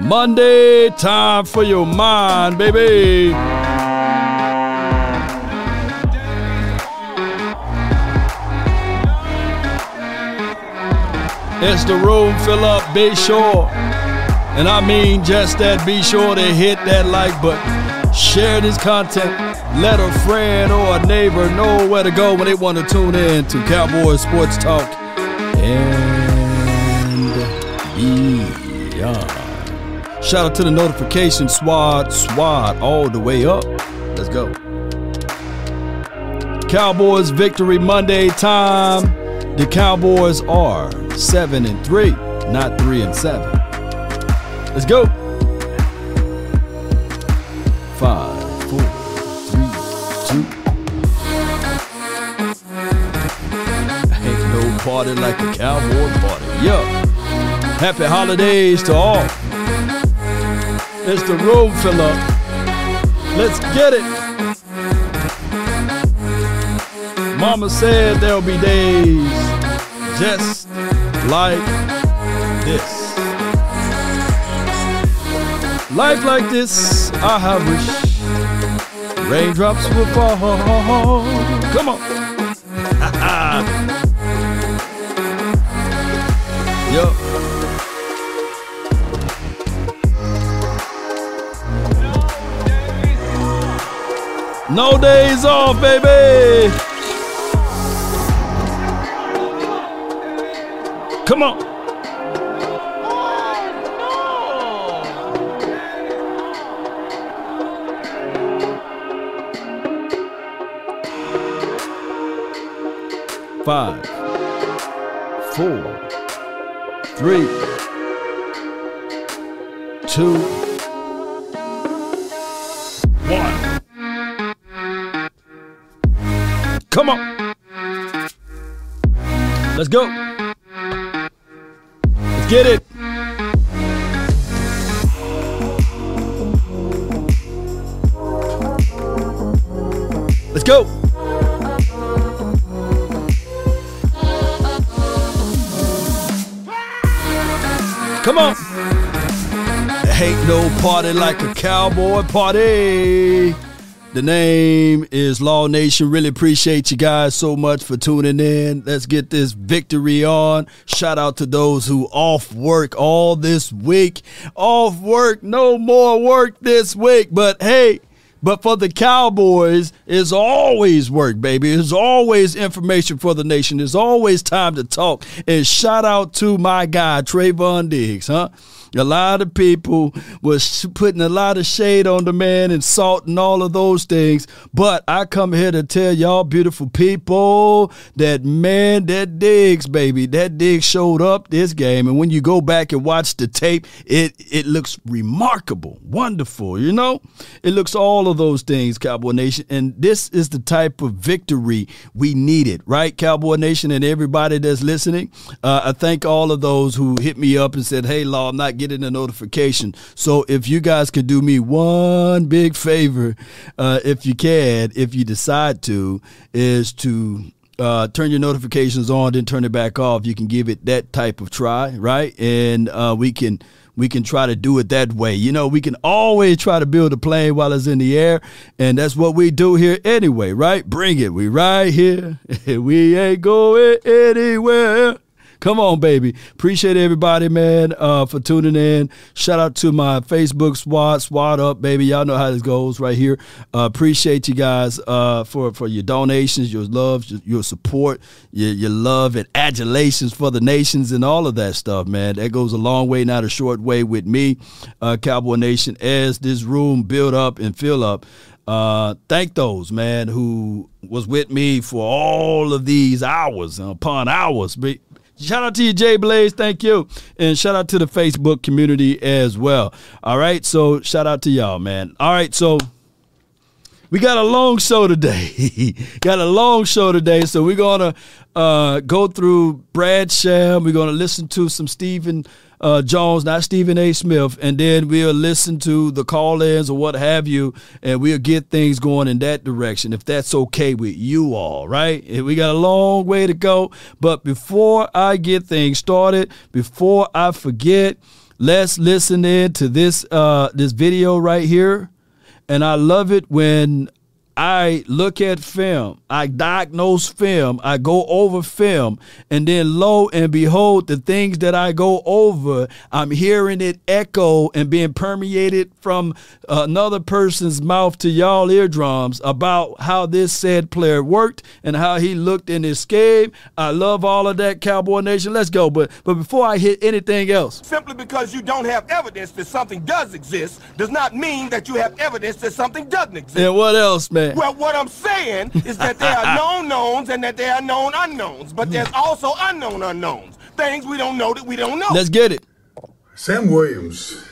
Monday, time for your mind, baby. It's the room fill up, be sure. And I mean just that, be sure to hit that like button. Share this content. Let a friend or a neighbor know where to go when they want to tune in to Cowboy Sports Talk and Shout out to the notification squad, squad, all the way up. Let's go. Cowboys victory Monday time. The Cowboys are seven and three, not three and seven. Let's go. Five, four, three, two. Ain't no party like a cowboy party. Yeah. Happy holidays to all. It's the fill up. Let's get it. Mama said there'll be days just like this. Life like this, I have wish raindrops will fall. Come on. No days off, baby. Come on. Five, four, three, two, get it. Let's go. Come on. Ain't no party like a cowboy party. The name is Law Nation. Really appreciate you guys so much for tuning in. Let's get this victory on. Shout out to those who off work all this week. Off work, no more work this week. But hey, but for the Cowboys, it's always work, baby. It's always information for the nation. It's always time to talk. And shout out to my guy, Trevon Diggs, huh? A lot of people was putting a lot of shade on the man and salt and all of those things. But I come here to tell y'all, beautiful people, that man, that Diggs, baby, that Diggs showed up this game. And when you go back and watch the tape, it it looks remarkable, wonderful. You know, it looks all of those things, Cowboy Nation. And this is the type of victory we needed, right, Cowboy Nation, and everybody that's listening. Uh, I thank all of those who hit me up and said, "Hey, Law, I'm not." Getting a notification. So if you guys could do me one big favor, uh, if you can, if you decide to, is to uh, turn your notifications on, then turn it back off. You can give it that type of try, right? And uh, we can we can try to do it that way. You know, we can always try to build a plane while it's in the air, and that's what we do here anyway, right? Bring it. We right here. we ain't going anywhere. Come on, baby. Appreciate everybody, man, uh, for tuning in. Shout out to my Facebook SWAT, SWAT up, baby. Y'all know how this goes right here. Uh, appreciate you guys uh, for, for your donations, your love, your, support, your, your love and adulations for the nations and all of that stuff, man. That goes a long way, not a short way with me, uh, Cowboy Nation, as this room build up and fill up. Uh, thank those man who was with me for all of these hours upon hours. Shout out to you, Jay Blaze. Thank you. And shout out to the Facebook community as well. All right. So shout out to y'all, man. All right. So we got a long show today. got a long show today. So we're going to uh, go through Brad Sham. We're going to listen to some Stephen uh, Jones, not Stephen A. Smith, and then we'll listen to the call-ins or what have you, and we'll get things going in that direction if that's okay with you all, right? We got a long way to go, but before I get things started, before I forget, let's listen in to this uh, this video right here. And I love it when I look at film, I diagnose film, I go over film, and then lo and behold, the things that I go over, I'm hearing it echo and being permeated from another person's mouth to y'all eardrums about how this said player worked and how he looked in his game. I love all of that, Cowboy Nation. Let's go. But but before I hit anything else, simply because you don't have evidence that something does exist does not mean that you have evidence that something doesn't exist. And what else, man? Well, what I'm saying is that there are known knowns and that there are known unknowns, but there's also unknown unknowns. Things we don't know that we don't know. Let's get it. Sam Williams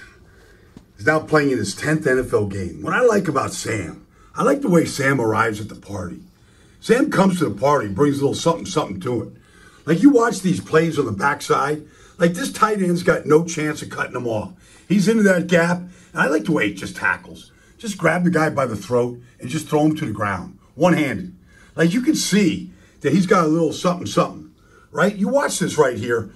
is now playing in his 10th NFL game. What I like about Sam, I like the way Sam arrives at the party. Sam comes to the party, brings a little something, something to it. Like you watch these plays on the backside, like this tight end's got no chance of cutting them off. He's into that gap, and I like the way he just tackles. Just grab the guy by the throat and just throw him to the ground, one handed. Like you can see that he's got a little something, something, right? You watch this right here.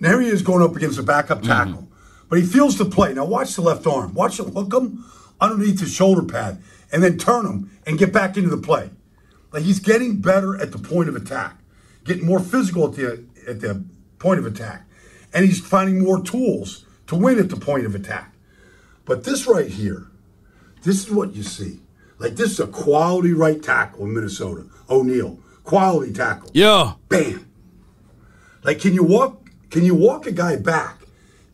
Now here he is going up against a backup tackle, mm-hmm. but he feels the play. Now watch the left arm. Watch him hook him underneath his shoulder pad and then turn him and get back into the play. Like he's getting better at the point of attack, getting more physical at the at the point of attack, and he's finding more tools to win at the point of attack. But this right here this is what you see. Like this is a quality right tackle in Minnesota. O'Neill, quality tackle. Yeah. Bam. Like can you walk? Can you walk a guy back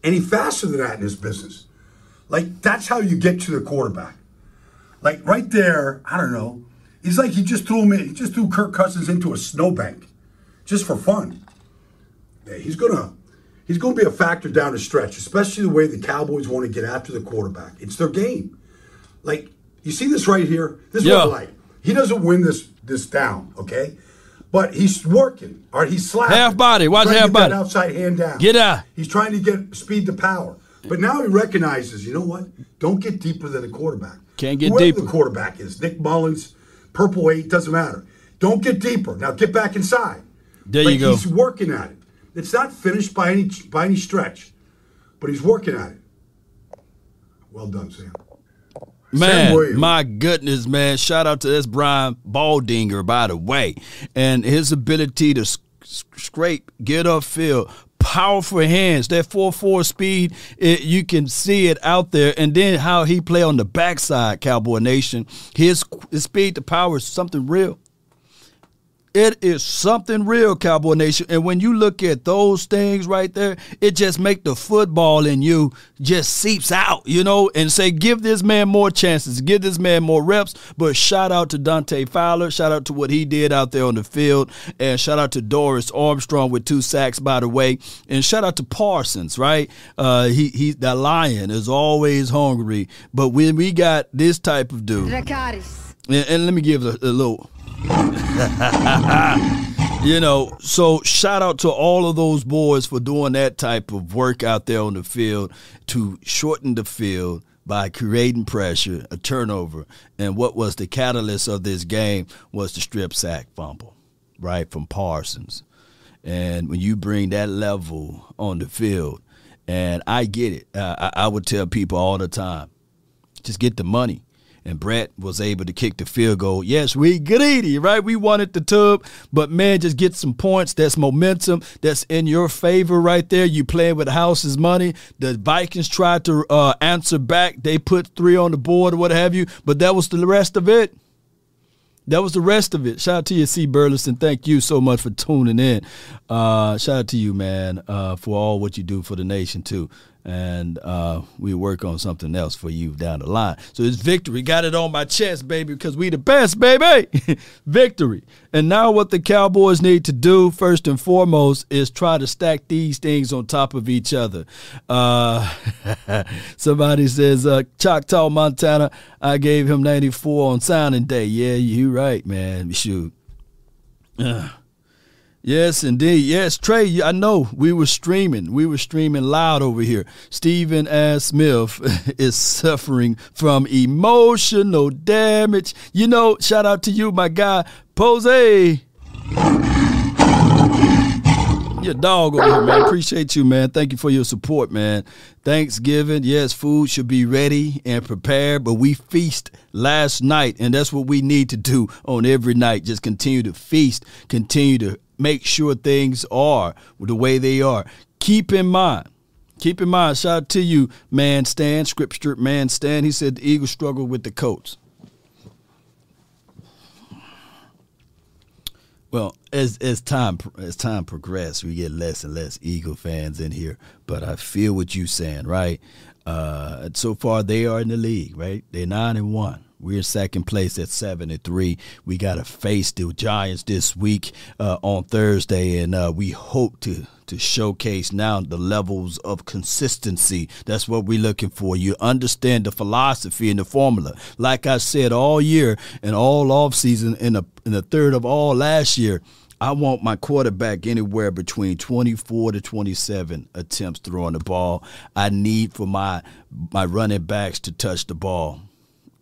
any faster than that in this business? Like that's how you get to the quarterback. Like right there, I don't know. He's like he just threw him in. He just threw Kirk Cousins into a snowbank, just for fun. Yeah, he's gonna he's gonna be a factor down the stretch, especially the way the Cowboys want to get after the quarterback. It's their game. Like you see this right here. This is yeah. I like. He doesn't win this this down, okay? But he's working. All right, he's slapping. Half body. Watch half body. outside hand down. Get out. He's trying to get speed to power. But now he recognizes, you know what? Don't get deeper than the quarterback. Can't get Whoever deeper. the quarterback is, Nick Mullens, Purple Eight, doesn't matter. Don't get deeper. Now get back inside. There like you go. He's working at it. It's not finished by any by any stretch, but he's working at it. Well done, Sam. Man, my goodness, man. Shout out to this Brian Baldinger, by the way. And his ability to scrape, get upfield, powerful hands, that 4-4 speed, it, you can see it out there. And then how he play on the backside, Cowboy Nation. His, his speed to power is something real. It is something real, Cowboy Nation. And when you look at those things right there, it just make the football in you just seeps out, you know, and say, give this man more chances, give this man more reps. But shout out to Dante Fowler. Shout out to what he did out there on the field. And shout out to Dorance Armstrong with two sacks, by the way. And shout out to Parsons, right? Uh, he, he, the lion is always hungry. But when we got this type of dude. And, and let me give a, a little you know, so shout out to all of those boys for doing that type of work out there on the field to shorten the field by creating pressure, a turnover, and what was the catalyst of this game was the strip sack fumble, right from Parsons. And when you bring that level on the field, and I get it, uh, I, I would tell people all the time, just get the money and Brett was able to kick the field goal. Yes, we greedy, right? We wanted the tub, but man, just get some points. That's momentum. That's in your favor right there. You playing with house's money. The Vikings tried to uh, answer back. They put three on the board or what have you, but that was the rest of it. That was the rest of it. Shout out to you, C. Burleson. Thank you so much for tuning in. Uh, shout out to you, man, uh, for all what you do for the nation, too and uh, we work on something else for you down the line. So it's victory. Got it on my chest, baby, because we the best, baby. victory. And now what the Cowboys need to do, first and foremost, is try to stack these things on top of each other. Uh, somebody says, uh, Choctaw, Montana, I gave him 94 on signing day. Yeah, you're right, man. Shoot. Yes, indeed. Yes, Trey, I know we were streaming. We were streaming loud over here. Stephen A. Smith is suffering from emotional damage. You know, shout out to you, my guy, Pose. Your dog over here, man. Appreciate you, man. Thank you for your support, man. Thanksgiving, yes, food should be ready and prepared, but we feast last night, and that's what we need to do on every night. Just continue to feast, continue to make sure things are the way they are. Keep in mind, keep in mind, shout out to you, man Stan, scripture man Stan. He said the Eagles struggle with the Colts. Well, as as time as time progresses, we get less and less Eagle fans in here. But I feel what you're saying, right? Uh, so far, they are in the league, right? They're nine and one. We're second place at seven and three. We got to face the Giants this week uh, on Thursday, and uh, we hope to to showcase now the levels of consistency. That's what we're looking for. You understand the philosophy and the formula. Like I said all year and all off season in the in the third of all last year. I want my quarterback anywhere between 24 to 27 attempts throwing the ball. I need for my my running backs to touch the ball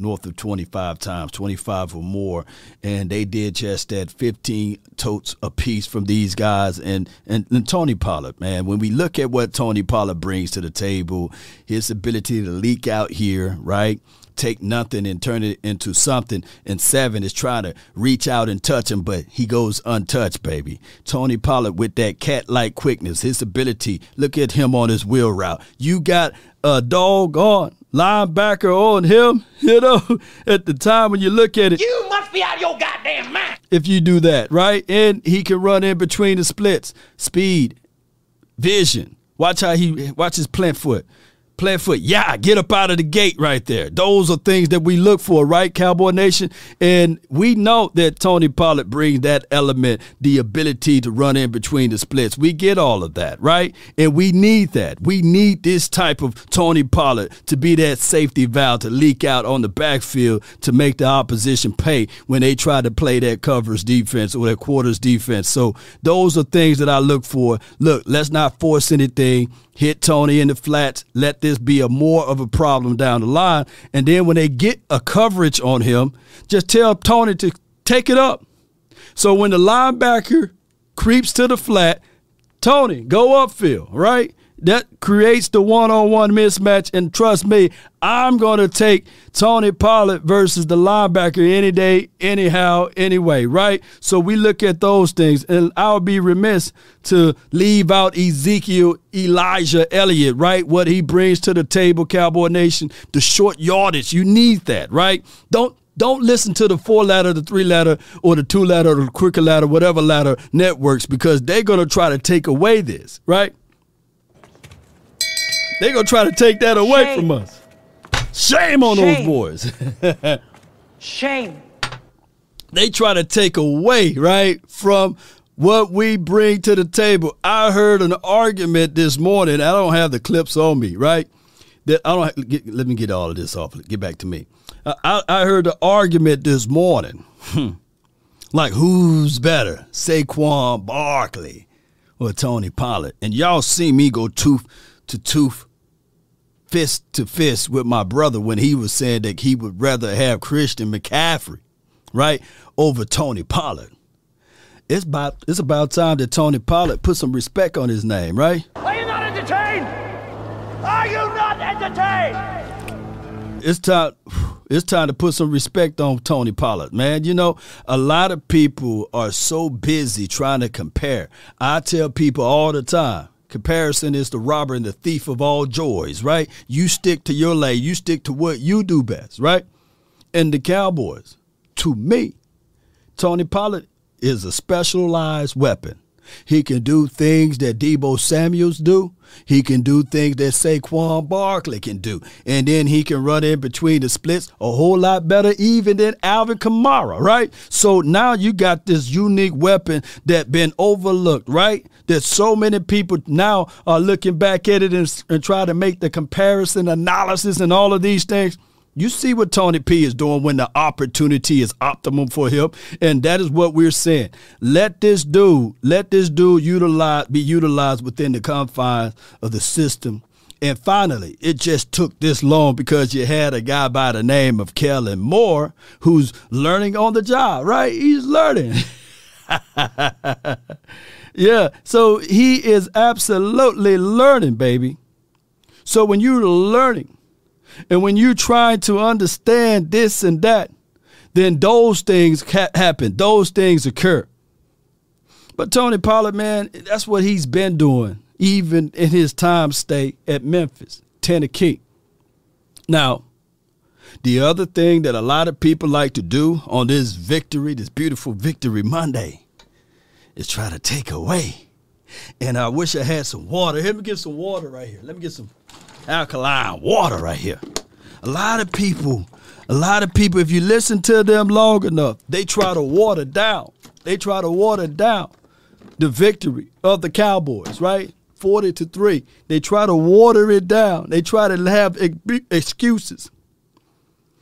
north of 25 times, 25 or more, and they did just that 15 totes a piece from these guys and, and, and Tony Pollard, man. When we look at what Tony Pollard brings to the table, his ability to leak out here, right? Take nothing and turn it into something. And seven is trying to reach out and touch him, but he goes untouched, baby. Tony Pollard with that cat like quickness, his ability. Look at him on his wheel route. You got a dog doggone linebacker on him, you know, at the time when you look at it. You must be out of your goddamn mind. If you do that, right? And he can run in between the splits. Speed, vision. Watch how he watch his plant foot plant foot. Yeah, get up out of the gate right there. Those are things that we look for, right, Cowboy Nation? And we know that Tony Pollard brings that element, the ability to run in between the splits. We get all of that, right? And we need that. We need this type of Tony Pollard to be that safety valve to leak out on the backfield to make the opposition pay when they try to play that covers defense or that quarters defense. So those are things that I look for. Look, let's not force anything hit Tony in the flats, let this be a more of a problem down the line. And then when they get a coverage on him, just tell Tony to take it up. So when the linebacker creeps to the flat, Tony, go upfield, right? That creates the one-on-one mismatch. And trust me, I'm going to take Tony Pollard versus the linebacker any day, anyhow, anyway, right? So we look at those things, and I'll be remiss to leave out Ezekiel Elijah Elliott, right? What he brings to the table, Cowboy Nation, the short yardage. You need that, right? Don't don't listen to the four ladder, the three ladder, or the two ladder, or the quicker ladder, whatever ladder networks, because they're going to try to take away this, right? They're going to try to take that away Shame. from us. Shame on Shame. those boys. Shame. They try to take away, right, from what we bring to the table. I heard an argument this morning. I don't have the clips on me, right? That I don't. Have, get, let me get all of this off. Get back to me. I, I heard the argument this morning. Hmm. like who's better, Saquon Barkley or Tony Pollard? And y'all see me go tooth to tooth fist to fist with my brother when he was saying that he would rather have Christian McCaffrey, right, over Tony Pollard. It's about it's about time that Tony Pollard put some respect on his name, right? Are you not entertained? Are you not entertained? It's time it's time to put some respect on Tony Pollard, man. You know, a lot of people are so busy trying to compare. I tell people all the time, Comparison is the robber and the thief of all joys, right? You stick to your lane, you stick to what you do best, right? And the Cowboys, to me, Tony Pollard is a specialized weapon. He can do things that Deebo Samuels do. He can do things that Saquon Barkley can do. And then he can run in between the splits a whole lot better even than Alvin Kamara, right? So now you got this unique weapon that been overlooked, right? That so many people now are looking back at it and, and try to make the comparison analysis and all of these things. You see what Tony P is doing when the opportunity is optimum for him, and that is what we're saying. Let this dude, let this dude utilize, be utilized within the confines of the system. And finally, it just took this long because you had a guy by the name of Kellen Moore who's learning on the job, right? He's learning. yeah. So he is absolutely learning, baby. So when you're learning and when you're trying to understand this and that, then those things ha- happen. Those things occur. But Tony Pollard, man, that's what he's been doing, even in his time stay at Memphis, Tennessee. Now, the other thing that a lot of people like to do on this victory, this beautiful victory Monday, is try to take away. And I wish I had some water. Let me get some water right here. Let me get some alkaline water right here. A lot of people, a lot of people, if you listen to them long enough, they try to water down. They try to water down the victory of the Cowboys, right? 40 to 3. They try to water it down. They try to have excuses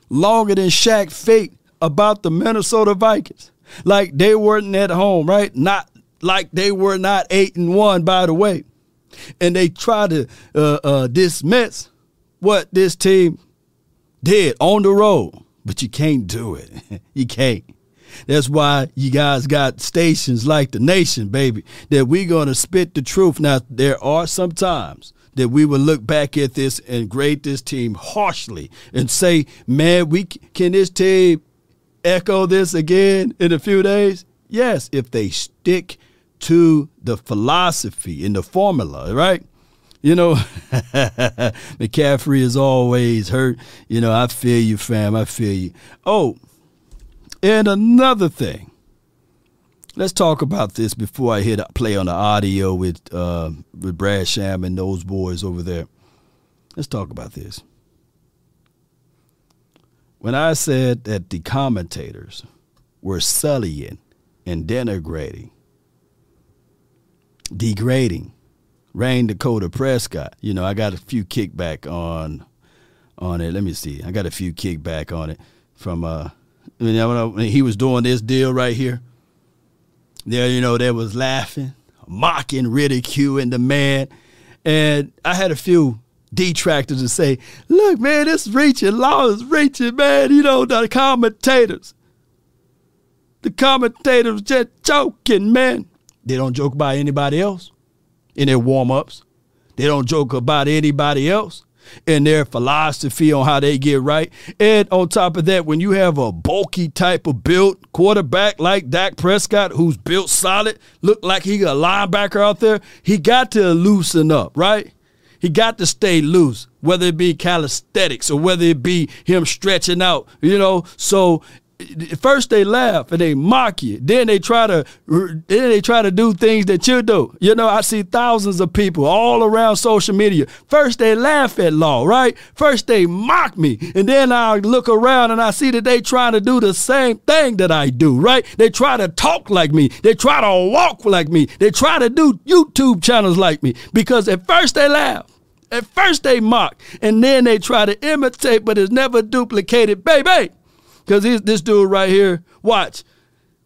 longer than Shaq fake about the Minnesota Vikings. Like they weren't at home, right? Not like they were not 8 and 1 by the way. And they try to uh, uh, dismiss what this team did on the road, but you can't do it. you can't. That's why you guys got stations like the nation, baby, that we're going to spit the truth. Now, there are some times that we will look back at this and grade this team harshly and say, man, we can this team echo this again in a few days? Yes, if they stick to the philosophy and the formula, right? You know, McCaffrey is always hurt. You know, I feel you, fam. I feel you. Oh, and another thing, let's talk about this before I hit play on the audio with uh, with Brad Sham and those boys over there. Let's talk about this. When I said that the commentators were sullying and denigrating, degrading Rayne Dakota Prescott, you know, I got a few kickback on on it. Let me see. I got a few kickback on it from uh you know, when he was doing this deal right here, there, you know, there was laughing, mocking, ridiculing the man. And I had a few detractors to say, look, man, this reaching, law is reaching, man. You know, the commentators. The commentators just joking, man. They don't joke about anybody else in their warm ups. They don't joke about anybody else in their philosophy on how they get right. And on top of that, when you have a bulky type of built quarterback like Dak Prescott, who's built solid, look like he got a linebacker out there, he got to loosen up, right? He got to stay loose, whether it be calisthenics or whether it be him stretching out, you know. So first they laugh and they mock you. Then they try to then they try to do things that you do. You know, I see thousands of people all around social media. First they laugh at law, right? First they mock me, and then I look around and I see that they trying to do the same thing that I do, right? They try to talk like me. They try to walk like me. They try to do YouTube channels like me because at first they laugh. At first they mock, and then they try to imitate, but it's never duplicated, baby. Because this dude right here, watch,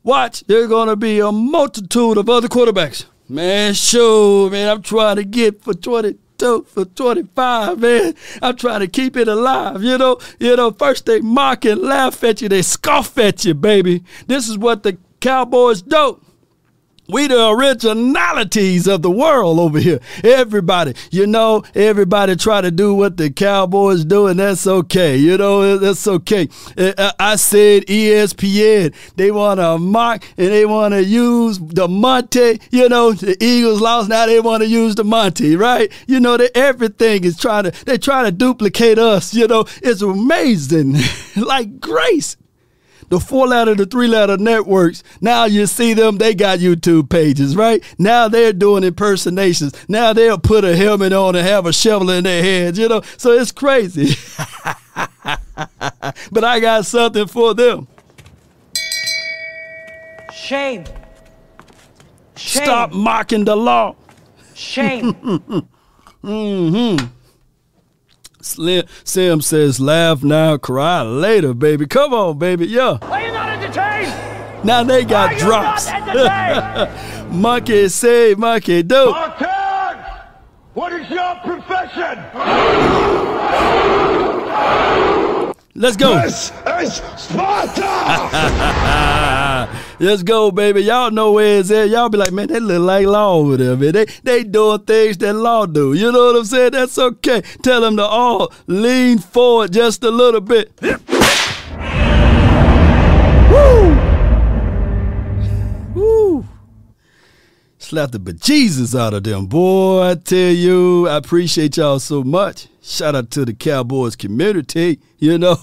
watch, there's going to be a multitude of other quarterbacks. Man, sure, man, I'm trying to get for 22, for 25, man. I'm trying to keep it alive, you know. You know, first they mock and laugh at you, they scoff at you, baby. This is what the Cowboys do. We the originalities of the world over here. Everybody, you know, everybody try to do what the Cowboys do, and that's okay. You know, that's okay. Uh, I said ESPN, they want to mock and they want to use the Monte. You know, the Eagles lost, now they want to use the Monte, right? You know, that everything is trying to, they try to duplicate us. You know, it's amazing. like grace the four letter, the three letter networks. Now you see them, they got YouTube pages, right? Now they're doing impersonations. Now they'll put a helmet on and have a shovel in their hands, you know? So it's crazy. but I got something for them. Shame. Shame. Stop mocking the law. Shame. mm-hmm. Slim, Sam says, laugh now, cry later, baby. Come on, baby. Yeah. Are you not entertained? Now they got Are drops. monkey say, monkey do. Marquette, what is your profession? Let's go. This is Sparta! Let's go, baby. Y'all know where it's at. Y'all be like, man, they look like law over there, man. They they doing things that law do. You know what I'm saying? That's okay. Tell them to all lean forward just a little bit. Slapped the bejesus out of them, boy. I tell you, I appreciate y'all so much. Shout out to the Cowboys community. You know,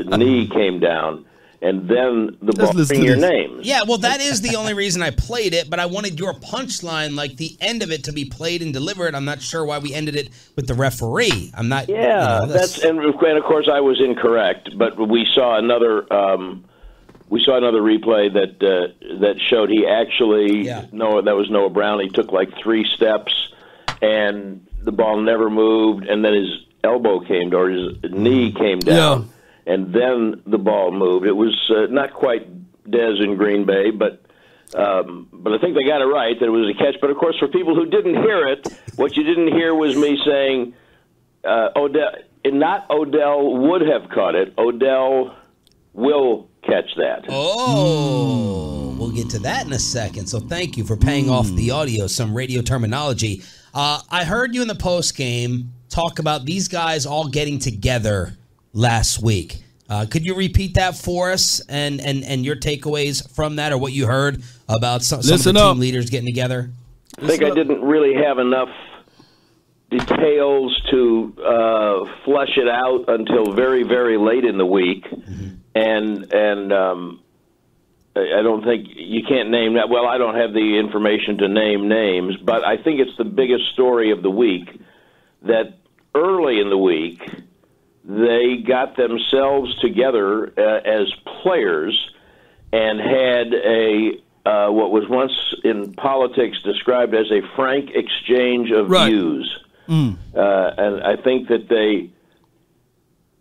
knee came down, and then the Let's ball listen bring your this. names. Yeah, well, that is the only reason I played it, but I wanted your punchline, like the end of it, to be played and delivered. I'm not sure why we ended it with the referee. I'm not. you Yeah, know, that's and, and of course I was incorrect, but we saw another um, we saw another replay that uh, that showed he actually Yeah. Noah that was Noah Brown. He took like three steps, and the ball never moved, and then his elbow came down, or his knee came down, and then the ball moved. It was uh, not quite Dez in Green Bay, but. Um, but I think they got it right that it was a catch. But of course, for people who didn't hear it, what you didn't hear was me saying uh, Odell, and not Odell would have caught it. Odell will catch that. Oh, we'll get to that in a second. So thank you for paying off the audio, some radio terminology. Uh, I heard you in the post game talk about these guys all getting together last week. Uh, could you repeat that for us and, and, and your takeaways from that or what you heard about some, some of the Listen team leaders getting together? I think I didn't really have enough details to uh, flush it out until very, very late in the week, and and um, I don't think you can't name that. Well, I don't have the information to name names, but I think it's the biggest story of the week that early in the week they got themselves together uh, as players and had a uh, what was once in politics described as a frank exchange of Right. views. Uh, and I think that they,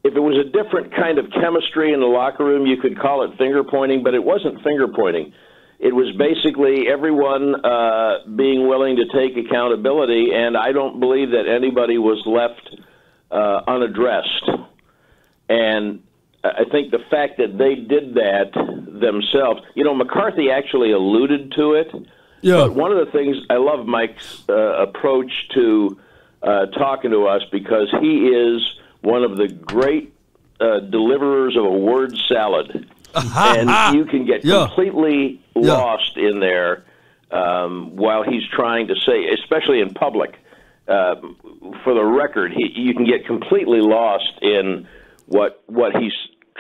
if it was a different kind of chemistry in the locker room, you could call it finger pointing, but it wasn't finger pointing. It was basically everyone uh, being willing to take accountability, and I don't believe that anybody was left uh, unaddressed. And I think the fact that they did that themselves, you know, McCarthy actually alluded to it. Yeah. But one of the things I love Mike's uh, approach to uh, talking to us because he is one of the great uh, deliverers of a word salad, and you can get Yeah. completely Yeah. lost in there um, while he's trying to say, especially in public. Uh, for the record, he, you can get completely lost in what what he's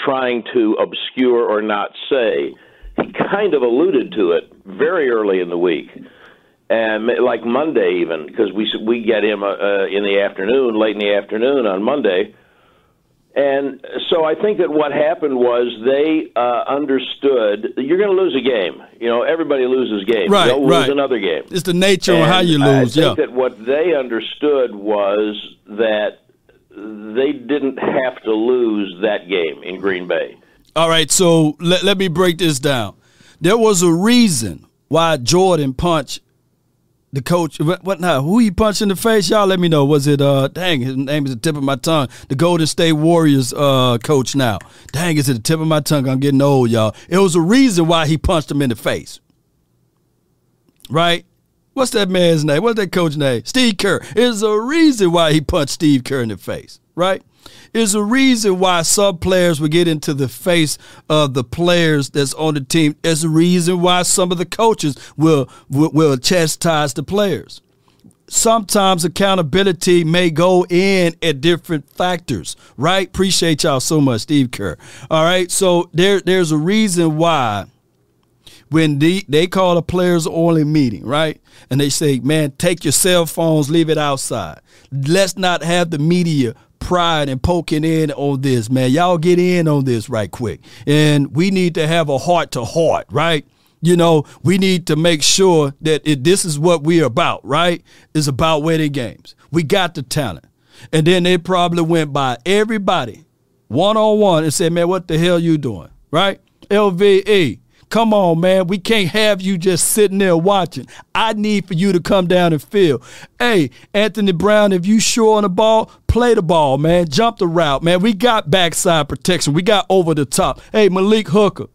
trying to obscure or not say. He kind of alluded to it very early in the week, and like Monday even because we we get him uh, uh, in the afternoon, late in the afternoon on Monday. And so I think that what happened was they uh, understood that you're going to lose a game. You know, everybody loses games. Right, They'll lose another game. it's the nature of how you lose. I Yeah. think that what they understood was that they didn't have to lose that game in Green Bay. All right, so let, let me break this down. There was a reason why Jordan punched the coach. What, what now? Who he punched in the face? Y'all let me know. Was it uh dang, his name is the tip of my tongue. The Golden State Warriors uh coach now. Dang, it's at the tip of my tongue. I'm getting old, y'all. It was a reason why he punched him in the face. Right? What's that man's name? What's that coach name? Steve Kerr. There's a reason why he punched Steve Kerr in the face, right? There's a reason why some players will get into the face of the players that's on the team. There's a reason why some of the coaches will will, will chastise the players. Sometimes accountability may go in at different factors, right? Appreciate y'all so much, Steve Kerr. All right, so there there's a reason why when the, they call a players only meeting, right? And they say, man, take your cell phones, leave it outside. Let's not have the media pride and poking in on this, man. Y'all get in on this right quick. And we need to have a heart to heart, right? You know, we need to make sure that it, this is what we're about, right? It's about winning games. We got the talent. And then they probably went by everybody one on one and said, man, what the hell you doing? Right? LVE. Come on, man. We can't have you just sitting there watching. I need for you to come down and field. Hey, Anthony Brown, if you sure on the ball, play the ball, man. Jump the route, man. We got backside protection. We got over the top. Hey, Malik Hooker.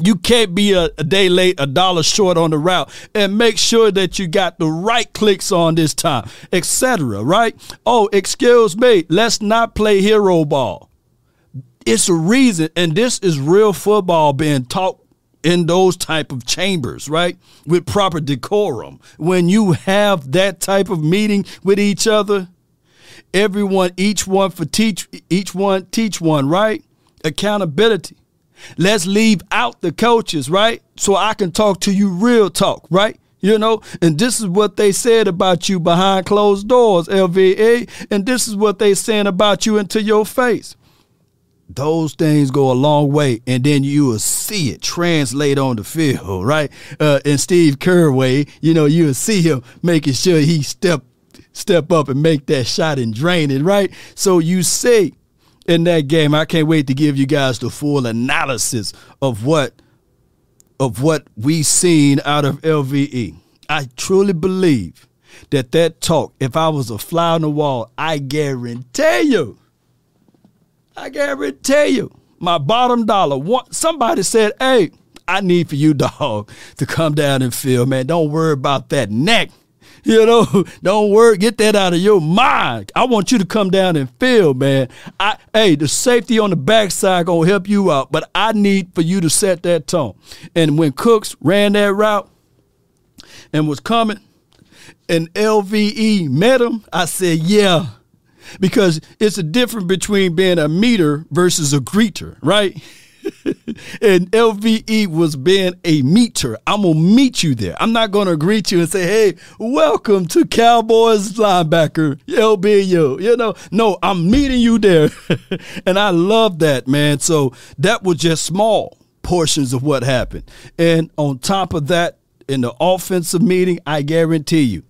You can't be a, a, day late, a dollar short on the route, and make sure that you got the right clicks on this time, etc. Right? Oh, excuse me, let's not play hero ball. It's a reason, and this is real football being taught in those type of chambers, right? With proper decorum. When you have that type of meeting with each other, everyone, each one for teach, each one teach one, right? Accountability. Let's leave out the coaches, right? So I can talk to you real talk, right? You know, and this is what they said about you behind closed doors, LVA, and this is what they saying about you into your face. Those things go a long way, and then you will see it translate on the field, right? Uh, in Steve Kerr way, you know, you will see him making sure he step step up and make that shot and drain it, right? So you see in that game. I can't wait to give you guys the full analysis of what of what we seen out of LVE. I truly believe that that talk, if I was a fly on the wall, I guarantee you, I guarantee tell you, my bottom dollar. One, somebody said, "Hey, I need for you, dog, to come down and feel, man. Don't worry about that neck." You know, don't worry, get that out of your mind. I want you to come down and feel, man. I hey, the safety on the backside gonna help you out, but I need for you to set that tone. And when Cooks ran that route and was coming, and LVE met him, I said, yeah. Because it's a difference between being a meter versus a greeter, right? and LVE was being a meter. I'm gonna meet you there. I'm not gonna greet you and say, "Hey, welcome to Cowboys linebacker LBU." You know, no, I'm meeting you there, and I love that, man. So that was just small portions of what happened, and on top of that, in the offensive meeting, I guarantee you,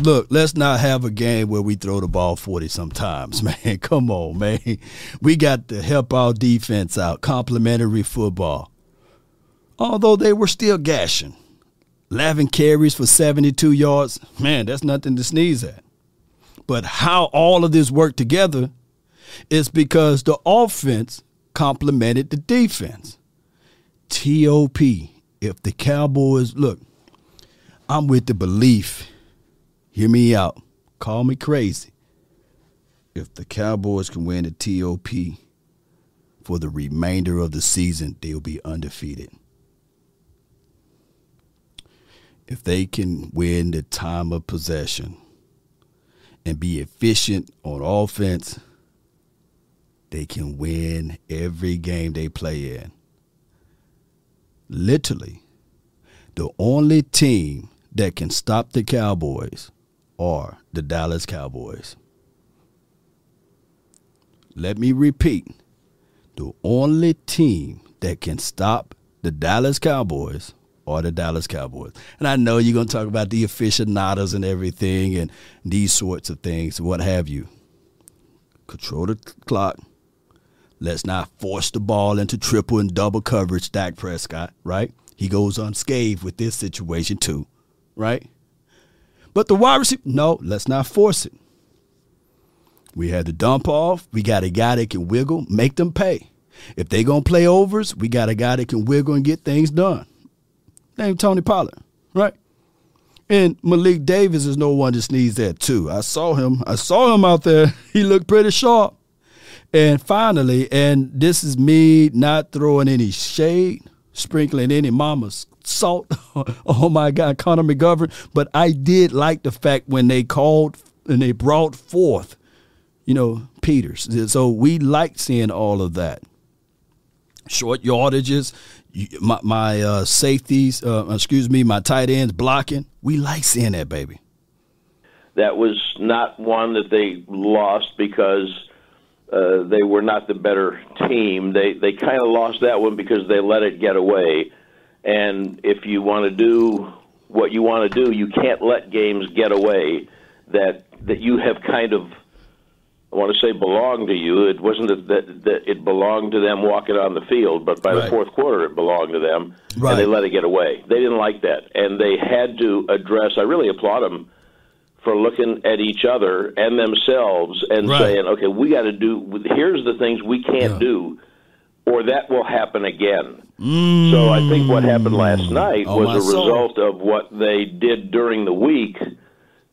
Look, let's not have a game where we throw the ball 40 sometimes, man. Come on, man. We got to help our defense out. Complementary football. Although they were still gashing. 11 carries for 72 yards. Man, that's nothing to sneeze at. But how all of this worked together is because the offense complemented the defense. TOP. If the Cowboys, look, I'm with the belief Hear me out. Call me crazy. If the Cowboys can win the TOP for the remainder of the season, they'll be undefeated. If they can win the time of possession and be efficient on offense, they can win every game they play in. Literally, the only team that can stop the Cowboys are the Dallas Cowboys. Let me repeat the only team that can stop the Dallas Cowboys are the Dallas Cowboys. And I know you're going to talk about the aficionados and everything and these sorts of things, what have you. Control the clock. Let's not force the ball into triple and double coverage, Dak Prescott, right? He goes unscathed with this situation too, right? But the wide receiver, no, let's not force it. We had the dump off. We got a guy that can wiggle, make them pay. If they gonna play overs, we got a guy that can wiggle and get things done. Named Tony Pollard, right? And Malik Davis is no one to sneeze at too. I saw him. I saw him out there. He looked pretty sharp. And finally, and this is me not throwing any shade, sprinkling any mama's salt oh my God, Connor McGovern. But I did like the fact when they called and they brought forth, you know, Peters. So we liked seeing all of that. Short yardages, my, my uh, safeties, uh, excuse me, my tight ends blocking. We like seeing that, baby. That was not one that they lost because uh, they were not the better team. They they kind of lost that one because they let it get away. And if you want to do what you want to do, you can't let games get away that that you have kind of I want to say belonged to you. It wasn't that, that, that it belonged to them walking on the field, but by right. the fourth quarter, it belonged to them, right. and they let it get away. They didn't like that, and they had to address. I really applaud them for looking at each other and themselves and right. saying, "Okay, we got to do. Here's the things we can't yeah. do or that will happen again. So I think what happened last night Oh, was my a soul. result of what they did during the week,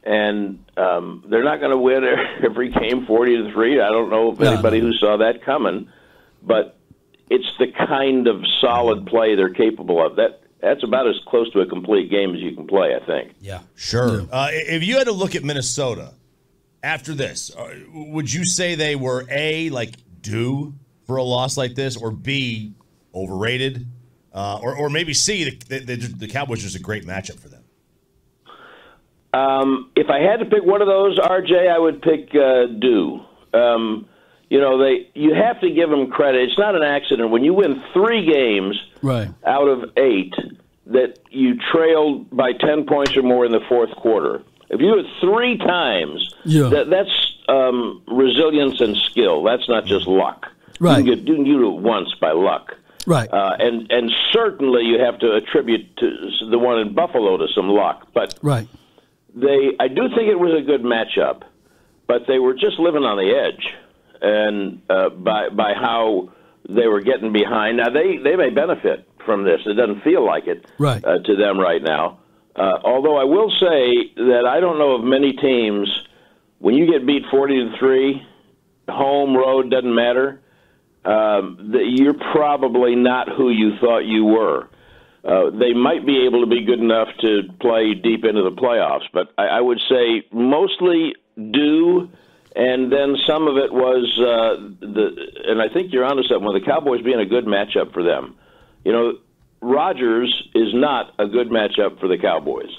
and um, they're not going to win every game forty to three. I don't know if No, anybody no. who saw that coming, but it's the kind of solid play they're capable of. That that's about as close to a complete game as you can play, I think. Yeah. Sure. Uh, if you had to look at Minnesota after this, uh, would you say they were A, like due for a loss like this, or B, overrated? Uh, or, or maybe C, the, the, the Cowboys are just a great matchup for them. Um, if I had to pick one of those, RJ, I would pick uh, Dew. Um, you know, they you have to give them credit. It's not an accident when you win three games Right. out of eight that you trailed by ten points or more in the fourth quarter. If you do it three times, Yeah. that, that's um, resilience and skill. That's not just luck. Right. You can, get, you can do it once by luck. Right. Uh, and and certainly you have to attribute to the one in Buffalo to some luck, but right. they I do think it was a good matchup, but they were just living on the edge, and uh, by by how they were getting behind. Now they they may benefit from this. It doesn't feel like it Right. uh, to them right now. Uh, although I will say that I don't know of many teams when you get beat forty to three, home road doesn't matter. Um, that you're probably not who you thought you were uh, they might be able to be good enough to play deep into the playoffs. But I, I would say mostly do, and then some of it was uh, the. And I think you're onto something with the Cowboys being a good matchup for them. You know, Rodgers is not a good matchup for the Cowboys.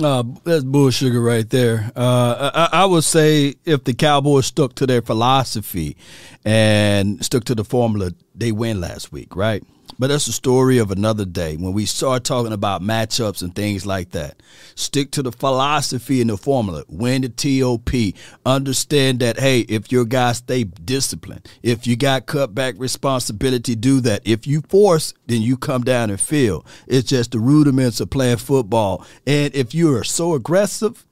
Uh, that's bullshit right there. Uh, I, I would say if the Cowboys stuck to their philosophy and stuck to the formula, they win last week, right? But that's the story of another day. When we start talking about matchups and things like that, stick to the philosophy and the formula. Win the TOP. Understand that, hey, if your guys stay disciplined, if you got cutback responsibility, do that. If you force, then you come down and feel. It's just the rudiments of playing football. And if you are so aggressive,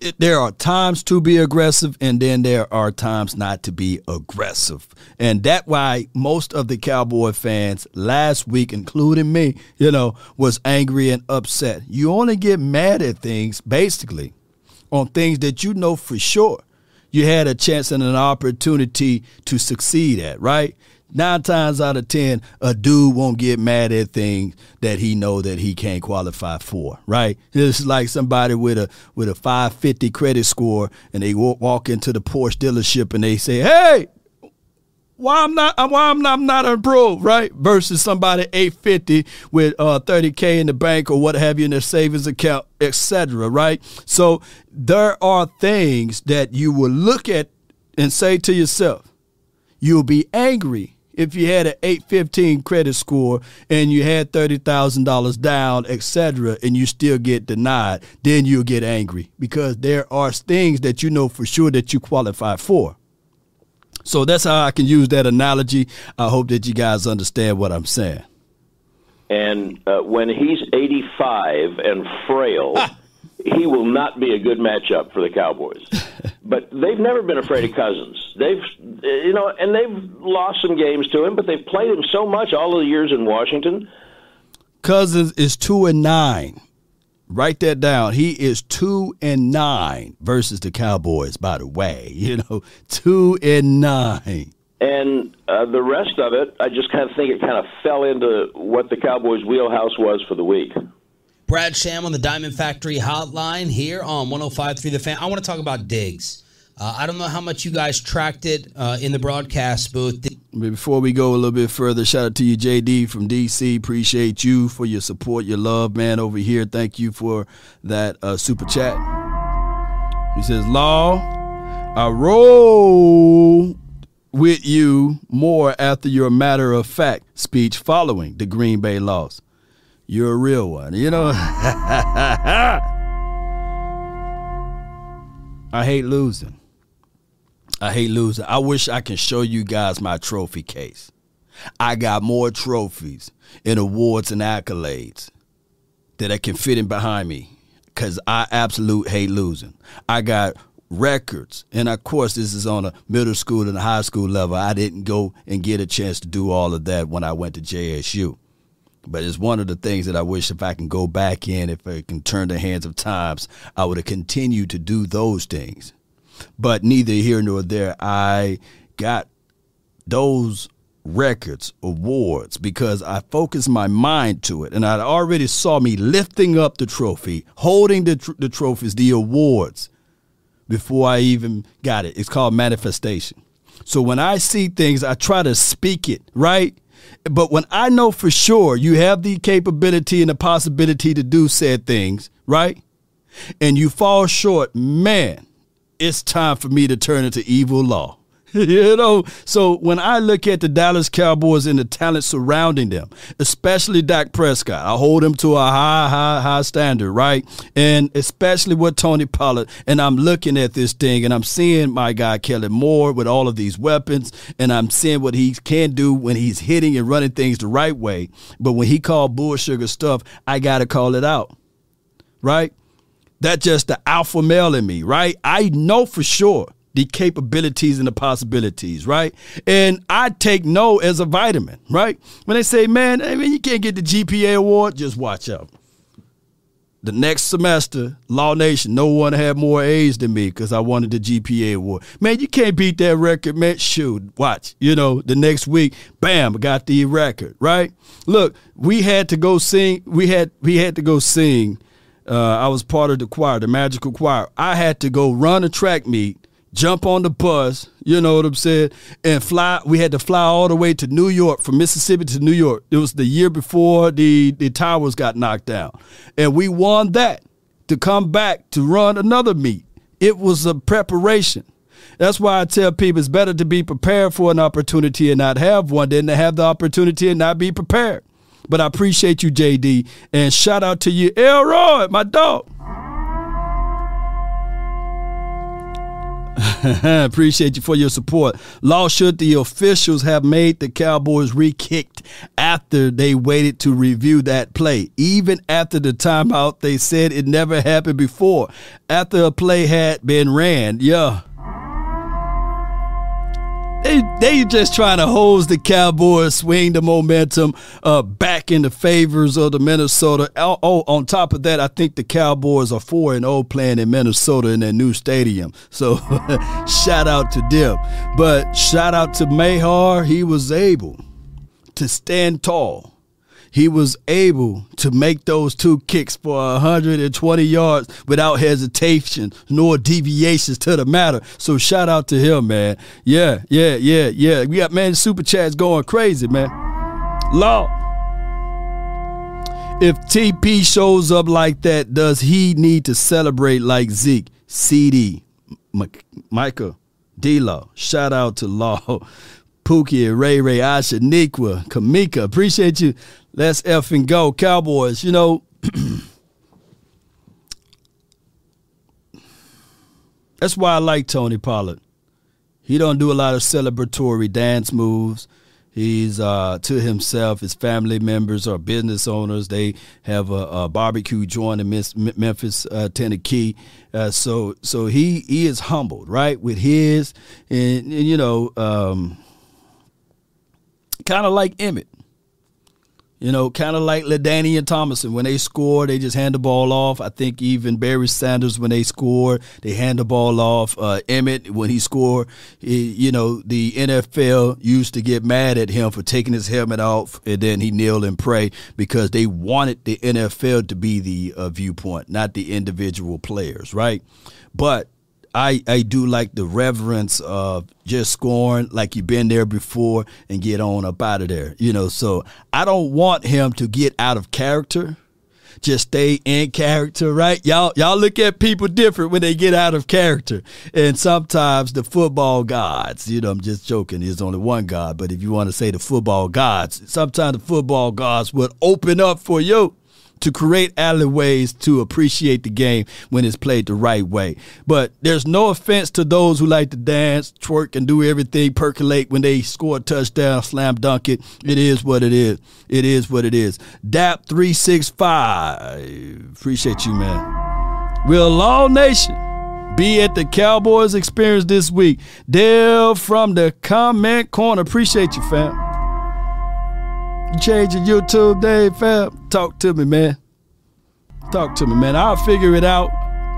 it, there are times to be aggressive and then there are times not to be aggressive. And that why most of the cowboy fans last week including me you know was angry and upset. You only get mad at things basically on things that you know for sure you had a chance and an opportunity to succeed at right nine times out of ten a dude won't get mad at things that he know that he can't qualify for right it's like somebody with a with a 550 credit score and they walk, into the porsche dealership and they say hey why I'm not why I'm not, I'm not right? Versus somebody 850 with uh 30k in the bank or what have you in their savings account, etc. Right? So there are things that you will look at and say to yourself, you'll be angry if you had an 815 credit score and you had $30,000 down, etc., and you still get denied, then you'll get angry because there are things that you know for sure that you qualify for. So that's how I can use that analogy. I hope that you guys understand what I'm saying. And uh, when he's 85 and frail, he will not be a good matchup for the Cowboys. but they've never been afraid of Cousins. They've, you know, and they've lost some games to him, but they've played him so much all of the years in Washington. Cousins is two and nine. Write that down. He is two and nine versus the Cowboys. By the way, you know, two and nine. And uh, the rest of it, I just kind of think it kind of fell into what the Cowboys' wheelhouse was for the week. Brad Sham on the Diamond Factory hotline here on 105.3 The Fan. I want to talk about Diggs. Uh, I don't know how much you guys tracked it uh, in the broadcast booth. Before we go a little bit further, shout out to you, JD from DC. Appreciate you for your support, your love, man, over here. Thank you for that uh, super chat. He says, Law, I roll with you more after your matter of fact speech following the Green Bay loss. You're a real one. You know, I hate losing. I hate losing. I wish I can show you guys my trophy case. I got more trophies and awards and accolades that I can fit in behind me because I absolute hate losing. I got records. And of course, this is on a middle school and a high school level. I didn't go and get a chance to do all of that when I went to JSU. But it's one of the things that I wish if I can go back in, if I can turn the hands of times, I would have continued to do those things. But neither here nor there, I got those records, awards, because I focused my mind to it. And I already saw me lifting up the trophy, holding the, tr- the trophies, the awards, before I even got it. It's called manifestation. So when I see things, I try to speak it, right? But when I know for sure you have the capability and the possibility to do said things, right? And you fall short, man, it's time for me to turn into evil law. you know, so when I look at the Dallas Cowboys and the talent surrounding them, especially Dak Prescott, I hold him to a high, high, high standard, right? And especially with Tony Pollard. And I'm looking at this thing and I'm seeing my guy Kellen Moore with all of these weapons, and I'm seeing what he can do when he's hitting and running things the right way. But when he called bull sugar stuff, I got to call it out, right? That's just the alpha male in me, right? I know for sure the capabilities and the possibilities, right? And I take no as a vitamin, right? When they say, man, I mean, you can't get the GPA award, just watch out. The next semester, Law Nation, no one had more A's than me because I wanted the GPA award. Man, you can't beat that record, man. Shoot, watch. You know, the next week, bam, got the record, right? Look, we had to go sing. We had we had to go sing. Uh, I was part of the choir, the magical choir. I had to go run a track meet jump on the bus, you know what I'm saying, and fly. We had to fly all the way to New York from Mississippi to New York. It was the year before the, the towers got knocked down. And we won that to come back to run another meet. It was a preparation. That's why I tell people it's better to be prepared for an opportunity and not have one than to have the opportunity and not be prepared. But I appreciate you, JD, and shout out to you, Elroy, my dog. Appreciate you for your support. Law should the officials have made the Cowboys re-kicked after they waited to review that play. Even after the timeout, they said it never happened before. After a play had been ran, yeah. They they just trying to hose the Cowboys, swing the momentum uh, back in the favors of the Minnesota. Oh, oh, on top of that, I think the Cowboys are four and zero oh playing in Minnesota in their new stadium. So shout out to them, but shout out to Maher. He was able to stand tall he was able to make those two kicks for 120 yards without hesitation nor deviations to the matter. So shout out to him, man. Yeah, yeah, yeah, yeah. We got man super chats going crazy, man. Law. If TP shows up like that, does he need to celebrate like Zeke, CD, M- Micah, D-Law? Shout out to Law. Pookie, Ray Ray, Asha, Nikwa, Kamika. Appreciate you. Let's and go. Cowboys, you know. that's why I like Tony Pollard. He don't do a lot of celebratory dance moves. He's uh, to himself. His family members are business owners. They have a, a barbecue joint in Memphis, uh, Tennessee. Uh, so, so he he is humbled, right, with his, and, and you know, um, kind of like Emmitt. You know, kind of like LaDainian Tomlinson. When they score, they just hand the ball off. I think even Barry Sanders, when they score, they hand the ball off. Uh, Emmitt, when he scored, you know, the NFL used to get mad at him for taking his helmet off and then he kneel and pray because they wanted the NFL to be the uh, viewpoint, not the individual players, right? But I, I do like the reverence of just scoring like you've been there before and get on up out of there. You know, so I don't want him to get out of character. Just stay in character, right? Y'all y'all look at people different when they get out of character. And sometimes the football gods, you know, I'm just joking, there's only one God, but if you want to say the football gods, sometimes the football gods would open up for you to create alleyways to appreciate the game when it's played the right way. But there's no offense to those who like to dance, twerk, and do everything, percolate when they score a touchdown, slam dunk it. It is what it is. It is what it is. DAP365. Appreciate you, man. A law nation. Be at the Cowboys experience this week. Dale from the comment corner. Appreciate you, fam. Changing YouTube, Dave, fam? Talk to me, man. Talk to me, man. I'll figure it out.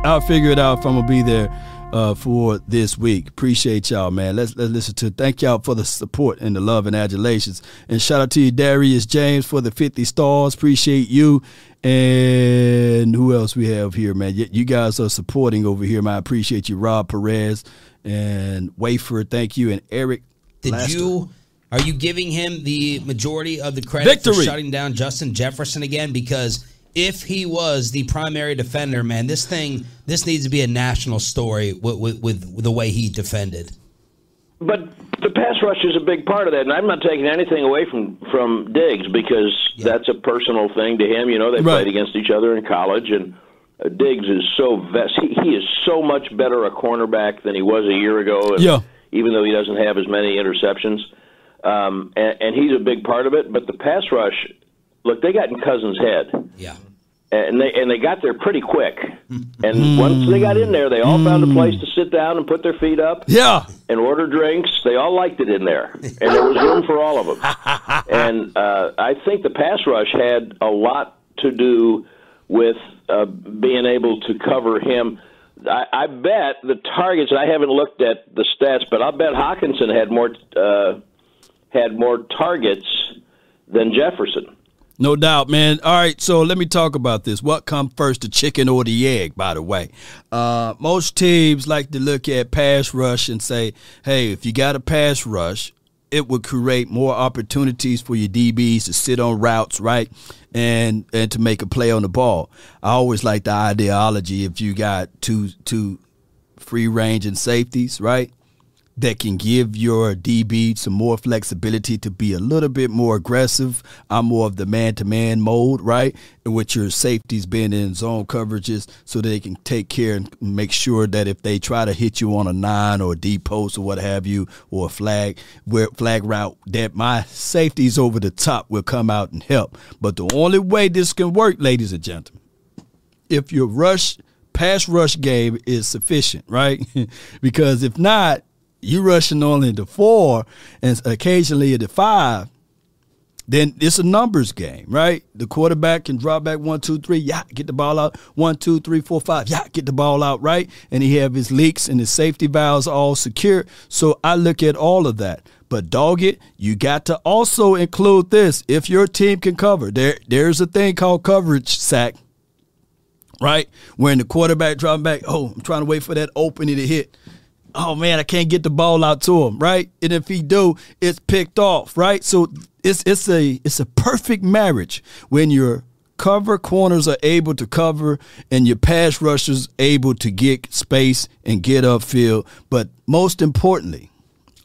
I'll figure it out if I'm gonna be there uh, for this week. Appreciate y'all, man. Let's let's listen to. Thank y'all for the support and the love and adulations. And shout out to you, Darius James, for the 50 stars. Appreciate you. And who else we have here, man? You, you guys are supporting over here, man. I appreciate you, Rob Perez and Wafer. Thank you, and Eric. Did Laster. you are you giving him the majority of the credit for shutting down Justin Jefferson again? Because if he was the primary defender, man, this thing this needs to be a national story with with, with the way he defended. But the pass rush is a big part of that, and I'm not taking anything away from from Diggs because that's a personal thing to him. You know, they Right. played against each other in college, and uh, Diggs is so vest. He, he is so much better a cornerback than he was a year ago. And Yeah. Even though he doesn't have as many interceptions, um, and, and he's a big part of it. But the pass rush, look, they got in Cousins' head Yeah. and they and they got there pretty quick. And once they got in there, they all found a place to sit down and put their feet up Yeah. and order drinks. They all liked it in there, and there was room for all of them. And uh, I think the pass rush had a lot to do with uh, being able to cover him. I, I bet the targets. I haven't looked at the stats, but I bet Hockenson had more uh, had more targets than Jefferson. No doubt, man. All right, so let me talk about this. What come first, the chicken or the egg? By the way, uh, most teams like to look at pass rush and say, "Hey, if you got a pass rush, it would create more opportunities for your DBs to sit on routes, right, and and to make a play on the ball." I always like the ideology if you got two two free range and safeties, right? That can give your DB some more flexibility to be a little bit more aggressive. I'm more of the man to man mode, right? With your safeties being in zone coverages so they can take care and make sure that if they try to hit you on a nine or a deep post or what have you, or a flag, where flag route, that my safeties over the top will come out and help. But the only way this can work, ladies and gentlemen, if your rush pass rush game is sufficient, right? because if not, you rushing only into four and occasionally into five, then it's a numbers game, right? The quarterback can drop back one, two, three, yeah, get the ball out. One, two, three, four, five, yeah, get the ball out, right? And he have his leaks and his safety valves all secure. So I look at all of that. But dog it, you got to also include this. If your team can cover, there there's a thing called coverage sack right? When the quarterback dropping back, oh, I'm trying to wait for that opening to hit. Oh man, I can't get the ball out to him, right? And if he do, it's picked off, right? So it's it's a it's a perfect marriage when your cover corners are able to cover and your pass rushers able to get space and get upfield. But most importantly,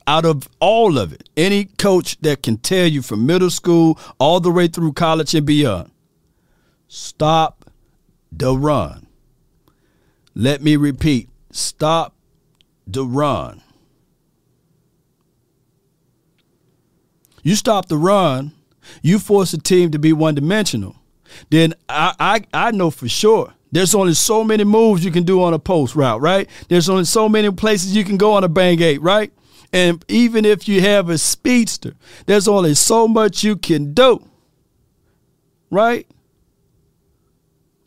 out of all of it, any coach that can tell you from middle school all the way through college and beyond, stop the run. Let me repeat stop the run. You stop the run, you force a team to be one dimensional. Then I, I I know for sure there's only so many moves you can do on a post route, right? There's only so many places you can go on a bang eight, right? And even if you have a speedster, there's only so much you can do, right?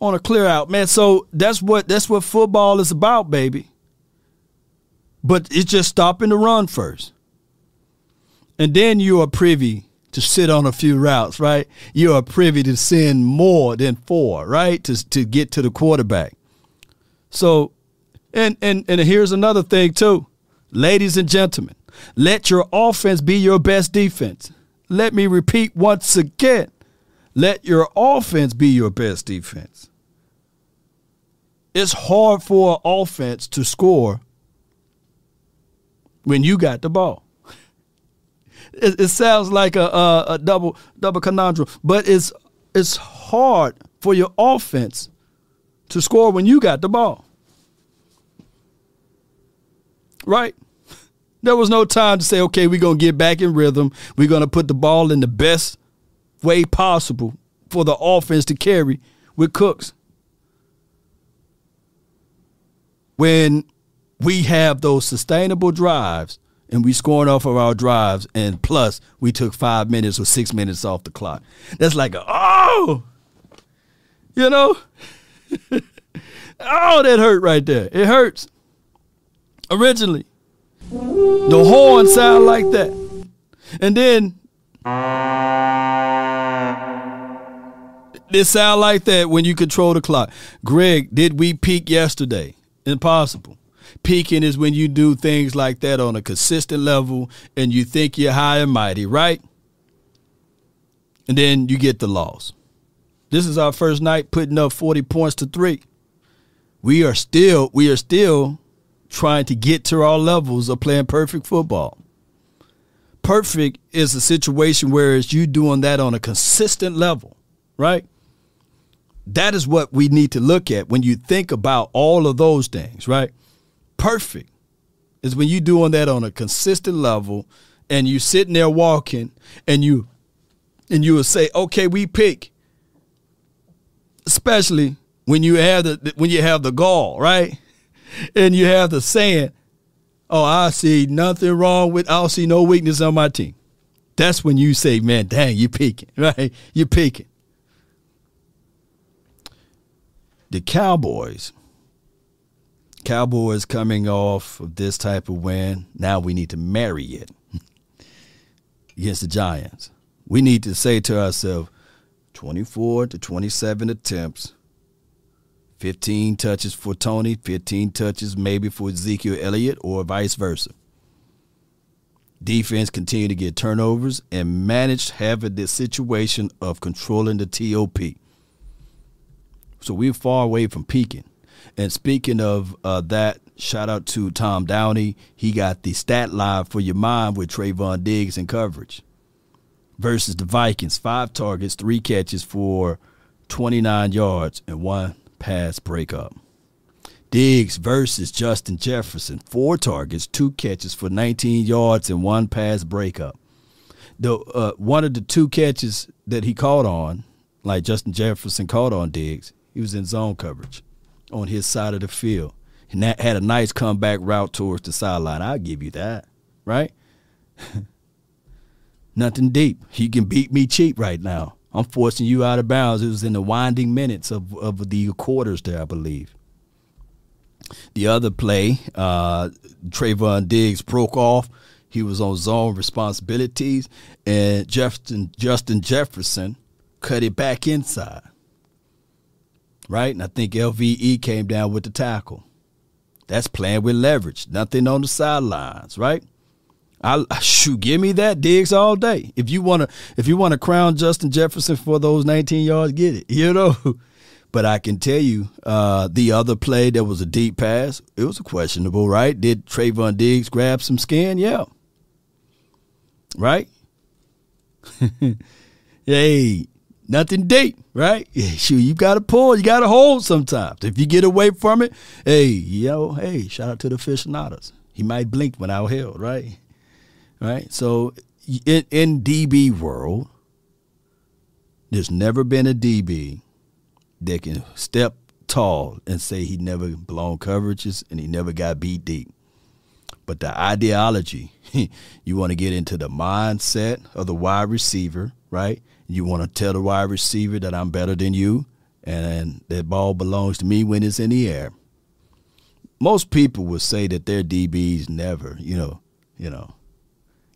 on a clear out, man. So that's what that's what football is about, baby. But it's just stopping the run first. And then you are privy to sit on a few routes, right? You are privy to send more than four, right? To to get to the quarterback. So and and and here's another thing too. Ladies and gentlemen, let your offense be your best defense. Let me repeat once again. Let your offense be your best defense it's hard for an offense to score when you got the ball. It, it sounds like a, a, a double double conundrum, but it's it's hard for your offense to score when you got the ball. Right? There was no time to say, okay, we're gonna get back in rhythm. We're gonna put the ball in the best way possible for the offense to carry with Cooks. when we have those sustainable drives and we scoring off of our drives, and plus we took five minutes or six minutes off the clock. That's like a, oh, you know, oh, that hurt right there. It hurts. Originally, the horn sound like that, and then it sound like that when you control the clock. Greg, did we peak yesterday? Impossible. Peaking is when you do things like that on a consistent level and you think you're high and mighty, right? And then you get the loss. This is our first night putting up 40 points to 3. We are still we are still trying to get to our levels of playing perfect football. Perfect is a situation where it's you doing that on a consistent level, right? That is what we need to look at when you think about all of those things, right? Perfect is when you're doing that on a consistent level and you sitting there walking and you and you will say, okay, we pick. Especially when you have the when you have the gall, right? And you have the saying, Oh, I see nothing wrong with I don't see no weakness on my team. That's when you say, Man, dang, you're picking, right? You're picking. The Cowboys Cowboys coming off of this type of win. Now we need to marry it against the Giants. We need to say to ourselves 24 to 27 attempts, 15 touches for Tony, 15 touches maybe for Ezekiel Elliott, or vice versa. Defense continue to get turnovers and manage having this situation of controlling the TOP. So we're far away from peaking. And speaking of uh, that, shout out to Tom Downey. He got the stat line for your mind with Trevon Diggs in coverage versus the Vikings. Five targets, three catches for 29 yards, and one pass breakup. Diggs versus Justin Jefferson. Four targets, two catches for 19 yards, and one pass breakup. The uh, one of the two catches that he caught on, like Justin Jefferson caught on Diggs, he was in zone coverage on his side of the field. And that had a nice comeback route towards the sideline. I'll give you that, right? Nothing deep. He can beat me cheap right now. I'm forcing you out of bounds. It was in the winding minutes of, of the quarters there, I believe. The other play, uh, Trevon Diggs broke off. He was on zone responsibilities, and Justin Jefferson cut it back inside right? And I think LVE came down with the tackle. That's playing with leverage. Nothing on the sidelines, right? I shoot, give me that Diggs all day. If you wanna, if you wanna crown Justin Jefferson for those 19 yards, get it. You know. But I can tell you, uh, the other play that was a deep pass, it was questionable, right? Did Trevon Diggs grab some skin? Yeah. Right? hey, nothing deep, right? Shoot, you got to pull, you got to hold sometimes. If you get away from it, hey, yo, hey, shout out to the aficionados. He might blink when I held, right? Right? So in, in DB world, there's never been a DB that can step tall and say he never blown coverages and he never got beat deep. But the ideology, you want to get into the mindset of the wide receiver, right? You want to tell the wide receiver that I'm better than you and that ball belongs to me when it's in the air. Most people would say that their DBs never, you know, you know,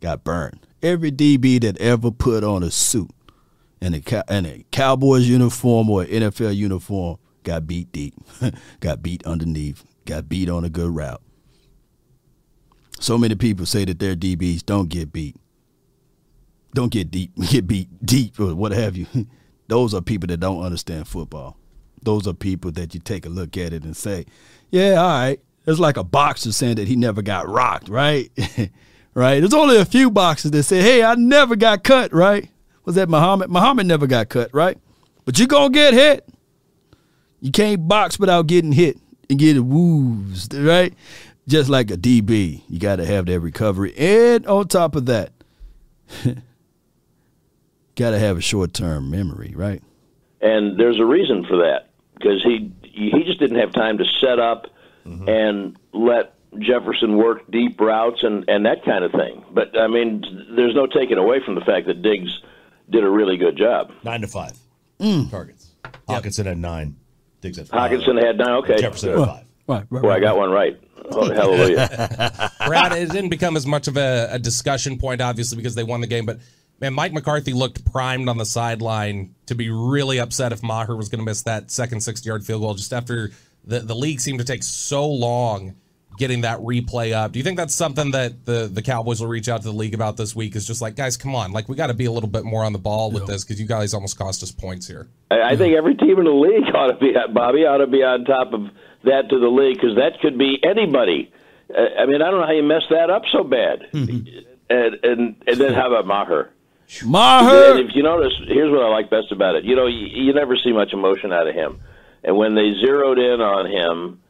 got burned. Every DB that ever put on a suit and a, and a Cowboys uniform or NFL uniform got beat deep, got beat underneath, got beat on a good route. So many people say that their DBs don't get beat don't get deep, get beat deep or what have you. Those are people that don't understand football. Those are people that you take a look at it and say, yeah, all right. It's like a boxer saying that he never got rocked, right? right? There's only a few boxers that say, hey, I never got cut, right? Was that Muhammad? Muhammad never got cut, right? But you're going to get hit. You can't box without getting hit and getting woos, right? Just like a DB, you got to have that recovery. And on top of that, got to have a short term memory, right? And there's a reason for that because he he just didn't have time to set up and let Jefferson work deep routes and and that kind of thing. But I mean, there's no taking away from the fact that Diggs did a really good job. Nine to five Mm. targets. Hockenson had nine. Diggs at five. Hockenson had nine. Okay, Jefferson had five. Right, right, Boy, I got one right. Oh, hallelujah! Brad, it didn't become as much of a, a discussion point, obviously, because they won the game. But man, Mike McCarthy looked primed on the sideline to be really upset if Maher was going to miss that second 60 yard field goal just after the, the league seemed to take so long getting that replay up. Do you think that's something that the, the Cowboys will reach out to the league about this week? Is just like, guys, come on. Like, we got to be a little bit more on the ball with this because you guys almost cost us points here. I, I think every team in the league ought to be Bobby ought to be on top of that to the league because that could be anybody. Uh, I mean, I don't know how you messed that up so bad. and, and and then how about Maher? Maher. If you notice, here's what I like best about it. You know, you, you never see much emotion out of him. And when they zeroed in on him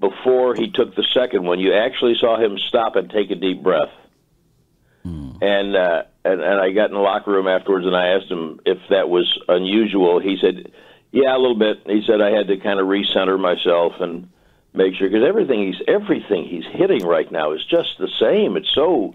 before he took the second one, you actually saw him stop and take a deep breath. And, uh, and and I got in the locker room afterwards, and I asked him if that was unusual. He said, "Yeah, a little bit." He said, "I had to kind of recenter myself and make sure because everything he's everything he's hitting right now is just the same. It's so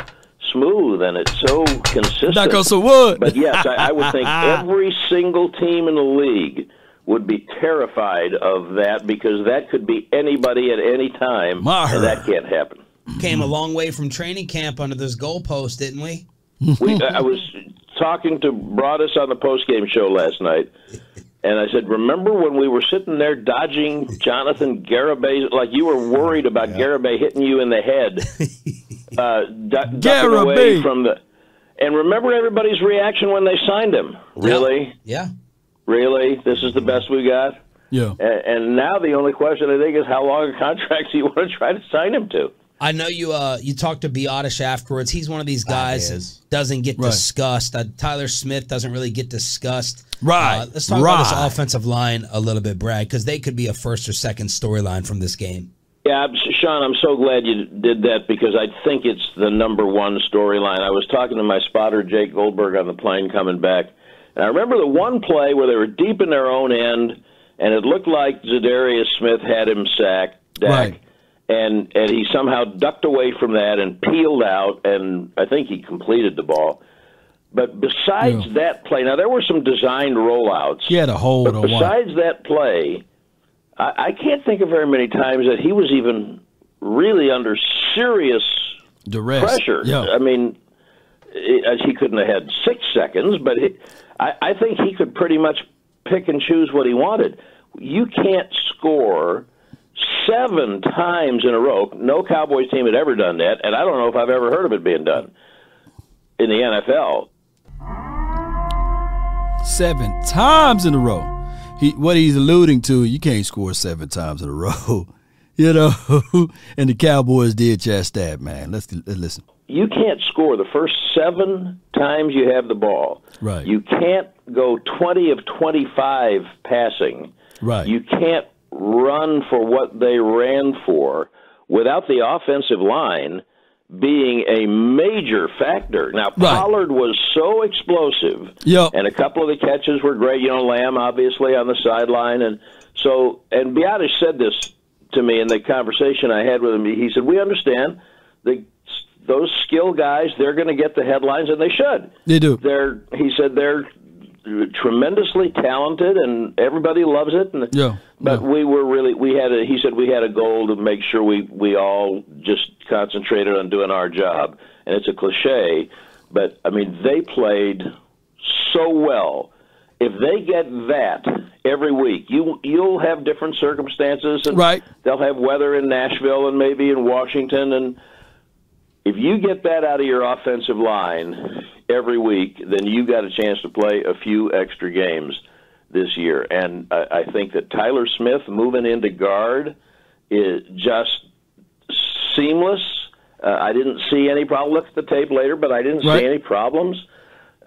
smooth and it's so consistent." Knock on some wood. But yes, I, I would think every single team in the league would be terrified of that because that could be anybody at any time, Maher. and that can't happen. Came a long way from training camp under this goalpost, didn't we? We, I was talking to Broaddus on the postgame show last night, and I said, "Remember when we were sitting there dodging Jonathan Garibay? Like you were worried about Garibay hitting you in the head, uh, du- ducking away from the." And remember everybody's reaction when they signed him. Really, Yeah. really, this is the best we got. Yeah. And, and now the only question I think is how long a contract do you want to try to sign him to? I know you. Uh, you talked to Biadasz afterwards. He's one of these guys he that is. doesn't get Right. discussed. Uh, Tyler Smith doesn't really get discussed. Right. Uh, let's talk about this offensive line a little bit, Brad, because they could be a first or second storyline from this game. Yeah, Sean, I'm so glad you did that because I think it's the number one storyline. I was talking to my spotter, Jake Goldberg, on the plane coming back, and I remember the one play where they were deep in their own end, and it looked like Za'Darius Smith had him sacked, Dak, Right. and and he somehow ducked away from that and peeled out, and I think he completed the ball. But besides Yeah. that play, now there were some designed rollouts. He had a hold But besides that play, I, I can't think of very many times that he was even really under serious Duress. pressure. Yeah. I mean, it, he couldn't have had six seconds, but he, I, I think he could pretty much pick and choose what he wanted. You can't score seven times in a row. No Cowboys team had ever done that, and I don't know if I've ever heard of it being done in the NFL. seven times in a row. He what he's alluding to, you can't score seven times in a row. You know, and the Cowboys did just that, man. Let's, let's listen. you can't score the first seven times you have the ball. Right. You can't go 20 of 25 passing. Right. You can't run for what they ran for without the offensive line being a major factor. Now, Right. Pollard was so explosive, Yep. and a couple of the catches were great. You know, Lamb obviously on the sideline, and so and Biadasz said this to me in the conversation I had with him. He said, "We understand the those skill guys; they're going to get the headlines, and they should. They do. They're he said they're tremendously talented, and everybody loves it. And Yeah, but yeah. we were really we had a he said we had a goal to make sure we we all just concentrated on doing our job, and it's a cliche, but I mean they played so well. If they get that every week, you you'll have different circumstances, and Right. they'll have weather in Nashville and maybe in Washington, and if you get that out of your offensive line every week, then you got a chance to play a few extra games this year. And I, I think that Tyler Smith moving into guard is just seamless. Uh, I didn't see any problem. Look at the tape later, but I didn't Right. see any problems.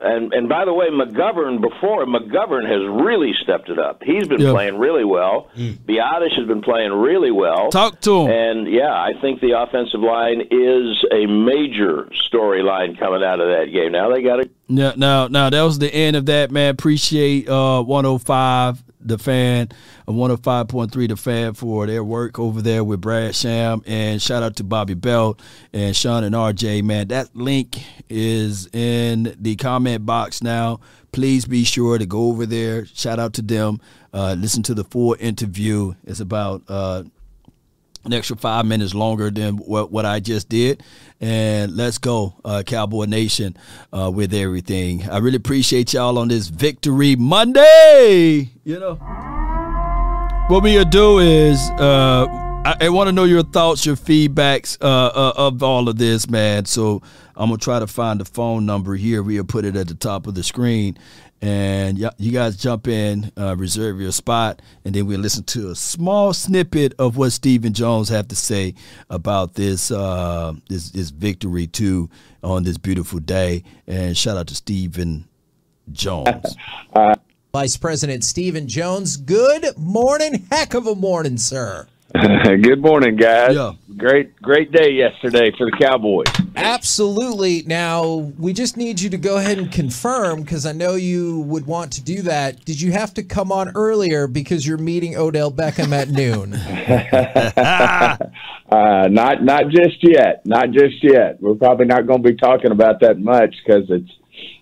And and by the way, McGovern before McGovern has really stepped it up. He's been Yeah. playing really well. Biadasz has been playing really well. Talk to him. And yeah, I think the offensive line is a major storyline coming out of that game. Now they got to Now, now, now, that was the end of that, man. Appreciate uh 105 the fan, uh, 105.3 the fan for their work over there with Brad Sham. And shout out to Bobby Belt and Sean and RJ, man. That link is in the comment box now. Please be sure to go over there. Shout out to them. Uh, listen to the full interview. It's about uh, an extra five minutes longer than what, what I just did. And let's go, uh, Cowboy Nation, uh, with everything. I really appreciate y'all on this Victory Monday. You know, what we'll do is uh, I, I want to know your thoughts, your feedbacks uh, uh, of all of this, man. So I'm gonna try to find the phone number here. We'll put it at the top of the screen, and y- you guys jump in, uh, reserve your spot, and then we'll listen to a small snippet of what Stephen Jones have to say about this uh, this this victory too on this beautiful day. And shout out to Stephen Jones. Vice President Stephen Jones, good morning. Heck of a morning, sir. Good morning, guys. Yeah. Great, great day yesterday for the Cowboys. Absolutely. Now, we just need you to go ahead and confirm because I know you would want to do that. Did you have to come on earlier because you're meeting Odell Beckham at noon? Uh, not, not just yet. Not just yet. We're probably not going to be talking about that much because it's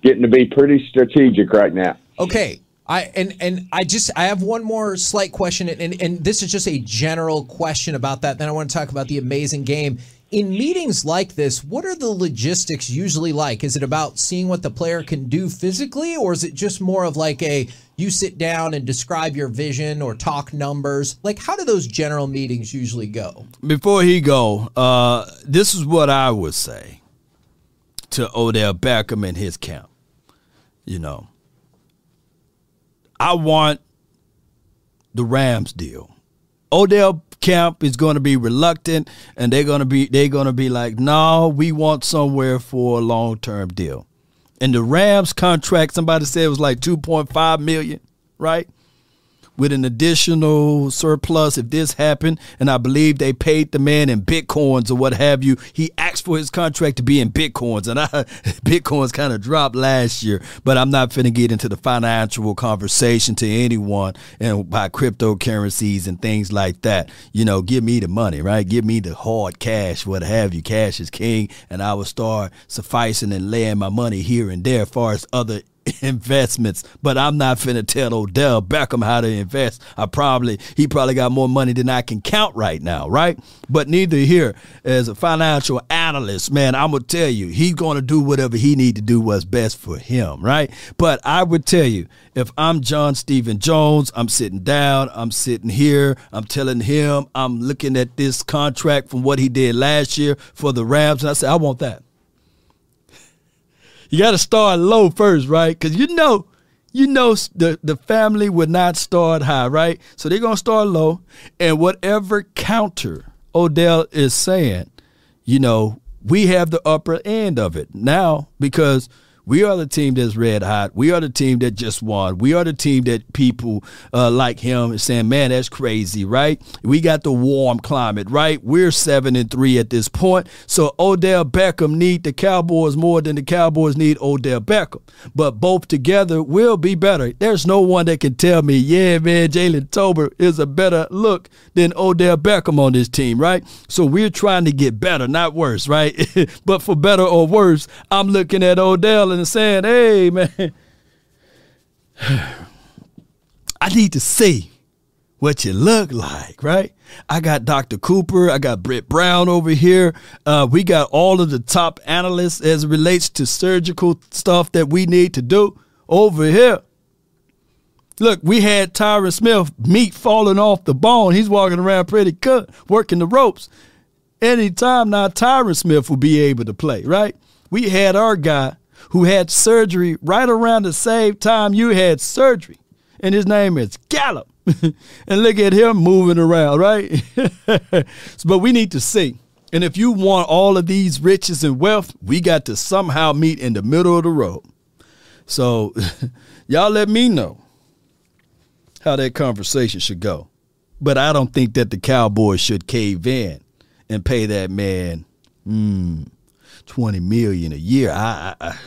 getting to be pretty strategic right now. Okay. I and and I just I have one more slight question and, and this is just a general question about that. Then I want to talk about the amazing game. In meetings like this, what are the logistics usually like? Is it about seeing what the player can do physically or is it just more of like a you sit down and describe your vision or talk numbers? Like how do those general meetings usually go? Before he go, uh, this is what I would say to Odell Beckham and his camp. You know, I want the Rams deal. Odell camp is going to be reluctant, and they're going to be they're going to be like, no, we want somewhere for a long term deal. And the Rams contract, somebody said it was like two point five million, right? With an additional surplus if this happened. And I believe they paid the man in bitcoins or what have you. He asked for his contract to be in bitcoins, and I, bitcoins kind of dropped last year. But I'm not finna get into the financial conversation to anyone and by cryptocurrencies and things like that. You know, give me the money, right? Give me the hard cash, what have you. Cash is king, and I will start sufficing and laying my money here and there as far as other investments, but I'm not finna tell Odell Beckham how to invest. I probably he probably got more money than I can count right now, right? But neither here, as a financial analyst, man, I'm gonna tell you, he's gonna do whatever he need to do what's best for him, right? But I would tell you, if I'm John Stephen Jones, I'm sitting down, I'm sitting here, I'm telling him, I'm looking at this contract from what he did last year for the Rams, and I say, I want that you got to start low first, right? Because you know, you know the the family would not start high, right? So they're gonna start low, and whatever counter Odell is saying, you know, we have the upper end of it now because we are the team that's red hot. We are the team that just won. We are the team that people uh, like him is saying, man, that's crazy, right? We got the warm climate, right? We're seven and three at this point. So Odell Beckham need the Cowboys more than the Cowboys need Odell Beckham. But both together will be better. There's no one that can tell me, yeah, man, Jalen Tolbert is a better look than Odell Beckham on this team, right? So we're trying to get better, not worse, right? but for better or worse, I'm looking at Odell and saying, hey, man, I need to see what you look like, right? I got Dr. Cooper, I got Britt Brown over here. Uh, we got all of the top analysts as it relates to surgical stuff that we need to do over here. Look, we had Tyron Smith meat falling off the bone. He's walking around pretty cut, working the ropes. Anytime now, Tyron Smith will be able to play, right? We had our guy who had surgery right around the same time you had surgery, and his name is Gallup. and look at him moving around, right? but we need to see. And if you want all of these riches and wealth, we got to somehow meet in the middle of the road. So, y'all let me know how that conversation should go. But I don't think that the Cowboys should cave in and pay that man mm, 20 million a year. I, I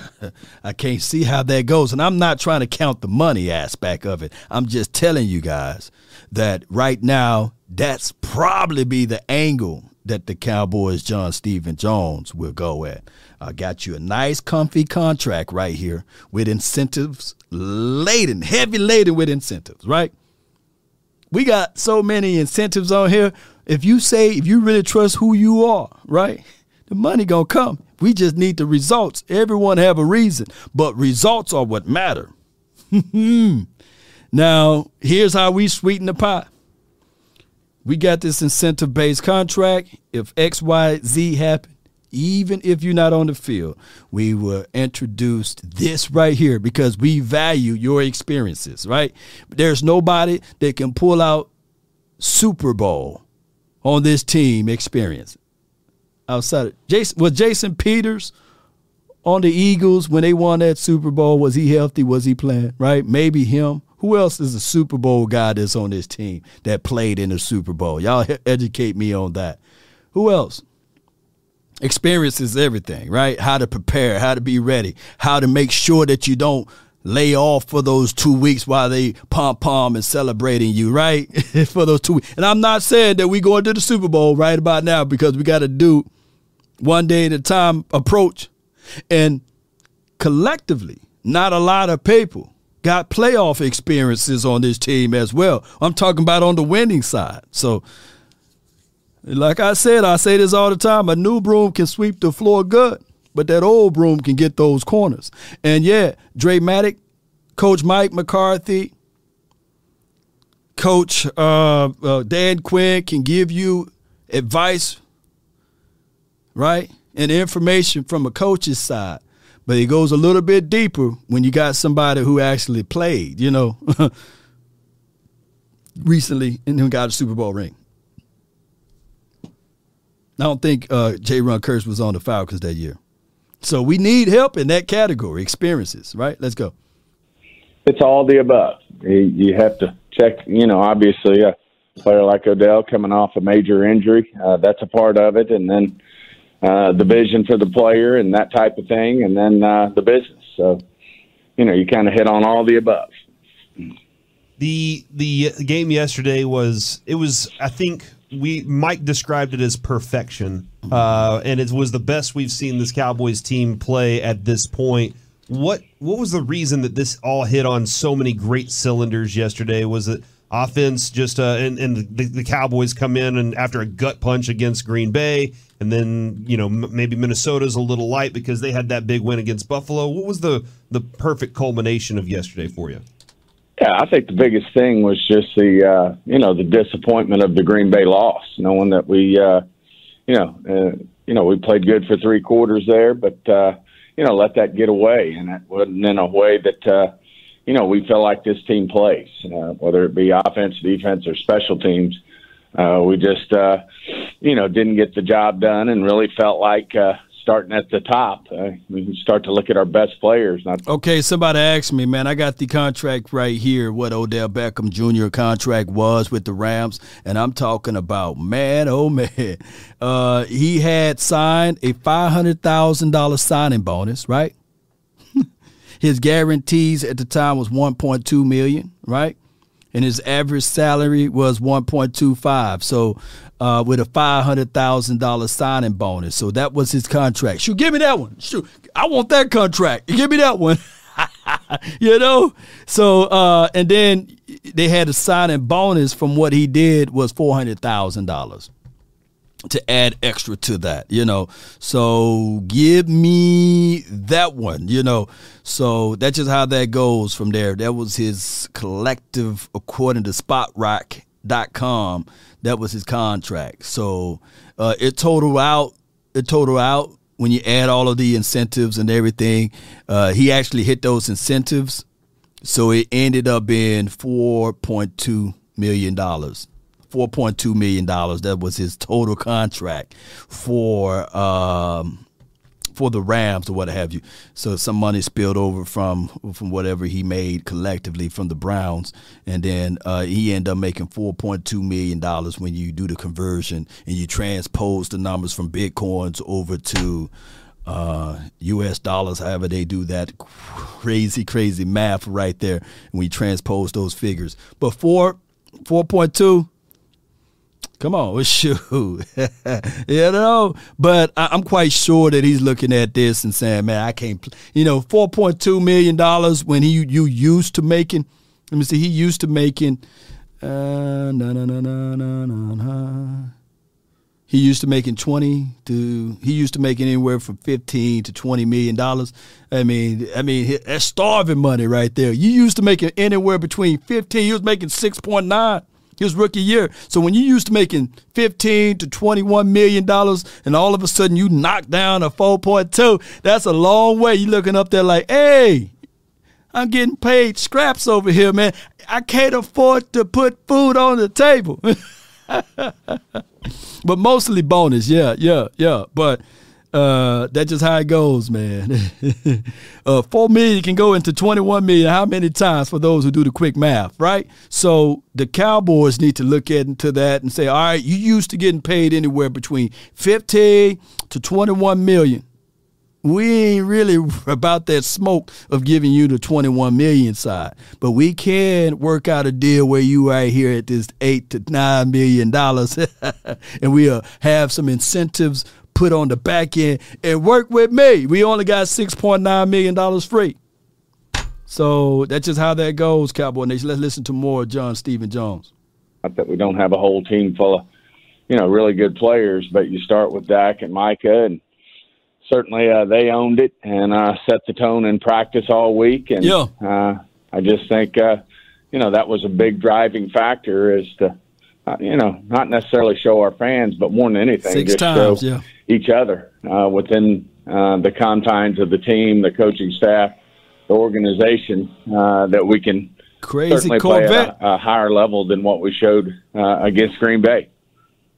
I- can't see how that goes. And I'm not trying to count the money aspect of it. I'm just telling you guys that right now, that's probably be the angle that the Cowboys, John Stephen Jones, will go at. I got you a nice, comfy contract right here with incentives laden, heavy laden with incentives, right? We got so many incentives on here. If you say, if you really trust who you are, right? The money gonna come. We just need the results. Everyone have a reason, but results are what matter. now, here's how we sweeten the pot. We got this incentive based contract. If X, Y, Z happen, even if you're not on the field, we will introduce this right here because we value your experiences, right? There's nobody that can pull out Super Bowl on this team experience. Outside of Jason was Jason Peters on the Eagles when they won that Super Bowl. Was he healthy? Was he playing? Right? Maybe him. Who else is a Super Bowl guy that's on this team that played in the Super Bowl? Y'all educate me on that. Who else? Experience is everything, right? How to prepare, how to be ready, how to make sure that you don't lay off for those two weeks while they pom pom and celebrating you, right? for those two weeks. And I'm not saying that we going to the Super Bowl right about now because we got to do one day at a time approach. And collectively, not a lot of people got playoff experiences on this team as well. I'm talking about on the winning side. So, like I said, I say this all the time a new broom can sweep the floor good, but that old broom can get those corners. And yeah, Dre Matic, Coach Mike McCarthy, Coach uh, uh, Dan Quinn can give you advice right? And information from a coach's side. But it goes a little bit deeper when you got somebody who actually played, you know, recently and who got a Super Bowl ring. I don't think uh, Jayron Kearse was on the Falcons that year. So we need help in that category, experiences, right? Let's go. It's all the above. You, you have to check. You know, obviously, a player like Odell coming off a major injury, uh, that's a part of it, and then uh, the vision for the player and that type of thing, and then uh, the business. So, you know, you kind of hit on all the above. The the game yesterday was it was I think we Mike described it as perfection, uh, and it was the best we've seen this Cowboys team play at this point. What what was the reason that this all hit on so many great cylinders yesterday? Was it offense just uh, and and the, the Cowboys come in and after a gut punch against Green Bay, and then you know m- maybe Minnesota's a little light because they had that big win against Buffalo. What was the the perfect culmination of yesterday for you? Yeah, I think the biggest thing was just the uh, you know the disappointment of the Green Bay loss, knowing that we uh, you know uh, you know we played good for three quarters there, but uh, you know let that get away, and it wasn't in a way that uh, you know we feel like this team plays, uh, whether it be offense, defense, or special teams. Uh, we just uh, you know didn't get the job done, and really felt like uh, starting at the top. Uh, we can start to look at our best players, not Okay, somebody asked me, man. I got the contract right here, what Odell Beckham Jr. contract was with the Rams, and I'm talking about, man, oh man. Uh, he had signed a $500,000 signing bonus, right? his guarantees at the time was 1.2 million, right? And his average salary was 1.25. So, uh, with a $500,000 signing bonus. So that was his contract. Shoot, give me that one. Shoot, I want that contract. Give me that one. you know? So, uh, and then they had a signing bonus from what he did was $400,000 to add extra to that, you know. So give me that one, you know. So that's just how that goes from there. That was his collective, according to Spotrac.com. That was his contract. So uh, it totaled out. It totaled out when you add all of the incentives and everything. Uh, he actually hit those incentives, so it ended up being four point two million dollars. $4.2 million. That was his total contract for um, for the Rams or what have you. So some money spilled over from from whatever he made collectively from the Browns, and then uh, he ended up making 4.2 million dollars when you do the conversion and you transpose the numbers from bitcoins over to uh, U.S. dollars, however they do that crazy, crazy math right there. And we transpose those figures. But four, 4.2, come on, shoot. you know, but I, am quite sure that he's looking at this and saying, man, I can't, you know, $4.2 million when he you used to making, let me see, he used to making, uh, na, na, na, na, na, na. He used to making twenty to he used to making anywhere from fifteen to twenty million dollars. I mean, I mean that's starving money right there. You used to making anywhere between fifteen. He was making six point nine his rookie year. So when you used to making fifteen to twenty one million dollars, and all of a sudden you knock down a four point two, that's a long way. You looking up there like, hey, I'm getting paid scraps over here, man. I can't afford to put food on the table. but mostly bonus. Yeah, yeah, yeah. But uh, that's just how it goes, man. uh, Four million can go into twenty-one million. How many times for those who do the quick math, right? So the Cowboys need to look into that and say, all right, you used to getting paid anywhere between fifteen to twenty-one million we ain't really about that smoke of giving you the 21 million side but we can work out a deal where you right here at this eight to nine million dollars and we'll have some incentives put on the back end and work with me we only got 6.9 million dollars free so that's just how that goes cowboy nation let's listen to more of john stephen jones not that we don't have a whole team full of you know really good players but you start with dak and micah and certainly uh, they owned it and uh, set the tone in practice all week. And yeah. uh, I just think, uh, you know, that was a big driving factor is to, uh, you know, not necessarily show our fans, but more than anything, Six just times, show yeah. each other uh, within uh, the confines of the team, the coaching staff, the organization, uh, that we can Crazy certainly play at a, a higher level than what we showed uh, against Green Bay.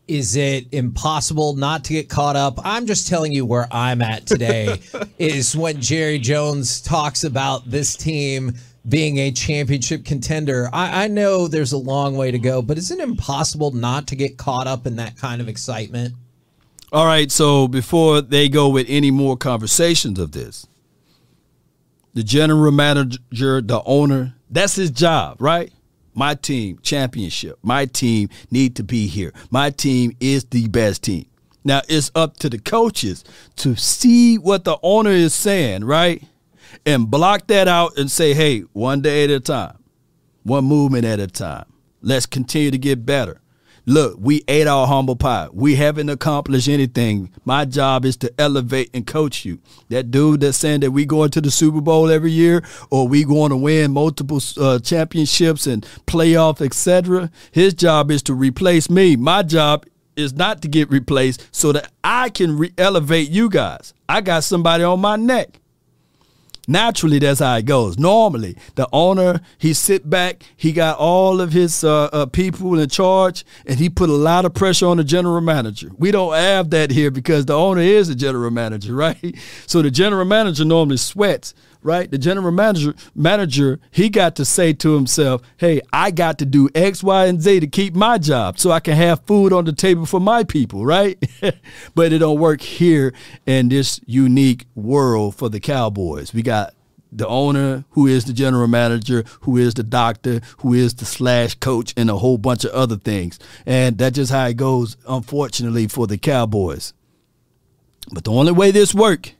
Is it impossible not to get caught up? I'm just telling you where I'm at today is when Jerry Jones talks about this team being a championship contender. I, I know there's a long way to go, but is it impossible not to get caught up in that kind of excitement? All right, so before they go with any more conversations of this, the general manager, the owner, that's his job, right? My team, championship. My team need to be here. My team is the best team. Now it's up to the coaches to see what the owner is saying, right? And block that out and say, hey, one day at a time, one movement at a time. Let's continue to get better. Look, we ate our humble pie. We haven't accomplished anything. My job is to elevate and coach you. That dude that's saying that we going to the Super Bowl every year or we going to win multiple uh, championships and playoff, etc. His job is to replace me. My job is not to get replaced so that I can re- elevate you guys. I got somebody on my neck. Naturally, that's how it goes. Normally, the owner he sit back, he got all of his uh, uh, people in charge, and he put a lot of pressure on the general manager. We don't have that here because the owner is the general manager, right? So the general manager normally sweats, right? The general manager manager he got to say to himself, "Hey, I got to do X, Y, and Z to keep my job, so I can have food on the table for my people, right?" but it don't work here in this unique world for the Cowboys. We got the owner, who is the general manager, who is the doctor, who is the slash coach, and a whole bunch of other things. And that's just how it goes, unfortunately, for the Cowboys. But the only way this work,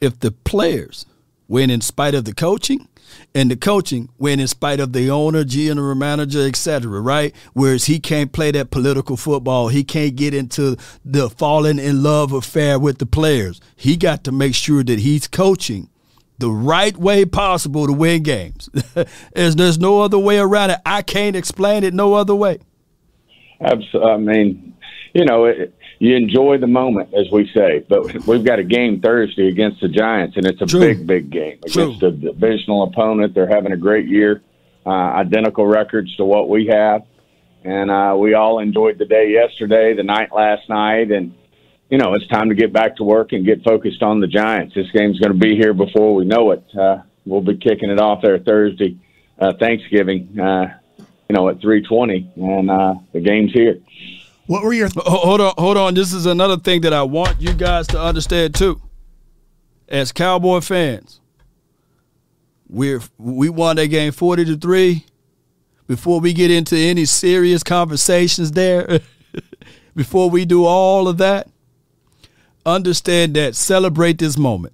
if the players win in spite of the coaching, and the coaching win in spite of the owner, general manager, etc. Right? Whereas he can't play that political football. He can't get into the falling in love affair with the players. He got to make sure that he's coaching the right way possible to win games. there's, there's no other way around it. I can't explain it no other way. Absolutely. I mean, you know, it, you enjoy the moment, as we say, but we've got a game Thursday against the Giants, and it's a True. big, big game against a divisional opponent. They're having a great year, uh, identical records to what we have, and uh, we all enjoyed the day yesterday, the night last night, and you know, it's time to get back to work and get focused on the Giants. This game's going to be here before we know it. Uh, we'll be kicking it off there Thursday, uh, Thanksgiving, uh, you know, at 320, and uh, the game's here. What were your th- hold on? Hold on. This is another thing that I want you guys to understand too. as Cowboy fans, we're we won that game forty to three. Before we get into any serious conversations there, before we do all of that, understand that celebrate this moment.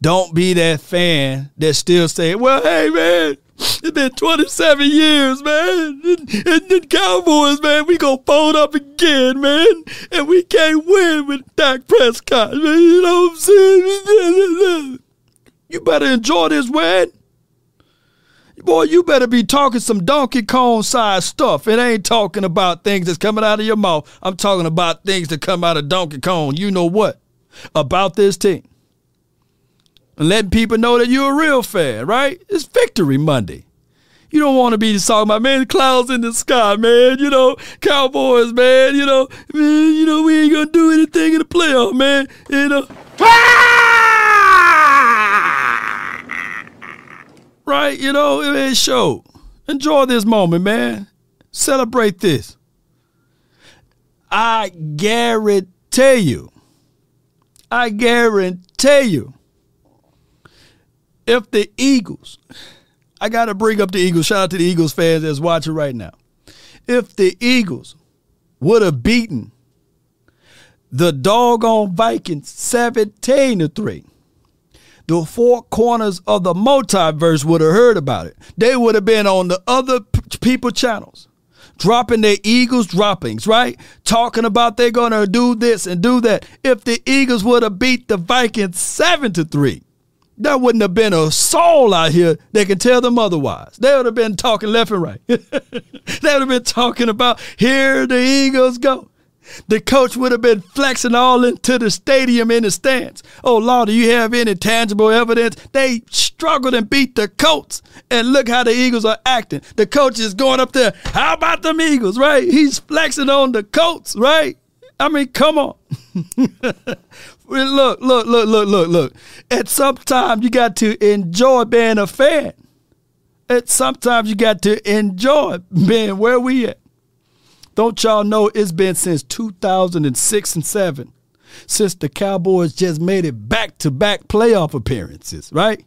Don't be that fan that still say, "Well, hey man, it's been 27 years, man. And, the Cowboys, man, we gonna fold up again, man. And we can't win with Dak Prescott, man. You know what I'm saying? You better enjoy this, man. Boy, you better be talking some Donkey Kong size stuff. It ain't talking about things that's coming out of your mouth. I'm talking about things that come out of Donkey Kong. You know what? About this team. And letting people know that you're a real fan, right? It's Victory Monday. You don't want to be just talking about, man, clouds in the sky, man. You know, Cowboys, man. You know, man, you know, we ain't gonna do anything in the playoff, man. You know. right? You know, it ain't show. Enjoy this moment, man. Celebrate this. I guarantee you, I guarantee you, if the Eagles, I got to bring up the Eagles, shout out to the Eagles fans that's watching right now. If the Eagles would have beaten the doggone Vikings 17 to 3, the four corners of the multiverse would have heard about it. They would have been on the other people channels, dropping their Eagles droppings, right? Talking about they're gonna do this and do that. If the Eagles would have beat the Vikings seven to three, there wouldn't have been a soul out here that can tell them otherwise. They would have been talking left and right. they would have been talking about here the Eagles go. The coach would have been flexing all into the stadium in the stands. Oh, Lord, do you have any tangible evidence? They struggled and beat the Colts. And look how the Eagles are acting. The coach is going up there. How about them Eagles, right? He's flexing on the Colts, right? I mean, come on. look, look, look, look, look, look. At some time, you got to enjoy being a fan. At sometimes you got to enjoy being where we at. Don't y'all know it's been since 2006 and 7 since the Cowboys just made it back to back playoff appearances, right?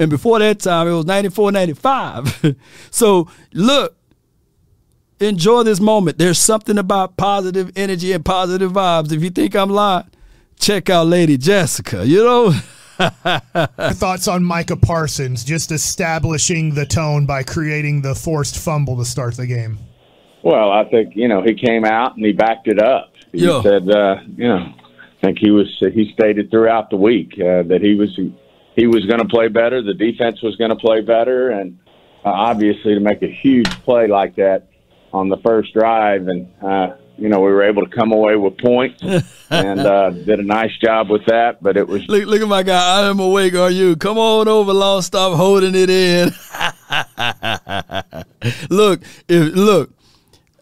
And before that time, it was 94 95. so look, enjoy this moment. There's something about positive energy and positive vibes. If you think I'm lying, check out Lady Jessica, you know? Thoughts on Micah Parsons just establishing the tone by creating the forced fumble to start the game? Well, I think you know he came out and he backed it up. He Yeah. said, uh, you know, I think he was he stated throughout the week uh, that he was he was going to play better. The defense was going to play better, and uh, obviously to make a huge play like that on the first drive, and uh, you know we were able to come away with points and uh, did a nice job with that. But it was Look, look at my guy. I am awake. Are you? Come on over, Law. Stop holding it in. look, if look,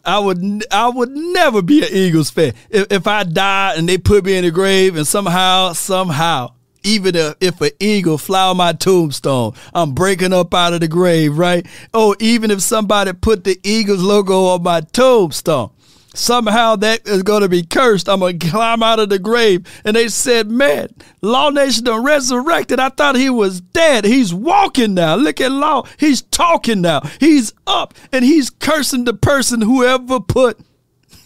I would I would never be an Eagles fan. If, if I died and they put me in the grave and somehow somehow even if, if an eagle fly on my tombstone, I'm breaking up out of the grave, right? Oh, even if somebody put the Eagles logo on my tombstone, somehow that is going to be cursed. I'm going to climb out of the grave. And they said, man, Law Nation done resurrected. I thought he was dead. He's walking now. Look at Law. He's talking now. He's up and he's cursing the person whoever put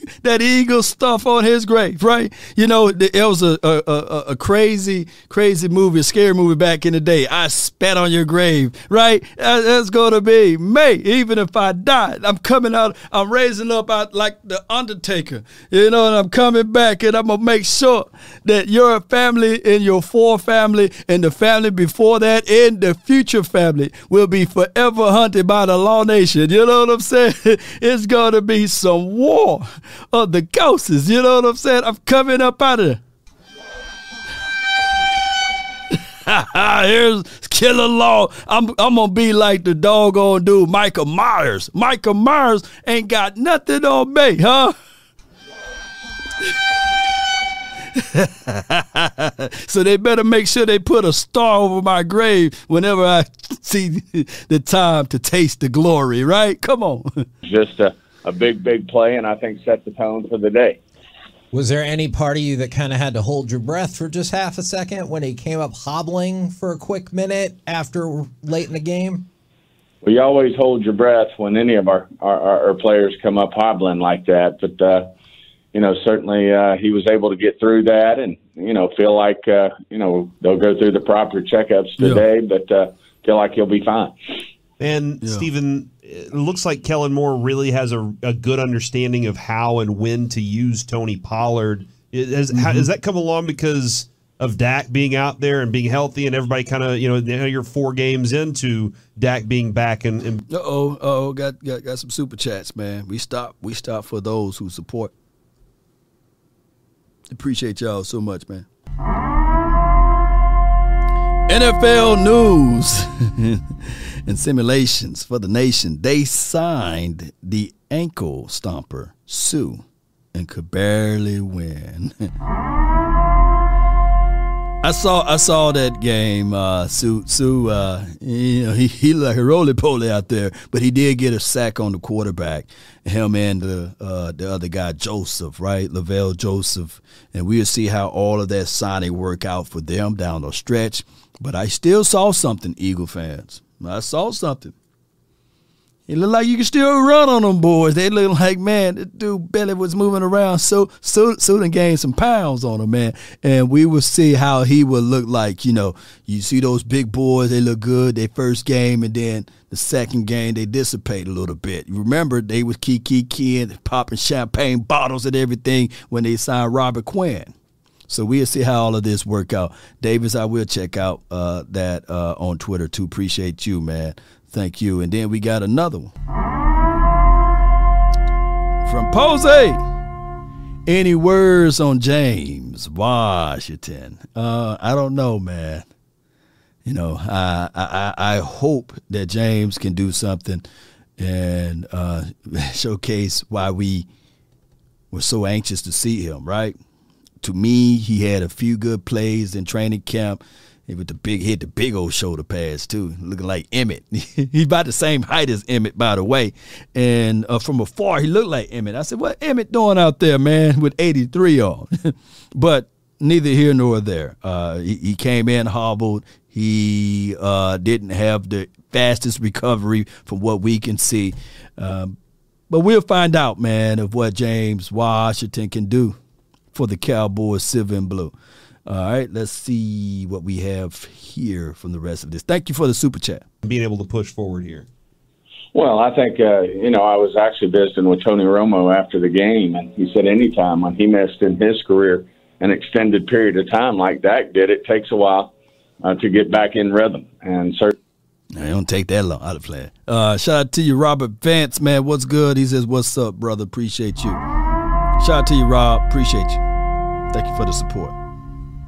that eagle stuff on his grave, right? You know, it was a a, a, a crazy, crazy movie, a scary movie back in the day. I spat on your grave, right? That- That's gonna be me. Even if I die, I'm coming out. I'm raising up out like the Undertaker, you know, and I'm coming back, and I'm gonna make sure that your family and your fore family and the family before that and the future family will be forever hunted by the Law Nation. You know what I'm saying? It's gonna be some war of the ghosts. You know what I'm saying? I'm coming up out of there. Here's Killer Law. I'm I'm gonna be like the doggone dude, Michael Myers. Michael Myers ain't got nothing on me, huh? so they better make sure they put a star over my grave whenever I see the time to taste the glory, right? Come on. just a, a big, big play, and I think set the tone for the day. Was there any part of you that kind of had to hold your breath for just half a second when he came up hobbling for a quick minute after late in the game? Well, you always hold your breath when any of our our, our players come up hobbling like that. But uh, you know, certainly uh, he was able to get through that, and you know, feel like uh, you know they'll go through the proper checkups today, but uh, feel like he'll be fine. And Stephen, it looks like Kellen Moore really has a, a good understanding of how and when to use Tony Pollard. It- Has, how, has that come along because of Dak being out there and being healthy, and everybody kind of you know now you're four games into Dak being back and, and Uh oh, uh oh, got, got got some super chats, man. We stop, we stop for those who support. Appreciate y'all so much, man. NFL news and simulations for the nation. They signed the ankle stomper Suh and could barely win. I saw I saw that game. Uh, Suh Suh, uh, you know, he, he like a roly poly out there, but he did get a sack on the quarterback. Him and the uh, the other guy Joseph, right, Linval Joseph, and we'll see how all of that signing work out for them down the stretch. But I still saw something, Eagle fans. I saw something. It looked like you can still run on them boys. They look like, man, the dude belly was moving around. So so so done gained some pounds on him, man. And we will see how he will look like. You know, you see those big boys, they look good. Their first game and then the second game they dissipate a little bit. You remember they was kiki kid popping champagne bottles and everything when they signed Robert Quinn. So we'll see how all of this work out. Davis, I will check out uh, that uh, on Twitter too. Appreciate you, man. Thank you. And then we got another one from Posey. Any words on James Washington? Uh, I don't know, man. You know, I, I I hope that James can do something and uh, showcase why we were so anxious to see him. Right? To me, he had a few good plays in training camp. He with the big hit the big old shoulder pass too, looking like Emmett. He's about the same height as Emmett, by the way. And uh, from afar, he looked like Emmett. I said, "What Emmett doing out there, man, with 83 on?" but neither here nor there. Uh, he, he came in hobbled. He uh, didn't have the fastest recovery from what we can see. Um, but we'll find out, man, of what James Washington can do for the Cowboys, silver and blue. All right, let's see what we have here from the rest of this. Thank you for the super chat. being able to push forward here. Well, I think uh, you know I was actually visiting with Tony Romo after the game, and he said anytime when he missed in his career an extended period of time like Dak did, it takes a while uh, to get back in rhythm, and certainly. It don't take that long. I'd have played. Uh, shout out to you, Robert Vance, man. What's good? He says, "What's up, brother? Appreciate you." Shout out to you, Rob. Appreciate you. Thank you for the support.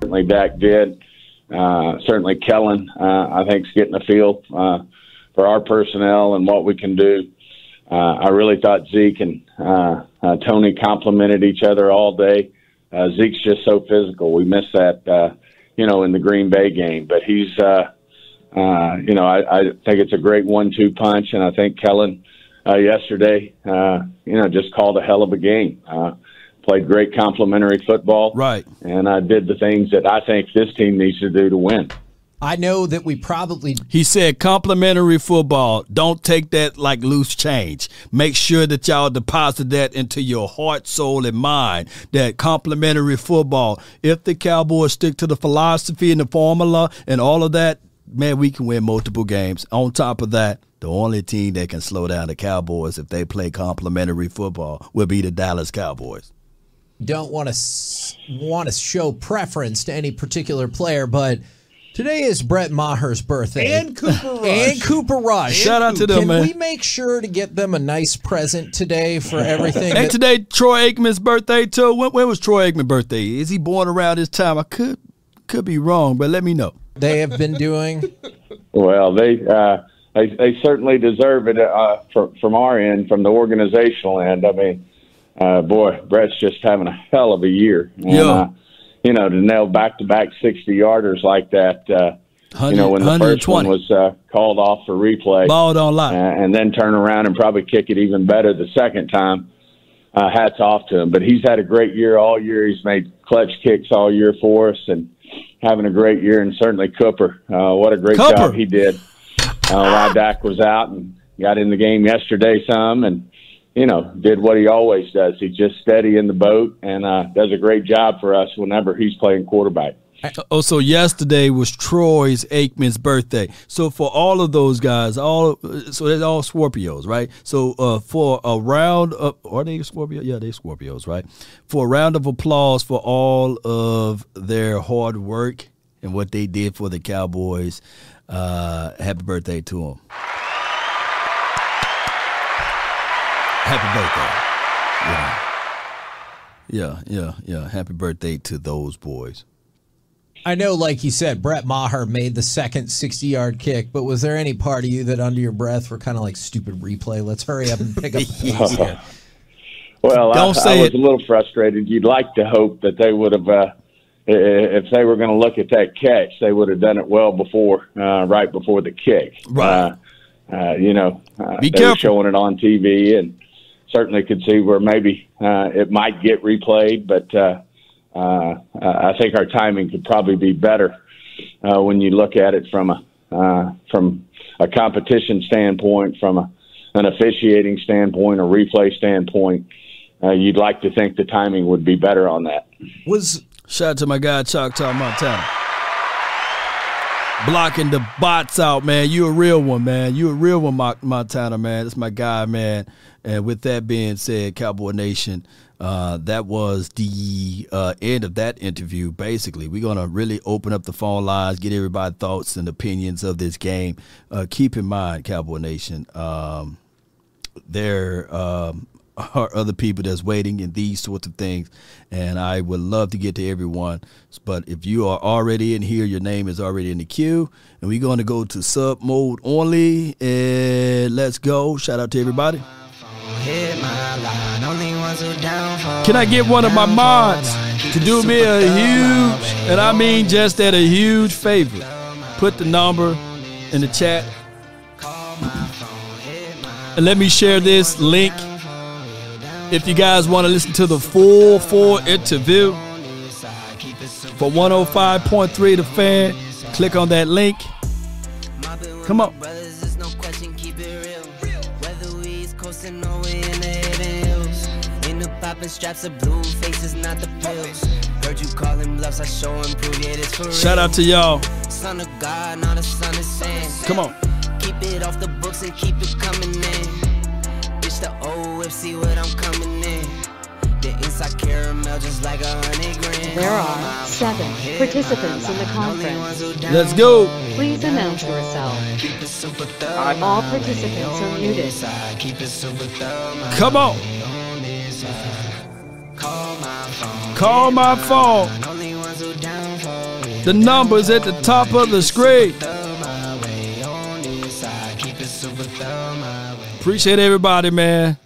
certainly Dak did. Uh, certainly Kellen, uh, I think, is getting a feel uh, for our personnel and what we can do. Uh, I really thought Zeke and uh, uh, Tony complemented each other all day. Zeke's just so physical. We missed that, you know, in the Green Bay game. But he's, you know, I, I think it's a great one-two punch, and I think Kellen yesterday, you know, just called a hell of a game. Played great complementary football, right? And I did the things that I think this team needs to do to win. I know that we probably He said complimentary football. Don't take that like loose change. Make sure that y'all deposit that into your heart, soul, and mind. That complimentary football. If the Cowboys stick to the philosophy and the formula and all of that, man, we can win multiple games. On top of that, the only team that can slow down the Cowboys if they play complimentary football will be the Dallas Cowboys. Don't want to want to show preference to any particular player, but today is Brett Maher's birthday And Cooper Rush. and Cooper Rush. Shout out to them, Can man. we make sure to get them a nice present today for everything? And that- today, Troy Aikman's birthday too. When, when was Troy Aikman's birthday? Is he born around this time? I could could be wrong, but let me know. they have been doing. Well, they uh, they, they certainly deserve it uh, from from our end, from the organizational end. I mean, uh, boy, Brett's just having a hell of a year. And, Yeah. uh, you know, to nail back to back sixty yarders like that. Uh, you know, when the first one was uh, called off for replay, Ball don't lie. uh, and then turn around and probably kick it even better the second time. uh, hats off to him. But he's had a great year all year. He's made clutch kicks all year for us, and having a great year. And certainly Cooper, uh, what a great Cooper. job he did. Uh, while Dak was out and got in the game yesterday some, and you know did what he always does. He's just steady in the boat and uh, does a great job for us whenever he's playing quarterback. Oh, so yesterday was Troy's Aikman's birthday. So for all of those guys, all so they're all Scorpios, right? So uh, for a round of are they Scorpio? Yeah, they Scorpios, right? For a round of applause for all of their hard work and what they did for the Cowboys. Uh, happy birthday to them. Happy birthday. You know. Yeah, yeah, yeah. Happy birthday to those boys. I know, like you said, Brett Maher made the second 60 yard kick, but was there any part of you that under your breath were kind of like stupid replay? Let's hurry up and pick up the pace here. Well, I, Don't say I was it. a little frustrated. You'd like to hope that they would have, uh, if they were going to look at that catch, they would have done it well before, uh, right before the kick. Right. Uh, uh, you know, uh, Be they careful. were showing it on TV, and certainly could see where maybe uh, it might get replayed. But uh, uh, I think our timing could probably be better uh, when you look at it from a uh, from a competition standpoint, from a, an officiating standpoint, a replay standpoint. Uh, you'd like to think the timing would be better on that. Was shout out to my guy Choctaw Montana. Blocking the bots out, man. You a real one, man. You a real one, Montana, man. That's my guy, man. And with that being said, Cowboy Nation, uh, that was the uh, end of that interview. Basically, we're gonna really open up the phone lines, get everybody's thoughts and opinions of this game. Uh, keep in mind, Cowboy Nation, um, there um, are other people that's waiting in these sorts of things, and I would love to get to everyone. But if you are already in here, your name is already in the queue, and we're going to go to sub mode only. And let's go! Shout out to everybody. Can I get one of my mods to do me a huge, and I mean just that, a huge favor? Put the number in the chat. And let me share this link. If you guys want to listen to the full, full interview for 105.3 The Fan, click on that link. Come on. Straps of blue faces, not the pills. Heard you calling bluffs, I show and prove it is for real. Shout out to y'all. Son of God, not a son of sand. Come on. Keep it off the books and keep it coming in. Bitch, the old whip, see what I'm coming in. The inside caramel, just like a hundred grand. There are seven participants in the conference. Let's go. Please announce yourself. All participants are muted. Come on. Call my phone. The number's at the top of the screen. Appreciate everybody, man.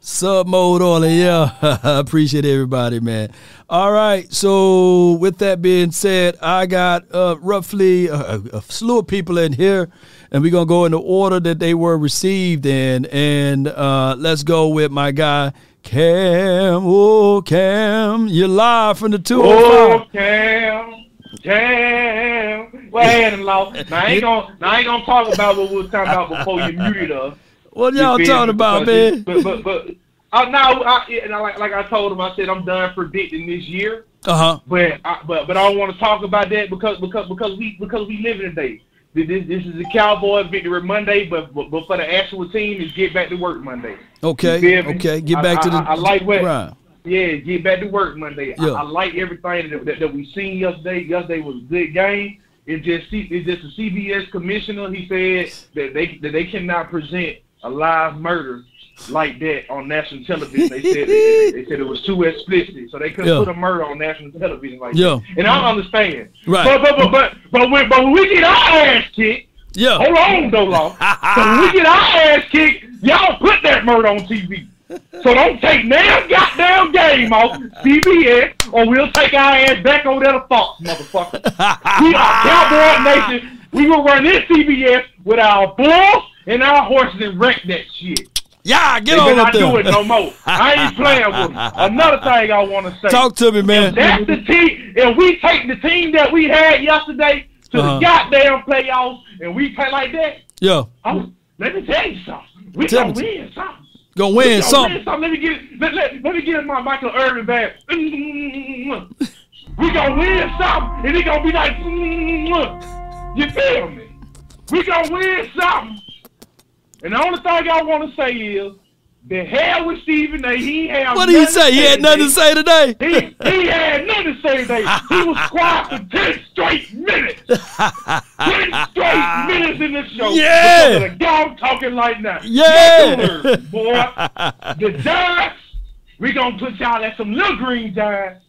Sub mode only, yeah. Appreciate everybody, man. All right, so with that being said, I got uh, roughly a, a slew of people in here, and we're gonna go in the order that they were received in. And uh, let's go with my guy Cam. Oh, Cam, you're live from the two Oh, hundred five. Cam, Cam. Well, I had lost. Now I ain't gonna, now I ain't gonna talk about what we was talking about before you muted us. What y'all talking about, man? it- But but but uh, now, I, and I, like like I told him, I said I'm done predicting this year. Uh huh. But I, but but I don't want to talk about that because because because we because we live in a day. This this is a Cowboy victory Monday, but, but but for the actual team is get back to work Monday. Okay, You feel me? okay, get I- back to the I, I like what. Right. Yeah, get back to work Monday. I, Yeah. I like everything that, that, that we seen yesterday. Yesterday was a good game. It's just it's just the CBS commissioner. He said that they that they cannot present a live murder like that on national television. They said they, said it was too explicit, so they couldn't Yeah. put a murder on national television like Yeah. that. And I understand. Right. But but but but but when, but when we get our ass kicked. Yeah. Hold on, Dolo. so when we get our ass kicked, y'all put that murder on TV. So don't take damn goddamn game off CBS, or we'll take our ass back over there to Fox, motherfucker. we are Cowboy Nation. We will run this CBS with our bulls and our horses and wreck that shit. Yeah, get they on up not do it no more. I ain't playing with them. Another thing I want to say. Talk to me, man. If that's the team. If we take the team that we had yesterday to Uh-huh. the goddamn playoffs and we play like that, Yeah, oh, let me tell you something. We Tell gonna me. win something. gonna win something. win something. Let me get. Let, let, let me get my Michael Irvin bag. We gonna win something, and it gonna be like, you feel me? We gonna win something. And the only thing I want to say is, the hell with Stephen A. He had What did he say? He had nothing to say today. He, he had nothing to say today. He was quiet for 10 straight minutes. 10 straight minutes in this show. Yeah. Because of the dog talking like that. Yeah. Word, boy. The Giants, we going to put y'all at some little green Giants.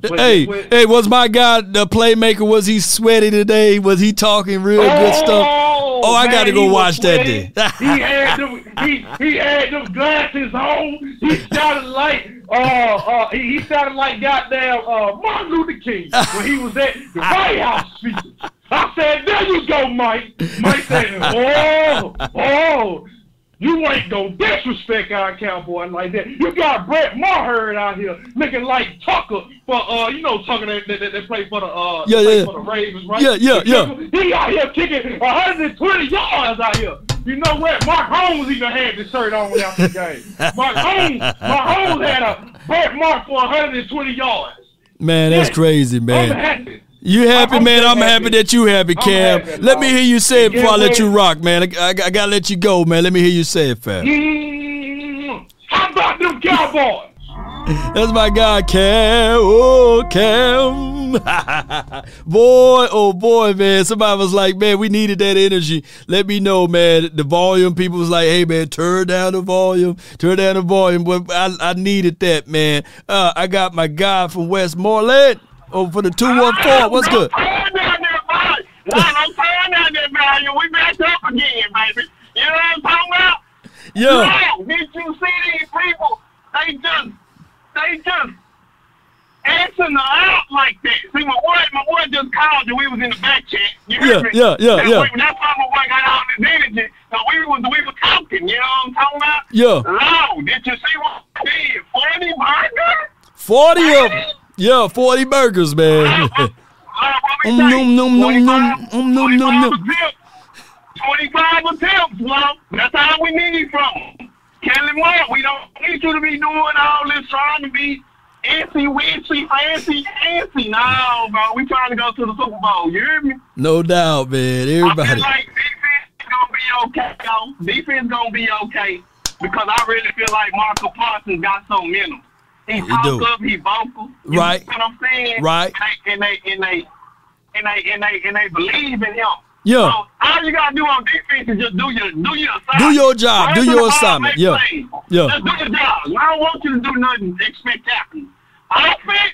But- Hey, hey, was my guy the playmaker? Was he sweaty today? Was he talking real good oh, stuff? Oh, I man, got to go watch that then. he had them. He, he had them glasses on. He sounded like uh uh he, he sounded like goddamn uh Martin Luther King when he was at the White House speaking. I said, there you go, Mike. Mike said, oh, oh. You ain't no disrespect our cowboy like that. You got Brett Maher out here looking like Tucker for uh, you know Tucker that that, that, play for the uh, Yeah, play yeah. for the Ravens, right? Yeah, yeah, yeah. He out here kicking 120 yards out here. You know what? Mark Holmes even had the shirt on after the game. Mark Holmes, Mark Holmes had a Brett Mark for 120 yards. Man, that's Yeah. crazy, man. You happy, I'm man? I'm happy happy. that you happy, Cam. happy, let me hear you say it before I let you rock, man. I, I, I gotta let you go, man. Let me hear you say it, fam. Mm, How about them Cowboys? That's my guy, Cam. Oh, Cam. boy, oh boy, man. Somebody was like, man, we needed that energy. Let me know, man. The volume. People was like, hey, man, turn down the volume. Turn down the volume. But I, I needed that, man. Uh, I got my guy from Westmoreland. Oh, for the 214. What's good? I'm down there, boy. I'm saying down there, value. We back up again, baby. You know what I'm talking about? Yeah. No, did you see these people? They just, they just answering the out like that. See, my boy, my boy just called you. We was in the back chat. You Yeah, me? yeah, yeah, That's yeah. why- That's why my boy got all this energy. So we was, we were talking. You know what I'm talking about? Yeah. Lord, did you see what I did? Forty burgers. 40 of them. Yeah, 40 burgers, man. Um, nom, nom, nom, nom, um, nom, nom, nom. 25 attempts, love. That's all we need from. Kellen Moore, we don't need you to be doing all this trying to be antsy, wincy, fancy, fancy. No, bro. We trying to go to the Super Bowl. You hear me? No doubt, man. Everybody. I feel like defense gonna be okay, yo. Defense gonna be okay because I really feel like Marco Parsons got some in him. He He do. up, he vocal. You Right. know what I'm saying? Right. And they and they and they and they and they believe in him. Yeah. So all you gotta do on defense is just do your do your assignment. Do your job. Do your assignment. Yeah. plays. Yeah. Just do your job. I don't want you to do nothing spectacular. Offense,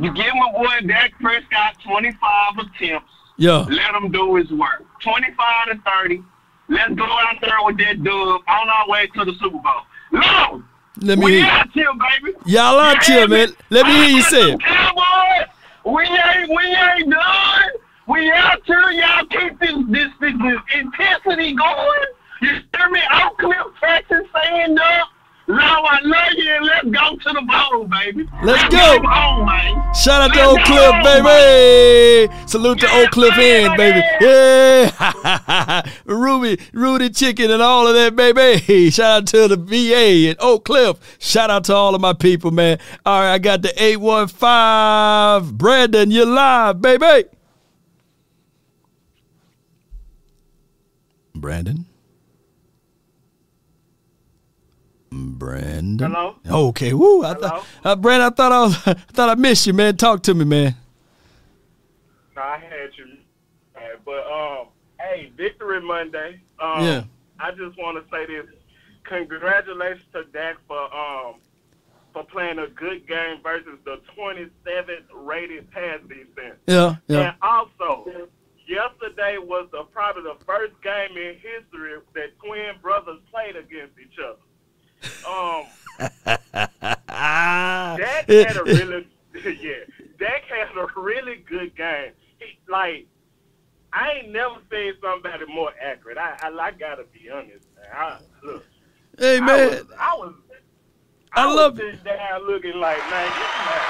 you give my boy Dak Prescott 25 attempts. Yeah. Let him do his work. 25 to 30. Let's go out there with that dub on our way to the Super Bowl. No! Let me we hear. out here, baby. Y'all out here, man. Let me hear you say it. Cowboys, we ain't we ain't done. We out here, y'all keep this this this, this intensity going. You hear me? Oak Cliff, Texas, stand up. Now I love you, and let's go to the bowl, baby. Let's go. home, man. Shout out to Let's Oak Cliff, home, baby. Salute to Oak Cliff Inn, baby. Yeah. Ruby, Rudy Chicken and all of that, baby. Shout out to the VA and Oak Cliff. Shout out to all of my people, man. All right, I got the 815. Brandon, you're live, baby. Brandon? Brandon. Hello? Okay. Woo. I thought, uh, Brandon, I thought I was, I thought I missed you, man. Talk to me, man. No, I had you. But um, hey, Victory Monday. Um, Yeah. I just want to say this: congratulations to Dak for um for playing a good game versus the 27th rated pass defense. Yeah, yeah. And also, yesterday was the probably the first game in history that twin brothers played against each other. Um, Dak had a really yeah. Dak had a really good game. He, like I ain't never seen somebody more accurate. I I, I gotta be honest. Man. I, look, Hey I man, was, I was, I I was love sitting down looking like, man, this man,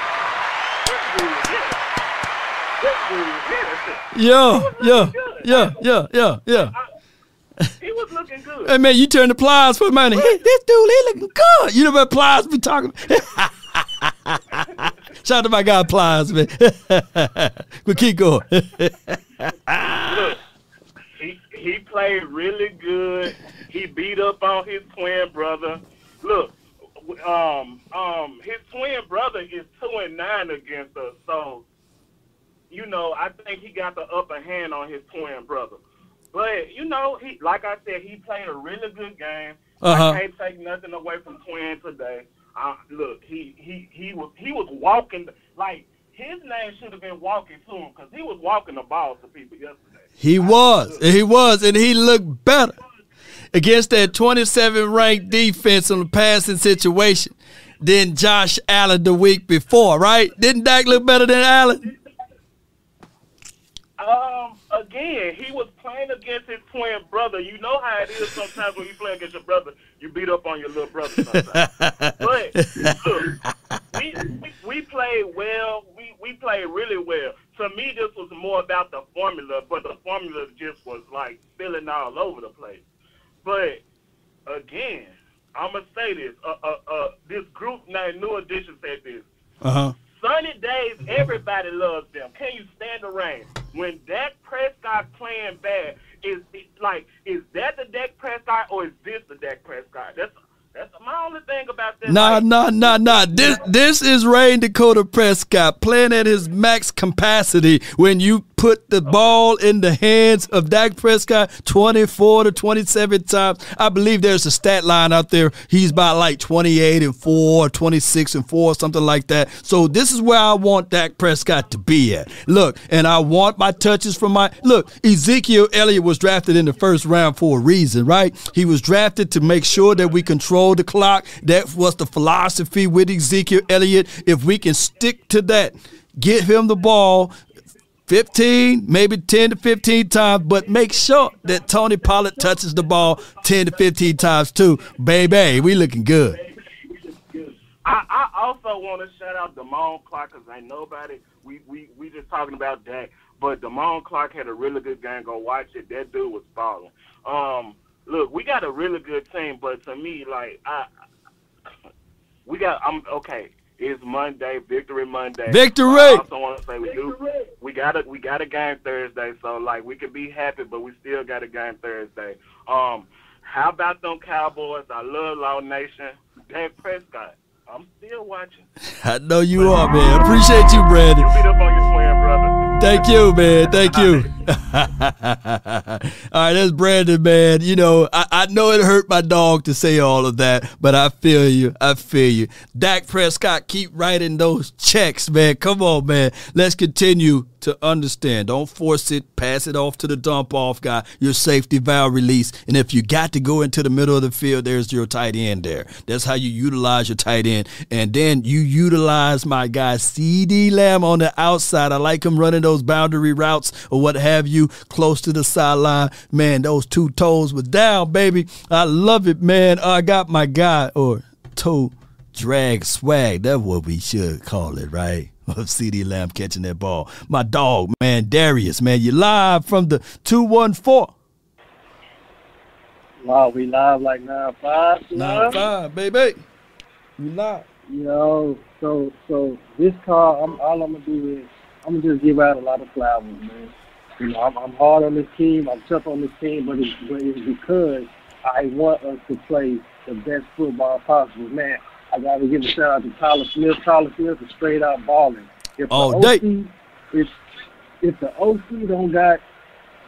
this dude dude here. yeah, yeah, yeah, yeah, yeah, yeah. He was looking good. Hey man, you turn the plies for money. Hey, this dude, he looking good. You know about plies be talking. Shout out to my guy Plies, man. but keep going. Look, he he played really good. He beat up on his twin brother. Look, um, um, his twin brother is two and nine against us. So, you know, I think he got the upper hand on his twin brother. But you know, he like I said, he played a really good game. Uh-huh. I can't take nothing away from Twin today. Uh, look, he he he was he was walking like his name should have been walking to him because he was walking the ball to people yesterday. He was. He was, and he looked better against that 27 ranked defense on the passing situation than Josh Allen the week before, right? Didn't Dak look better than Allen? Um, again, he was playing against his twin brother. You know how it is sometimes when you play against your brother, you beat up on your little brother sometimes. but look, we, we we played well. We we played really well. To me, this was more about the formula, but the formula just was like spilling all over the place. But again, I'm gonna say this. Uh, uh, uh, this group named New Edition said this. Uh huh. Sunny days, everybody loves them. Can you stand the rain? When Dak Prescott playing bad, is it like is that the Dak Prescott or is this the Dak Prescott? That's that's my only thing about this. Nah, like, nah, nah, nah. This this is Rain Dakota Prescott playing at his max capacity when you put the ball in the hands of Dak Prescott 24 to 27 times. I believe there's a stat line out there. He's about like 28 and 4, 26 and 4, something like that. So this is where I want Dak Prescott to be at. Look, and I want my touches from my look, Ezekiel Elliott was drafted in the first round for a reason, right? He was drafted to make sure that we control the clock. That was the philosophy with Ezekiel Elliott. If we can stick to that, get him the ball, 15, maybe 10 to 15 times, but make sure that Tony Pollard touches the ball 10 to 15 times too. Baby, we looking good. I, I also want to shout out Damone Clark because ain't nobody. We, we we just talking about Dak, but Damone Clark had a really good game. Go watch it. That dude was balling. Um, look, we got a really good team, but to me, like I, we got. I'm okay. It's Monday, Victory Monday. Victory! I also want to say we do. We got a we got a game Thursday, so like we could be happy, but we still got a game Thursday. Um, how about them Cowboys? I love Law Nation. Dak Prescott. I'm still watching. I know you are, man. Appreciate you, Brandon. You beat up on your twin brother. Thank you, man. Thank you. all right, that's Brandon, man. You know, I, I know it hurt my dog to say all of that, but I feel you. I feel you. Dak Prescott, keep writing those checks, man. Come on, man. Let's continue to understand. Don't force it. Pass it off to the dump off guy. Your safety valve release. And if you got to go into the middle of the field, there's your tight end there. That's how you utilize your tight end. And then you utilize my guy CeeDee Lamb on the outside. I like him running those boundary routes or what have you close to the sideline. Man, those two toes were down, baby. I love it, man. I got my guy or toe drag swag. That's what we should call it, right? Of CeeDee Lamb catching that ball. My dog, man, Darius, man, you live from the 214. Wow, we live like nine five. you know? Nine five, baby. You live. Yo, so so this car, I'm all I'm gonna do is I'm gonna just give out a lot of flowers, man. You know, I'm, I'm hard on this team, I'm tough on this team, but it's, but it's because I want us to play the best football possible, man. I gotta give a shout out to Tyler Smith. Tyler Smith is straight out balling. If All the day. OC, if if the OC don't got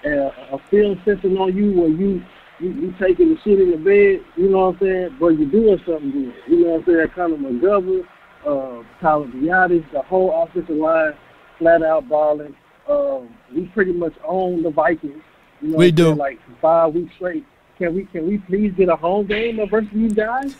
uh, a film system on you where you you, you taking the shit in the bed, you know what I'm saying? But you're doing something good. You know what I'm saying? Connor McGovern, uh, Tyler Biadasz, the whole offensive line, flat out balling. Um, we pretty much own the Vikings. You know We do. saying? Like five weeks straight. Can we can we please get a home game versus these guys?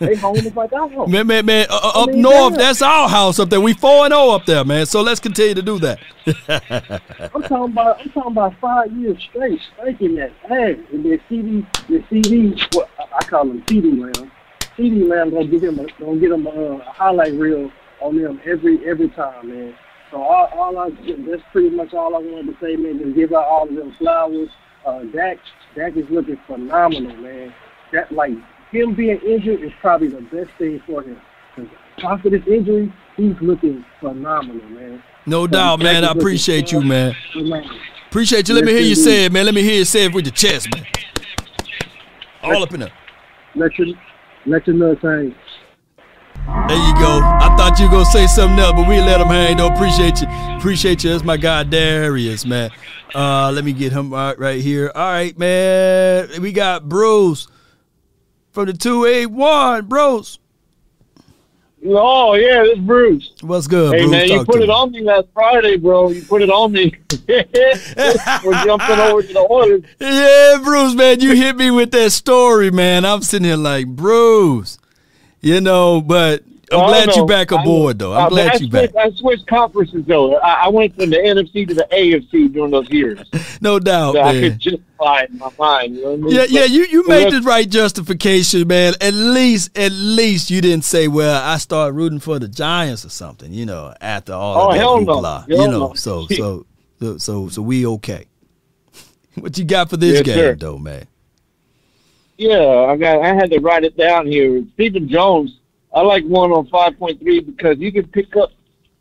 they home is like our home. Man, man, man, uh, uh, I up mean, north, damn. that's our house up there. We 4 and 0 up there, man. So let's continue to do that. I'm talking about I'm talking about five years straight, spanking that ass. And then CD, the CD, well, I I call him CeeDee Lamb. CeeDee Lamb gonna give him a, gonna get him a, a highlight reel on them every every time, man. So all, all I that's pretty much all I wanted to say, man. Just give out all of them flowers. Uh, Dak Dak is looking phenomenal, man. That like him being injured is probably the best thing for him. 'Cause After this injury, he's looking phenomenal, man. No So doubt, man. I appreciate you, man. Appreciate you. Let me hear you say it, man. Let me hear you say it with your chest, man. All up in there. Let your let your hang. There you go. I thought you were gonna say something else, but we let him hang. Don't appreciate you. Appreciate you. That's my guy Darius, man. Uh, let me get him right, right here. All right, man. We got Bruce from the two eight one. Bruce, Oh yeah, this is Bruce. what's good, hey Bruce? man, you Talk put it me. on me last Friday, bro. You put it on me. We're jumping over to the Oilers. Yeah, Bruce, man, you hit me with that story, man. I'm sitting here like Bruce, you know, but I'm Oh, glad no, you back aboard, know. though. I'm Uh, glad I you back. I switched conferences though. I, I went from the NFC to the AFC during those years. No doubt, So I could justify it in my mind. You know I mean? Yeah, yeah, you, you made the right justification, man. At least, at least you didn't say, "Well, I started rooting for the Giants or something," you know, after all Oh, that hell no. Hell you know, no. so, so, so, so, so we okay. what you got for this Yes, game, sir. though, man? Yeah, I got. I had to write it down here. Stephen Jones. I like one on five point three because you can pick up